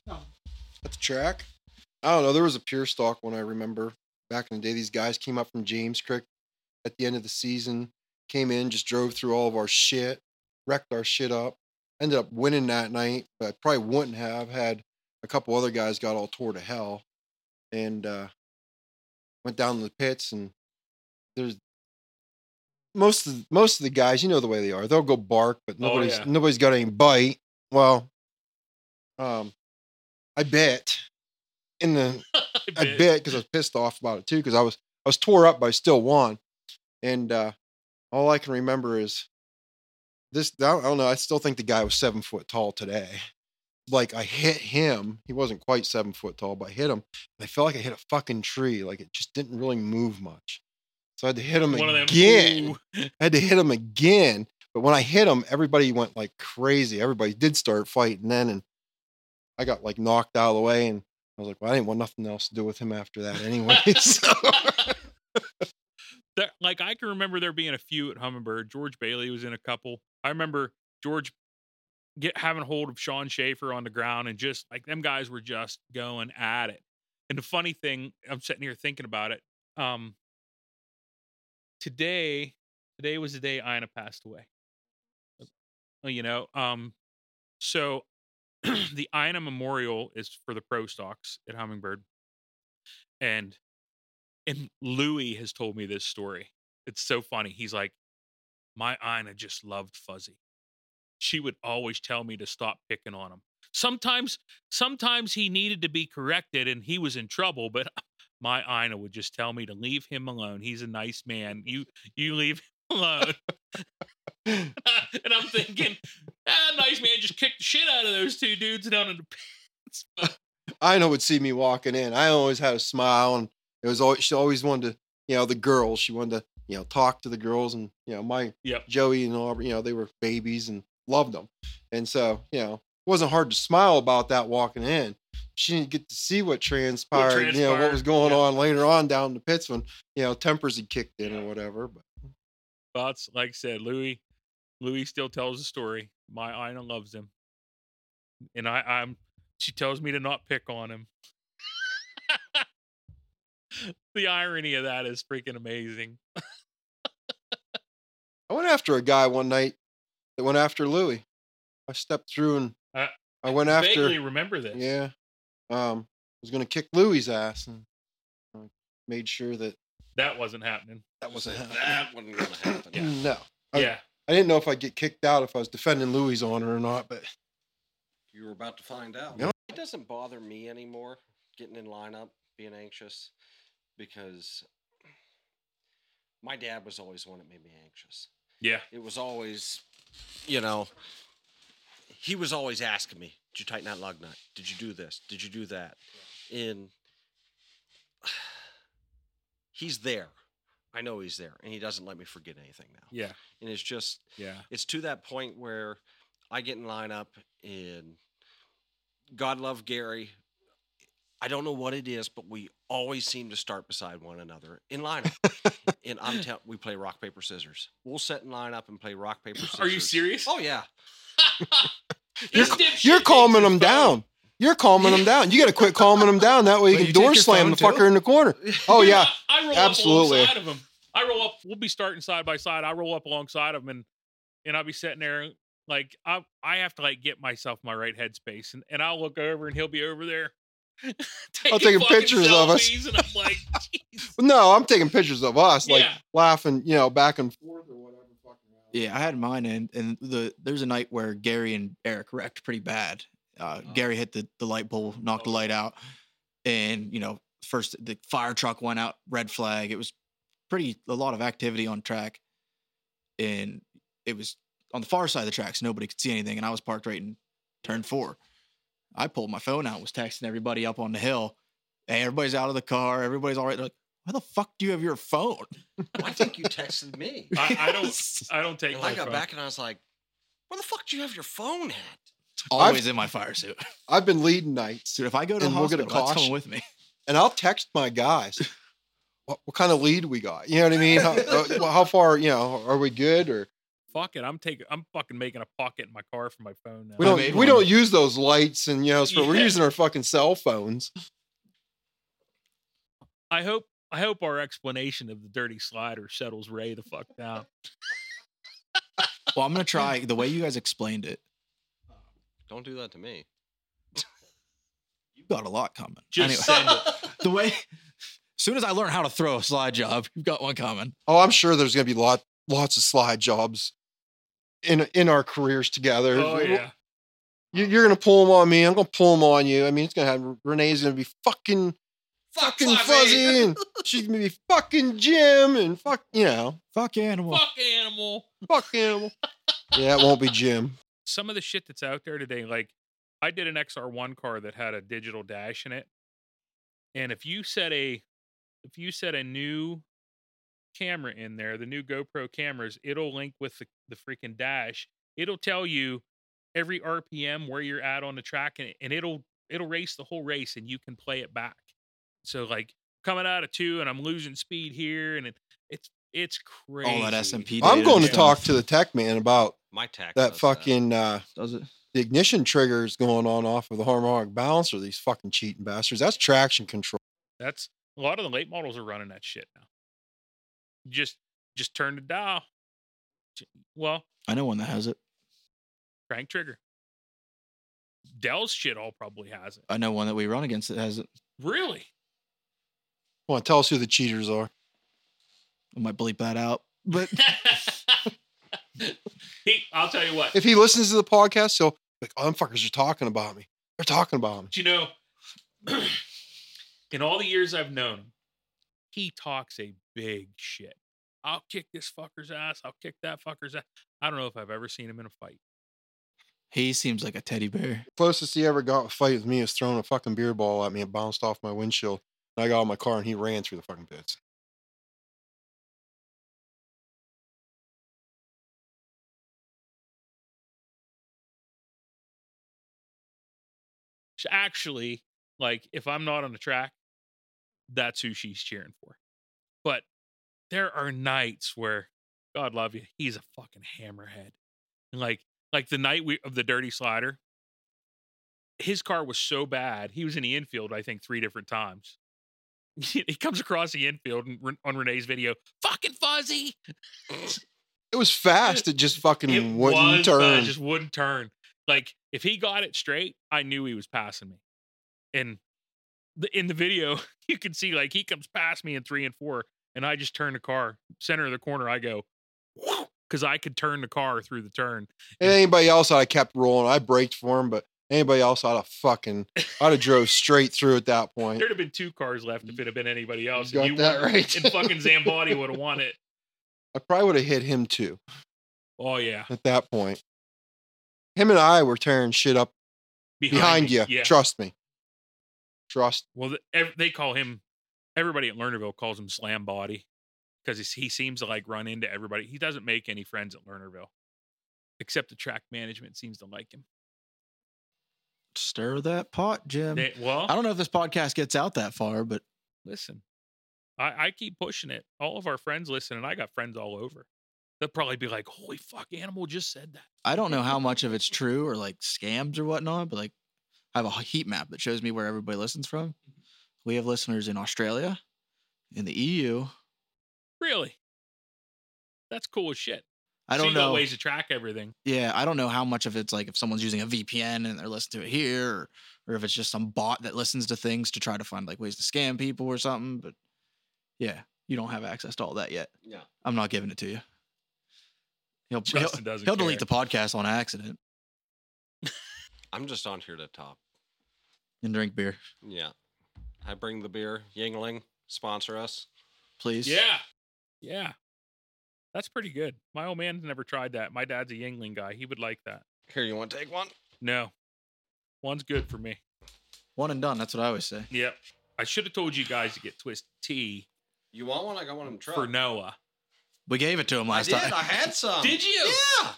No. At the track. I don't know. There was a pure stock one I remember back in the day. These guys came up from James Creek at the end of the season, came in, just drove through all of our shit, wrecked our shit up. Ended up winning that night, but probably wouldn't have had a couple other guys got all tore to hell, and uh, went down to the pits. And there's most of the, most of the guys, you know the way they are. They'll go bark, but Oh, nobody's yeah. nobody's got any bite. Well, um, I bet in the [laughs] I bet. bet because I was pissed off about it too because I was I was tore up by still One, and uh, all I can remember is this. I don't, I don't know. I still think the guy was seven foot tall today. Like I hit him. He wasn't quite seven foot tall, but I hit him. And I felt like I hit a fucking tree. Like it just didn't really move much. So I had to hit him One again. [laughs] I had to hit him again. But when I hit him, everybody went like crazy. Everybody did start fighting then, and I got like knocked out of the way. And I was like, well, I didn't want nothing else to do with him after that anyway. [laughs] so, There- like I can remember there being a few at Hummingbird. George Bailey was in a couple. I remember George get having hold of Sean Schaefer on the ground and just like them guys were just going at it. And the funny thing, I'm sitting here thinking about it. Um, today, today was the day Ina passed away. You know, um, so [clears throat] the Ina Memorial is for the pro stocks at Hummingbird, and and Louis has told me this story. It's so funny. He's like, my Ina just loved Fuzzy. She would always tell me to stop picking on him. Sometimes, sometimes he needed to be corrected and he was in trouble, but [laughs] my Ina would just tell me to leave him alone. He's a nice man. You you leave him alone. [laughs] [laughs] and I'm thinking, ah, nice man just kicked the shit out of those two dudes down in the pits. [laughs] But I know would see me walking in. I always had a smile, and it was always she always wanted to, you know, the girls. She wanted to, you know, talk to the girls, and you know, my Yep. Joey and all, you know, they were babies and loved them, and so you know, it wasn't hard to smile about that walking in. She didn't get to see what transpired, you know, what was going on later on down in the pits when you know tempers had kicked in or whatever. But thoughts, like I said, Louis, Louis still tells the story. My Ina loves him, and I, I'm. She tells me to not pick on him. [laughs] the irony of that is freaking amazing. I went after a guy one night that went after Louis. I stepped through and I- I went after. Vaguely remember this. Yeah. Um, was going to kick Louis' ass and uh, made sure that that wasn't happening. that wasn't happening. That wasn't going to happen. [clears throat] No. I- yeah, I didn't know if I'd get kicked out if I was defending Louis' honor or not, but You were about to find out. Yeah. It doesn't bother me anymore getting in lineup, being anxious, because my dad was always one that made me anxious. yeah. It was always, you know, he was always asking me, "Did you tighten that lug nut? Did you do this? Did you do that?" And [sighs] he's there. I know he's there, and he doesn't let me forget anything now. Yeah, And it's just yeah, it's to that point where I get in lineup and God love Gary. I don't know what it is, but we always seem to start beside one another in lineup. [laughs] and I'm telling we play rock paper scissors. We'll set in lineup and play rock paper scissors. Are you serious? Oh yeah. [laughs] you're, you're calming them down. You're calming them down. You got to quit calming them down. That way you Wait, can you door slam the too? fucker in the corner. [laughs] Oh yeah. I, I roll absolutely. up alongside of him. I roll up. We'll be starting side by side. I roll up alongside of him, and and I'll be sitting there like I I have to like get myself my right headspace, and and I'll look over, and he'll be over there. [laughs] taking taking fucking pictures of us. and I'm like, [laughs] "Jeez." No, I'm taking pictures of us, like Yeah. laughing, you know, back and forth or whatever. Yeah, I had mine, and and the there's a night where Gary and Eric wrecked pretty bad. Uh, Oh. Gary hit the, the light pole, knocked the Oh. light out, and you know, first the fire truck went out, red flag. It was pretty a lot of activity on track, and it was on the far side of the tracks. Nobody could see anything, and I was parked right in turn four. I pulled my phone out, was texting everybody up on the hill. Hey, everybody's out of the car. Everybody's all right. They're like, why the fuck do you have your phone? [laughs] I think you texted me. I, I don't [laughs] I don't take And my I got phone. back and I was like, "Where the fuck do you have your phone at?" Always in my fire suit. [laughs] I've been leading nights. Dude, if I go to the And we'll get a hospital, that's caution. coming with me. and I'll text my guys. What, what kind of lead we got? You know what I mean? How, uh, [laughs] how far? You know, are we good or Fuck it. I'm taking. I'm fucking making a pocket in my car for my phone now. we don't we one. don't use those lights and you know so we're using our fucking cell phones. I hope. I hope our explanation of the dirty slider settles Ray the fuck down. Well, I'm gonna try the way you guys explained it. Don't do that to me. You've got a lot coming. Just Anyway, send it. [laughs] the way, as soon as I learn how to throw a slide job, you've got one coming. Oh, I'm sure there's gonna be lot lots of slide jobs in in our careers together. Oh yeah. You, you're gonna pull them on me. I'm gonna pull them on you. I mean, it's gonna have Renee's gonna be fucking fucking fuzzy, and she's gonna be fucking Jim, and fuck you know, Fuck animal. Fuck animal. fuck animal. [laughs] yeah, it won't be Jim. Some of the shit that's out there today, like I did an XR1 car that had a digital dash in it, and if you set a, if you set a new camera in there, the new GoPro cameras, it'll link with the, the freaking dash. It'll tell you every RPM where you're at on the track, and, and it'll it'll race the whole race, and you can play it back. So like coming out of two, and I'm losing speed here, and it, it's it's crazy. All that SMP. I'm going and to talk to the tech man about My tax. that does fucking uh, Does it? the ignition triggers going on off of the harmonic balancer. These fucking cheating bastards. That's traction control. That's a lot of the late models are running that shit now. Just just turn the dial. Well, I know one that has it. crank trigger. Dell's shit all probably has it. I know one that we run against that has it. Really? Well, tell us who the cheaters are. I might bleep that out. But [laughs] [laughs] he, I'll tell you what. If he listens to the podcast, he'll be like, "Oh, them fuckers are talking about me. They're talking about me." But you know, [clears throat] in all the years I've known him, he talks a big shit. I'll kick this fucker's ass. I'll kick that fucker's ass. I don't know if I've ever seen him in a fight. he seems like a teddy bear. Closest he ever got a fight with me was throwing a fucking beer ball at me and bounced off my windshield. And I got out of my car and he ran through the fucking pits. Actually, like if I'm not on the track, that's who she's cheering for. But there are nights where, God love you, he's a fucking hammerhead. And like, like the night we, of the dirty slider, his car was so bad. He was in the infield, I think, three different times. [laughs] he comes across the infield and on Renee's video, fucking fuzzy. It was fast. It just fucking It wouldn't turn. uh, just wouldn't turn. Like if he got it straight, I knew he was passing me. And the, in the video, [laughs] you can see like he comes past me in three and four, and I just turn the car center of the corner. I go because I could turn the car through the turn. and anybody else, I kept rolling. I braked for him, but anybody else, I'd have fucking, I'd have drove straight through at that point. There'd have been two cars left if it had been anybody else. got and that right. And fucking Zamboni would have won it. [laughs] I probably would have hit him too Oh yeah, at that point. Him and I were tearing shit up behind, me. you. Yeah. Trust me. Trust. Well, they call him. Everybody at Lernerville calls him Slam Body because he seems to like run into everybody. He doesn't make any friends at Lernerville, except the track management seems to like him. Stir that pot, Jim. They, well, I don't know if this podcast gets out that far, but listen, I, I keep pushing it. All of our friends listen, and I got friends all over. They'll probably be like, "Holy fuck, Animal just said that." I don't know how much of it's true or like scams or whatnot. But like, I have a heat map that shows me where everybody listens from. Mm-hmm. We have listeners in Australia, in the EU. Really? That's cool as shit. I don't got know. ways to track everything. Yeah, I don't know how much of it's like if someone's using a VPN and they're listening to it here, or, or if it's just some bot that listens to things to try to find like ways to scam people or something. But yeah, you don't have access to all that yet. Yeah. I'm not giving it to you. He'll he'll, doesn't he'll delete care. the podcast on accident [laughs] I'm just on here to top. and drink beer, Yeah. I bring the beer. Yuengling, sponsor us. please. Yeah, yeah, that's pretty good. My old man's never tried that. My dad's a Yuengling guy. He would like that. Here, you want to take one? No, one's good for me. one and done. That's what I always say. Yep. I should have told you guys to get Twist Tea You want one? I got one in the truck. for Noah. We gave it to him I last did. time. I had some. Did you? Yeah.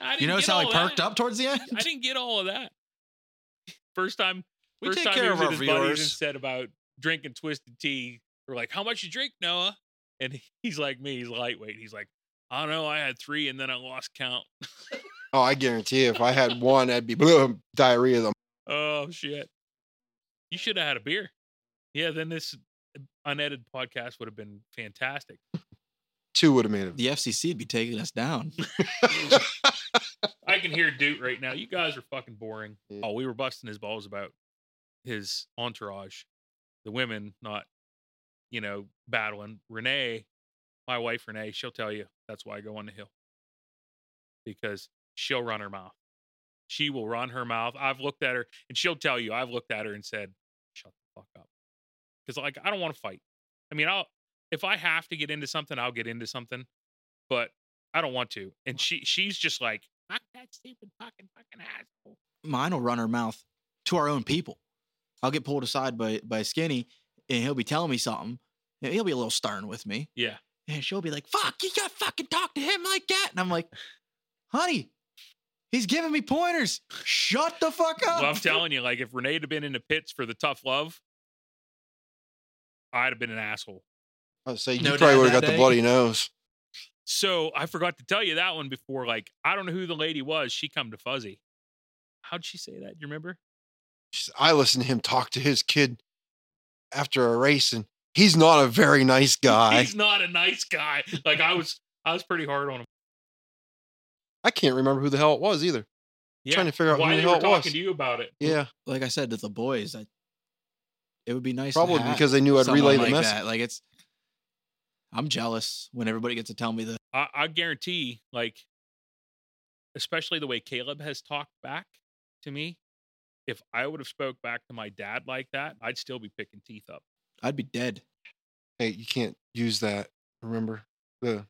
I didn't you notice get how he all perked up towards the end? I didn't get all of that. First time. We first take time care he of our with his buddies and viewers. said about drinking twisted tea. We're like, "How much you drink, Noah?" And he's like me. He's lightweight. He's like, "I don't know. I had three, and then I lost count." [laughs] Oh, I guarantee you, if I had one, I'd be blah, diarrhea. Them. [laughs] oh shit! You should have had a beer. Yeah, then this unedited podcast would have been fantastic. Two would have made it. The FCC would be taking us down. [laughs] I can hear Dude right now. You guys are fucking boring. Yeah. Oh, we were busting his balls about his entourage, the women not, you know, battling. Renee, my wife Renee, she'll tell you that's why I go on the hill because she'll run her mouth. She will run her mouth. I've looked at her and she'll tell you I've looked at her and said, "Shut the fuck up," because like I don't want to fight. I mean, I'll if I have to get into something, I'll get into something, but I don't want to. And she she's just like, fuck that stupid fucking fucking asshole. Mine will run her mouth to our own people. I'll get pulled aside by by Skinny, and he'll be telling me something. and He'll be a little stern with me, Yeah. and she'll be like, "Fuck, you gotta fucking talk to him like that." And I'm like, "Honey, he's giving me pointers. Shut the fuck up." Well, I'm telling you, like if Renee had been in the pits for the tough love, I'd have been an asshole. I'd say you No probably would have that got the bloody nose. So I forgot to tell you that one before. Like I don't know who the lady was. She come to Fuzzy. How'd she say that? Do you remember? I listened to him talk to his kid after a race, and he's not a very nice [laughs] guy. He's not a nice guy. Like I was, I was pretty hard on him. I can't remember who the hell it was either. Yeah. Trying to figure out why who the they hell were it was. talking to you about it. Yeah, like I said to the boys, I, it would be nice. to probably have because they knew I'd someone relay the like message. That. Like it's, I'm jealous when everybody gets to tell me that. I, I guarantee, like, especially the way Caleb has talked back to me, if I would have spoke back to my dad like that, I'd still be picking teeth up. I'd be dead. Hey, you can't use that. Remember the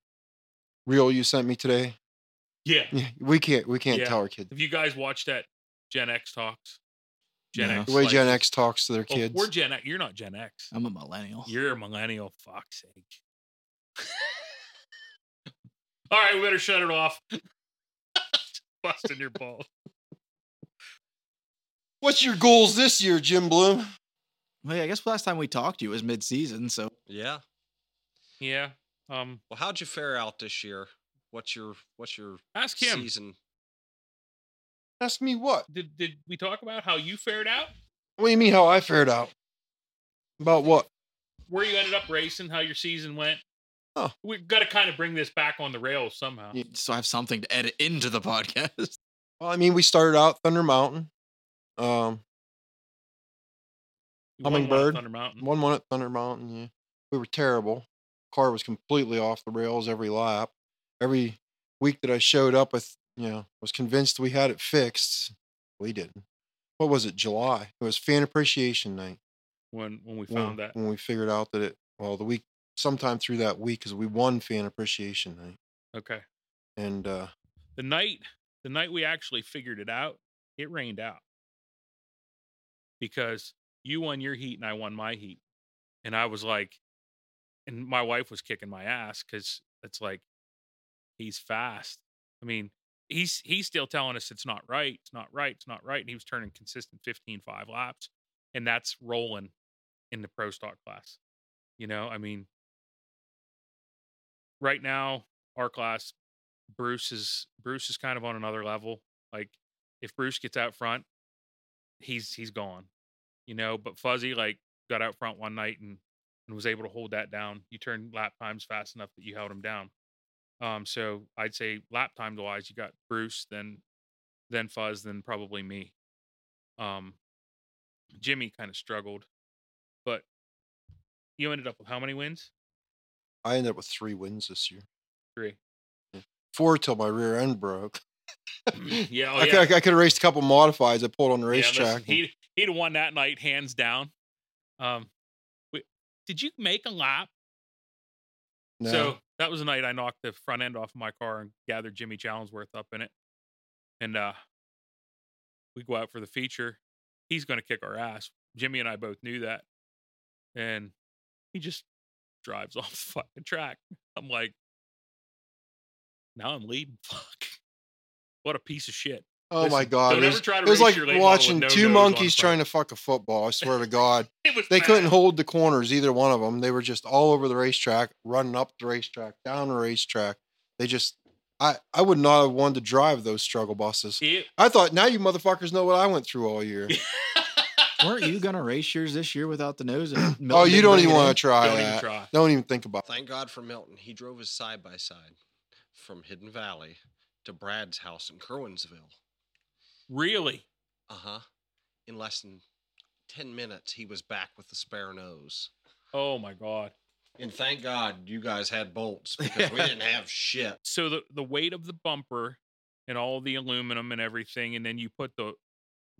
reel you sent me today? Yeah. Yeah, we can't. We can't Yeah. tell our kids Have you guys watched that Gen X talks? Gen No. X. the way like- Gen X talks to their Oh, kids. we're Gen X. You're not Gen X. I'm a millennial. You're a millennial. Fuck's sake. [laughs] All right, we better shut it off. [laughs] Busting your balls. What's your goals this year, Jim Bloom? Well, yeah, I guess last time we talked to you was mid-season, so Yeah. Yeah. Um. Well, how'd you fare out this year? What's your what's your Ask him. season? Ask me what? Did did we talk about how you fared out? What do you mean how I fared out? About what? Where you ended up racing? How your season went? Oh. We've got to kind of bring this back on the rails somehow. Yeah. so I have something to edit into the [laughs] podcast. Well, I mean, we started out Thunder Mountain. Um, one at Hummingbird. Thunder Mountain. one one at Thunder Mountain. Yeah, we were terrible. Car was completely off the rails every lap. Every week that I showed up, with you know, was convinced we had it fixed. We didn't. What was it? July. It was fan appreciation night. when when we when- found that. when we figured out that it. Well, the week sometime through that week because we won fan appreciation night, Okay. and uh, The night the night we actually figured it out, it rained out. Because you won your heat and I won my heat. And I was like and my wife was kicking my ass cuz it's like he's fast. I mean, he's he's still telling us it's not right, it's not right, it's not right and he was turning consistent 15 5 laps and that's rolling in the pro stock class. You know, I mean right now our class Bruce is Bruce is kind of on another level. Like if Bruce gets out front, he's he's gone. You know, but Fuzzy like got out front one night and and was able to hold that down. You turned lap times fast enough that you held him down. Um, so I'd say lap time wise, you got Bruce, then then Fuzz, then probably me. Um, Jimmy kind of struggled, but you ended up with how many wins? I ended up with three wins this year. Three. Four till my rear end broke. yeah, [laughs] oh, I, yeah. could, I could have raced a couple modifieds. I pulled on the Yeah, listen, racetrack. he he'd won that night hands down. Um, wait, did you make a lap? No. So that was the night I knocked the front end off my car and gathered Jimmy Challengeworth up in it. And uh we go out for the feature. He's gonna kick our ass. Jimmy and I both knew that. And he just drives [laughs] off the fucking track. I'm like, now I'm leading. [laughs] Fuck. What a piece of shit. Oh Listen, my god! It was, it was like your late model with watching no two monkeys trying to fuck a football. I swear to [laughs] God, they couldn't hold the corners. Either one of them. They were just all over the racetrack, running up the racetrack, down the racetrack. They just, I, I would not have wanted to drive those struggle buses. It, I thought now you motherfuckers know what I went through all year. Weren't you gonna race yours this year without the nose? And [clears throat] oh, you don't even want to try don't even that. try. Don't even think about. it. Thank God for Milton. He drove his side by side from Hidden Valley to Brad's house in Curwensville. Really? Uh huh. In less than 10 minutes, he was back with the spare nose. Oh my god. And thank God you guys had bolts [laughs] because we didn't have shit. So the the weight of the bumper and all the aluminum and everything, and then you put the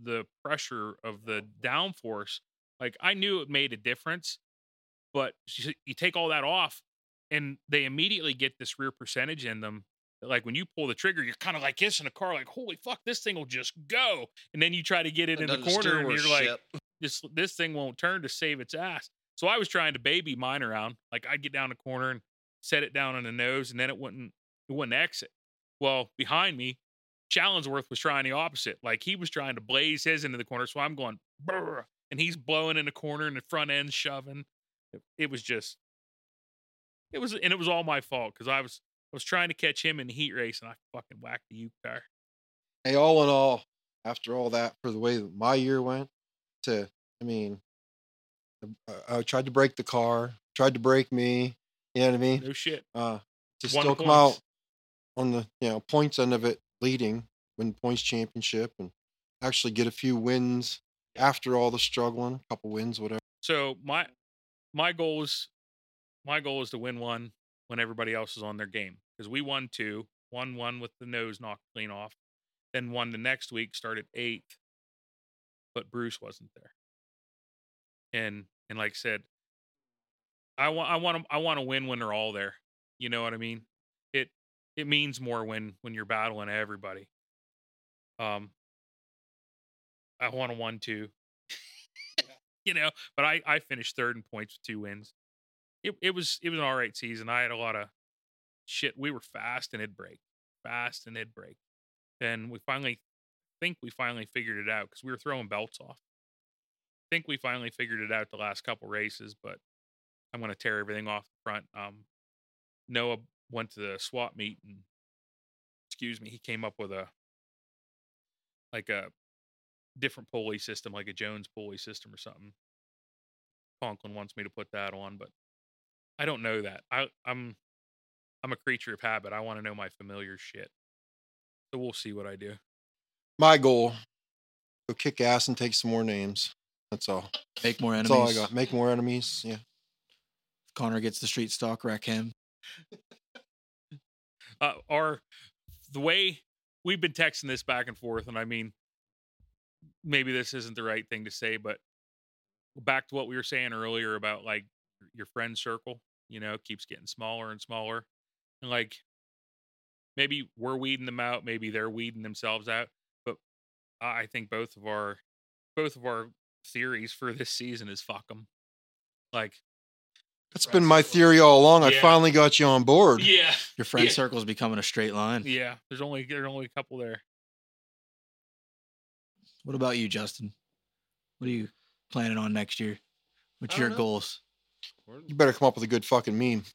the pressure of the downforce. Like I knew it made a difference, but you take all that off, and they immediately get this rear percentage in them. Like when you pull the trigger, you're kind of like this in a car, like holy fuck, this thing will just go. And then you try to get it in the corner, and you're like, this this thing won't turn to save its ass. So I was trying to baby mine around. Like I'd get down the corner and set it down on the nose, and then it wouldn't it wouldn't exit. Well, behind me, Challengeworth was trying the opposite. Like he was trying to blaze his into the corner, so I'm going Brr, and he's blowing in the corner and the front end shoving. It, was just it was and it was all my fault because I was I was trying to catch him in the heat race and I fucking whacked the U car. Hey, all in all, after all that, for the way that my year went, to I mean, I, I tried to break the car, tried to break me. You know what I mean? No shit. Uh, to Won still come out on the you know points end of it, leading, win points championship, and actually get a few wins after all the struggling, a couple wins, whatever. So my my goal is my goal is to win one when everybody else is on their game because we won two, won one with the nose knocked clean off, then won the next week, started eighth, but Bruce wasn't there. And and like I said, I want I want to I want to win when they're all there. You know what I mean? It it means more when when you're battling everybody. Um, I want a one two [laughs] you know. But I I finished third in points with two wins. It it was it was an all right season. I had a lot of shit. We were fast and it'd break, fast and it'd break. Then we finally think we finally figured it out because we were throwing belts off. Think we finally figured it out the last couple races, but I'm gonna tear everything off the front. Um, Noah went to the swap meet and excuse me, he came up with a like a different pulley system, like a Jones pulley system or something. Conklin wants me to put that on, but I don't know that. I, I'm I'm a creature of habit. I want to know my familiar shit. So we'll see what I do. My goal: go kick ass and take some more names. That's all. Make more enemies. That's enemies. all I got. Make more enemies. Yeah. Connor gets the street stock, wreck him. Uh, our the way we've been texting this back and forth, and I mean, maybe this isn't the right thing to say, but back to what we were saying earlier about like your friend circle, you know, keeps getting smaller and smaller, and like maybe we're weeding them out, maybe they're weeding themselves out, but I I think both of our both of our theories for this season is fuck them. Like, That's been my theory all along. I finally got you on board. yeah, Your friend Yeah. circle's becoming a straight line. yeah. There's only there's only a couple there. What about you, Justin? What are you planning on next year? What's your know. goals? You better come up with a good fucking meme. [laughs]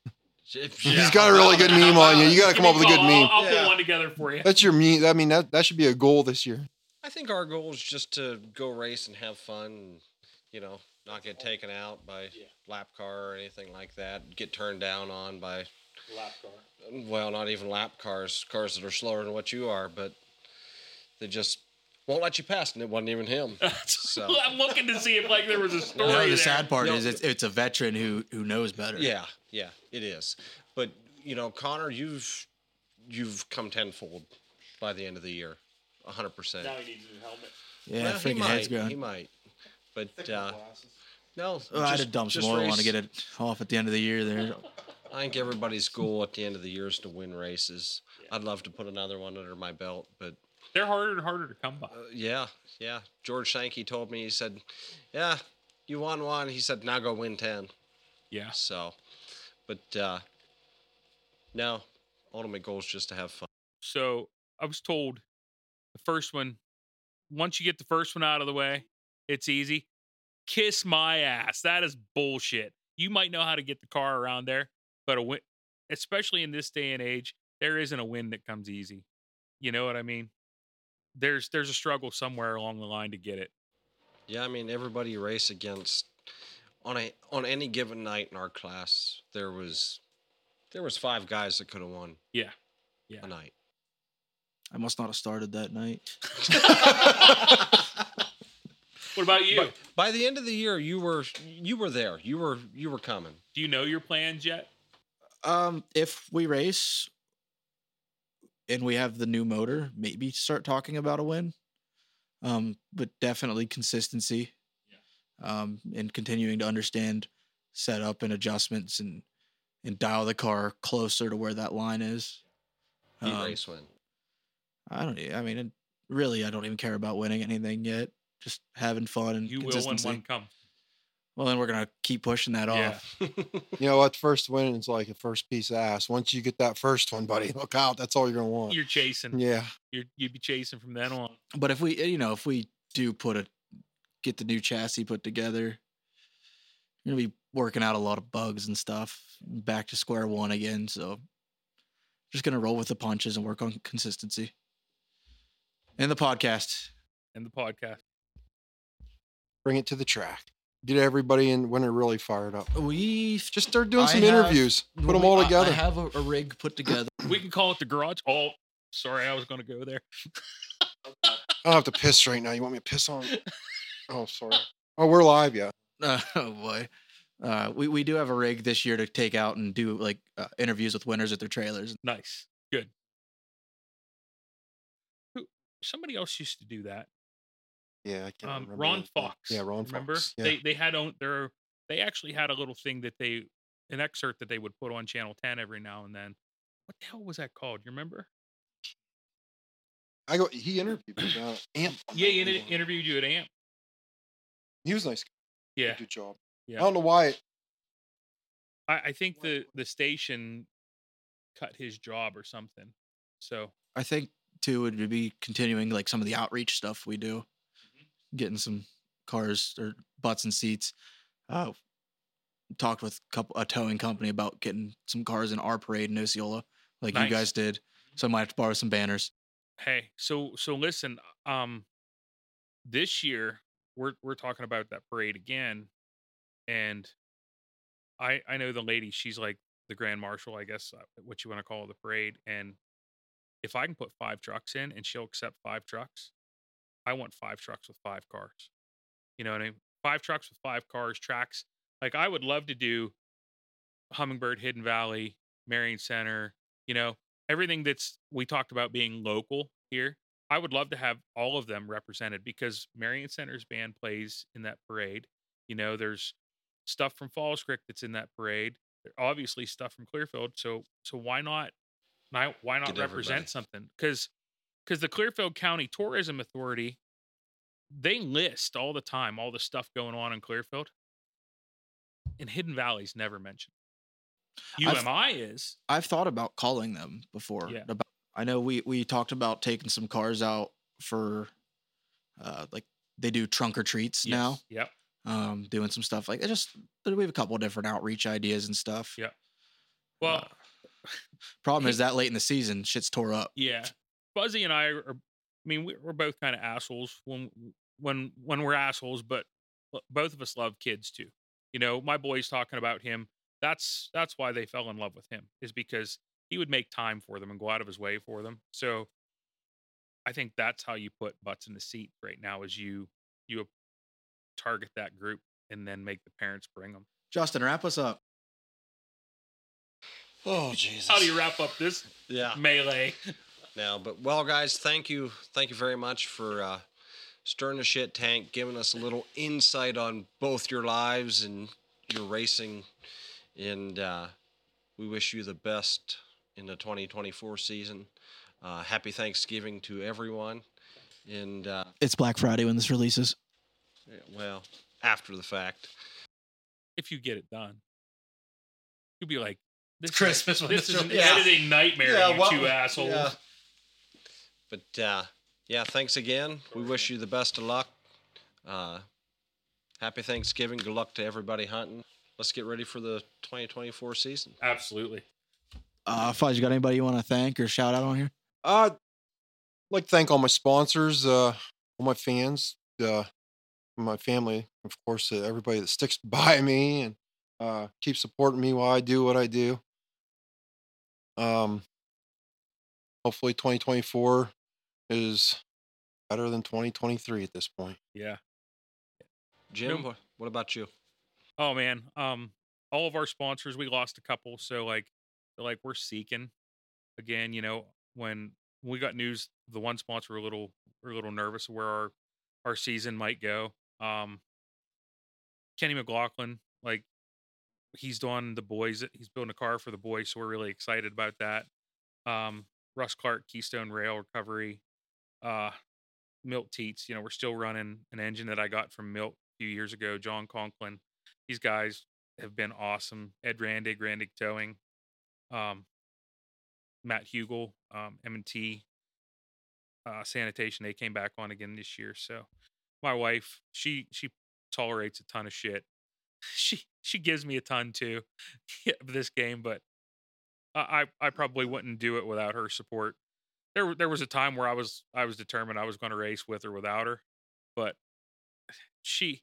If- [laughs] He's got a really good meme on you. You got to come up with a good I'll, meme. I'll Yeah. put one together for you. That's your meme. I mean, that that should be a goal this year. I think our goal is just to go race and have fun and, you know, not get taken out by lap car or anything like that. Get turned down on by, lap car. well, not even lap cars, cars that are slower than what you are, but they just won't let you pass, and it wasn't even him. [laughs] So, [laughs] I'm looking to see if like there was a story. No, the there. sad part No. is it's, it's a veteran who who knows better. yeah, yeah, it is. But you know, Connor, you've you've come tenfold by the end of the year, hundred percent. Now he needs a new helmet. yeah. Well, he freaking head's might. He might, but uh, no. Oh, I had to dump some just oil on to get it off at the end of the year. There, I think everybody's goal at the end of the year is to win races. I'd love to put another one under my belt, but They're harder and harder to come by. uh, yeah, yeah. George Sankey told me he said, "Yeah, you won one." He said, "Now go win 10. Yeah. So, but uh, no, ultimate goal is just to have fun. So I was told The first one, once you get the first one out of the way, it's easy. Kiss my ass. That is bullshit. You might know how to get the car around there, but a win, especially in this day and age, there isn't a win that comes easy. You know what I mean? There's there's a struggle somewhere along the line to get it. Yeah, I mean everybody race against on a on any given night in our class, there was there was five guys that could have won Yeah. Yeah. a night. I must not have started that night. [laughs] [laughs] What about you? But by the end of the year, you were you were there. You were you were coming. Do you know your plans yet? Um, if we race and we have the new motor, maybe start talking about a win. Um, but definitely consistency. Yeah. Um, and continuing to understand setup and adjustments and and dial the car closer to where that line is. Um, race win. I don't. I mean, it- really, I don't even care about winning anything yet. Just having fun and You will when one comes. Well, then we're gonna keep pushing that Yeah. off. [laughs] You know what? First win is like a first piece of ass. Once you get that first one, buddy, [laughs] look out. That's all you're gonna want. You're chasing. yeah. You're, you'd be chasing from then on. But if we, eh, you know, if we do put a get the new chassis put together, we're gonna be working out a lot of bugs and stuff. Back to square one again. So just gonna roll with the punches and work on consistency. And the podcast. in the podcast. Bring it to the track. Get everybody in when they're really fired up. We Just start doing I some have- interviews. Put them all I- together. I have a, a rig put together. We can call it the garage. Oh, sorry, I was going to go there. I don't have to piss right now. You want me to piss on? [laughs] Oh, sorry. Oh, we're live, yeah. [laughs] oh boy. Uh, we, we do have a rig this year to take out and do like uh, interviews with winners at their trailers. Nice, good. Who? Somebody else used to do that. Yeah, I can't Um, remember. Ron. Fox. Yeah, Ron Remember? Fox. Yeah. They they had on their they actually had a little thing that they an excerpt that they would put on Channel Ten every now and then. What the hell was that called? You remember? I go. He interviewed me. Uh, Amp. Yeah, he inter- interviewed you at AMP. He was nice. Yeah, Good job. Yeah. I don't know why. It, I, I think the the station cut his job or something. So I think too would be continuing like some of the outreach stuff we do, getting some cars or butts and seats. Uh, talked with a couple a towing company about getting some cars in our parade in Osceola, like Nice. you guys did. So I might have to borrow some banners. hey, so so listen, um this year we're we're talking about that parade again and I I know the lady, she's like the grand marshal, I guess uh, what you want to call the parade and if I can put 5 trucks in and she'll accept 5 trucks, I want 5 trucks with 5 cars. You know what I mean? 5 trucks with 5 cars, tracks. Like I would love to do Hummingbird, Hidden Valley, Marion Center, you know, everything that's we talked about being local here. I would love to have all of them represented because Marion Center's band plays in that parade. You know, there's stuff from Falls Creek that's in that parade. There obviously stuff from Clearfield. So so why not why why not Get represent everybody. something? Because because the Clearfield County Tourism Authority they list all the time all the stuff going on in Clearfield. And Hidden Valley's never mentioned. I've- UMI is. I've thought about calling them before. Yeah. About I know we we talked about taking some cars out for, uh, like they do trunk or treats now. Yes. Yep. Um, doing some stuff like just we have a couple of different outreach ideas and stuff. Yeah. Well, Uh, Problem is that late in the season, shit's tore up. Yeah, Fuzzy and I are. I mean, we- we're both kind of assholes when when when we're assholes, but both of us love kids too. You know, my boys talking about him. That's that's why they fell in love with him is because he would make time for them and go out of his way for them. So, I think that's how you put butts in the seat right now. Is you you target that group and then make the parents bring them. Justin, wrap us up. Oh Jesus! How do you wrap up this Yeah. melee? Now, but well, guys, thank you, thank you very much for uh, stirring the shit tank, giving us a little insight on both your lives and your racing, and uh, we wish you the best in the 2024 season. Uh, happy Thanksgiving to everyone, and uh, It's Black Friday when this releases. well, after the fact. if you get it done. You'll be like, this is- Christmas when This this is an. Yeah. editing nightmare, Yeah, you what- two assholes. Yeah. But uh, Yeah, thanks again. We wish you the best of luck. Uh, happy Thanksgiving. Good luck to everybody hunting. Let's get ready for the 2024 season. Absolutely. Uh, Fudge, you got anybody you want to thank or shout out on here? Uh, I'd like to thank all my sponsors, uh, all my fans, uh, my family, of course, uh, everybody that sticks [laughs] by me and uh, keeps supporting me while I do what I do. Um, hopefully, 2024 is better than 2023 at this point. Yeah. Jim, No. what, about you? Oh man, um, all of our sponsors, we lost a couple, so like, like we're seeking again. You know, when we got news, the one sponsor we're a little, we're a little nervous where our our season might go. Um, Kenny McLaughlin, like, he's doing the boys. He's building a car for the boys, so we're really excited about that. Um, Russ Clark, Keystone Rail Recovery, uh, Milt Teats. You know, we're still running an engine that I got from Milt a few years ago. John Conklin these guys have been awesome. Ed Randig, Randig Towing, um, Matt Hugel, um, M&T, uh, Sanitation. They came back on again this year. So my wife, she she tolerates a ton of shit. [laughs] She she gives me a ton too [laughs] this game, but I I probably wouldn't do it without her support. There there was a time where I was I was determined I was going to race with or without her, but she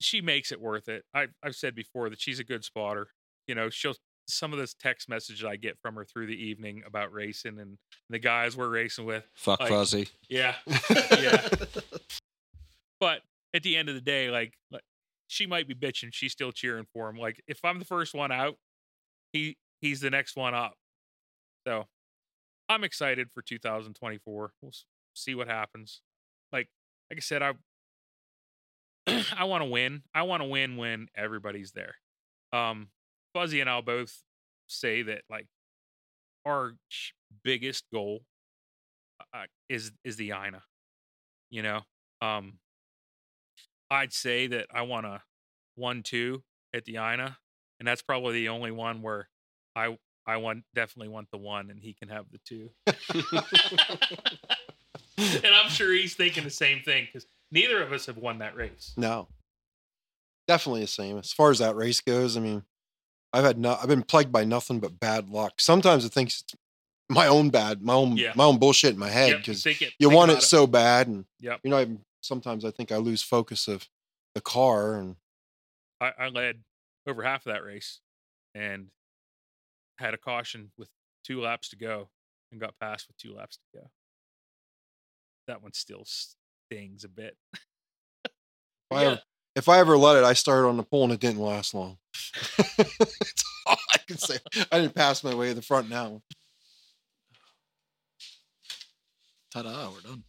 she makes it worth it. I, I've said before that she's a good spotter. You know, she'll some of this text messages I get from her through the evening about racing and the guys we're racing with. Fuck Like- Fuzzy. Yeah, yeah. [laughs] But at the end of the day, like, like she might be bitching, she's still cheering for him. Like if I'm the first one out, he he's the next one up. So I'm excited for 2024. We'll see what happens. Like like I said, I [clears throat] I want to win. I want to win when everybody's there. Um, Fuzzy and I'll both say that like our biggest goal uh, is is the Ina. You know, um, I'd say that I want a one two at the Ina, and that's probably the only one where I I want definitely want the one, and he can have the two. [laughs] and I'm sure he's thinking the same thing because neither of us have won that race. No, definitely the same. As far as that race goes, I mean, I've had no, I've been plagued by nothing but bad luck. Sometimes I think it's my own bad, my own, Yeah. my own bullshit in my head because it- you think want about it so bad, and Yep. you know, I, sometimes I think I lose focus of the car, and I, I led over half of that race and had a caution with two laps to go and got past with two laps to go. That one still stings a bit. [laughs] if I, Yeah. ever, if I ever let it, I started on the pole and it didn't last long. [laughs] That's all I can say. I didn't pass my way to the front now. Ta-da, we're done.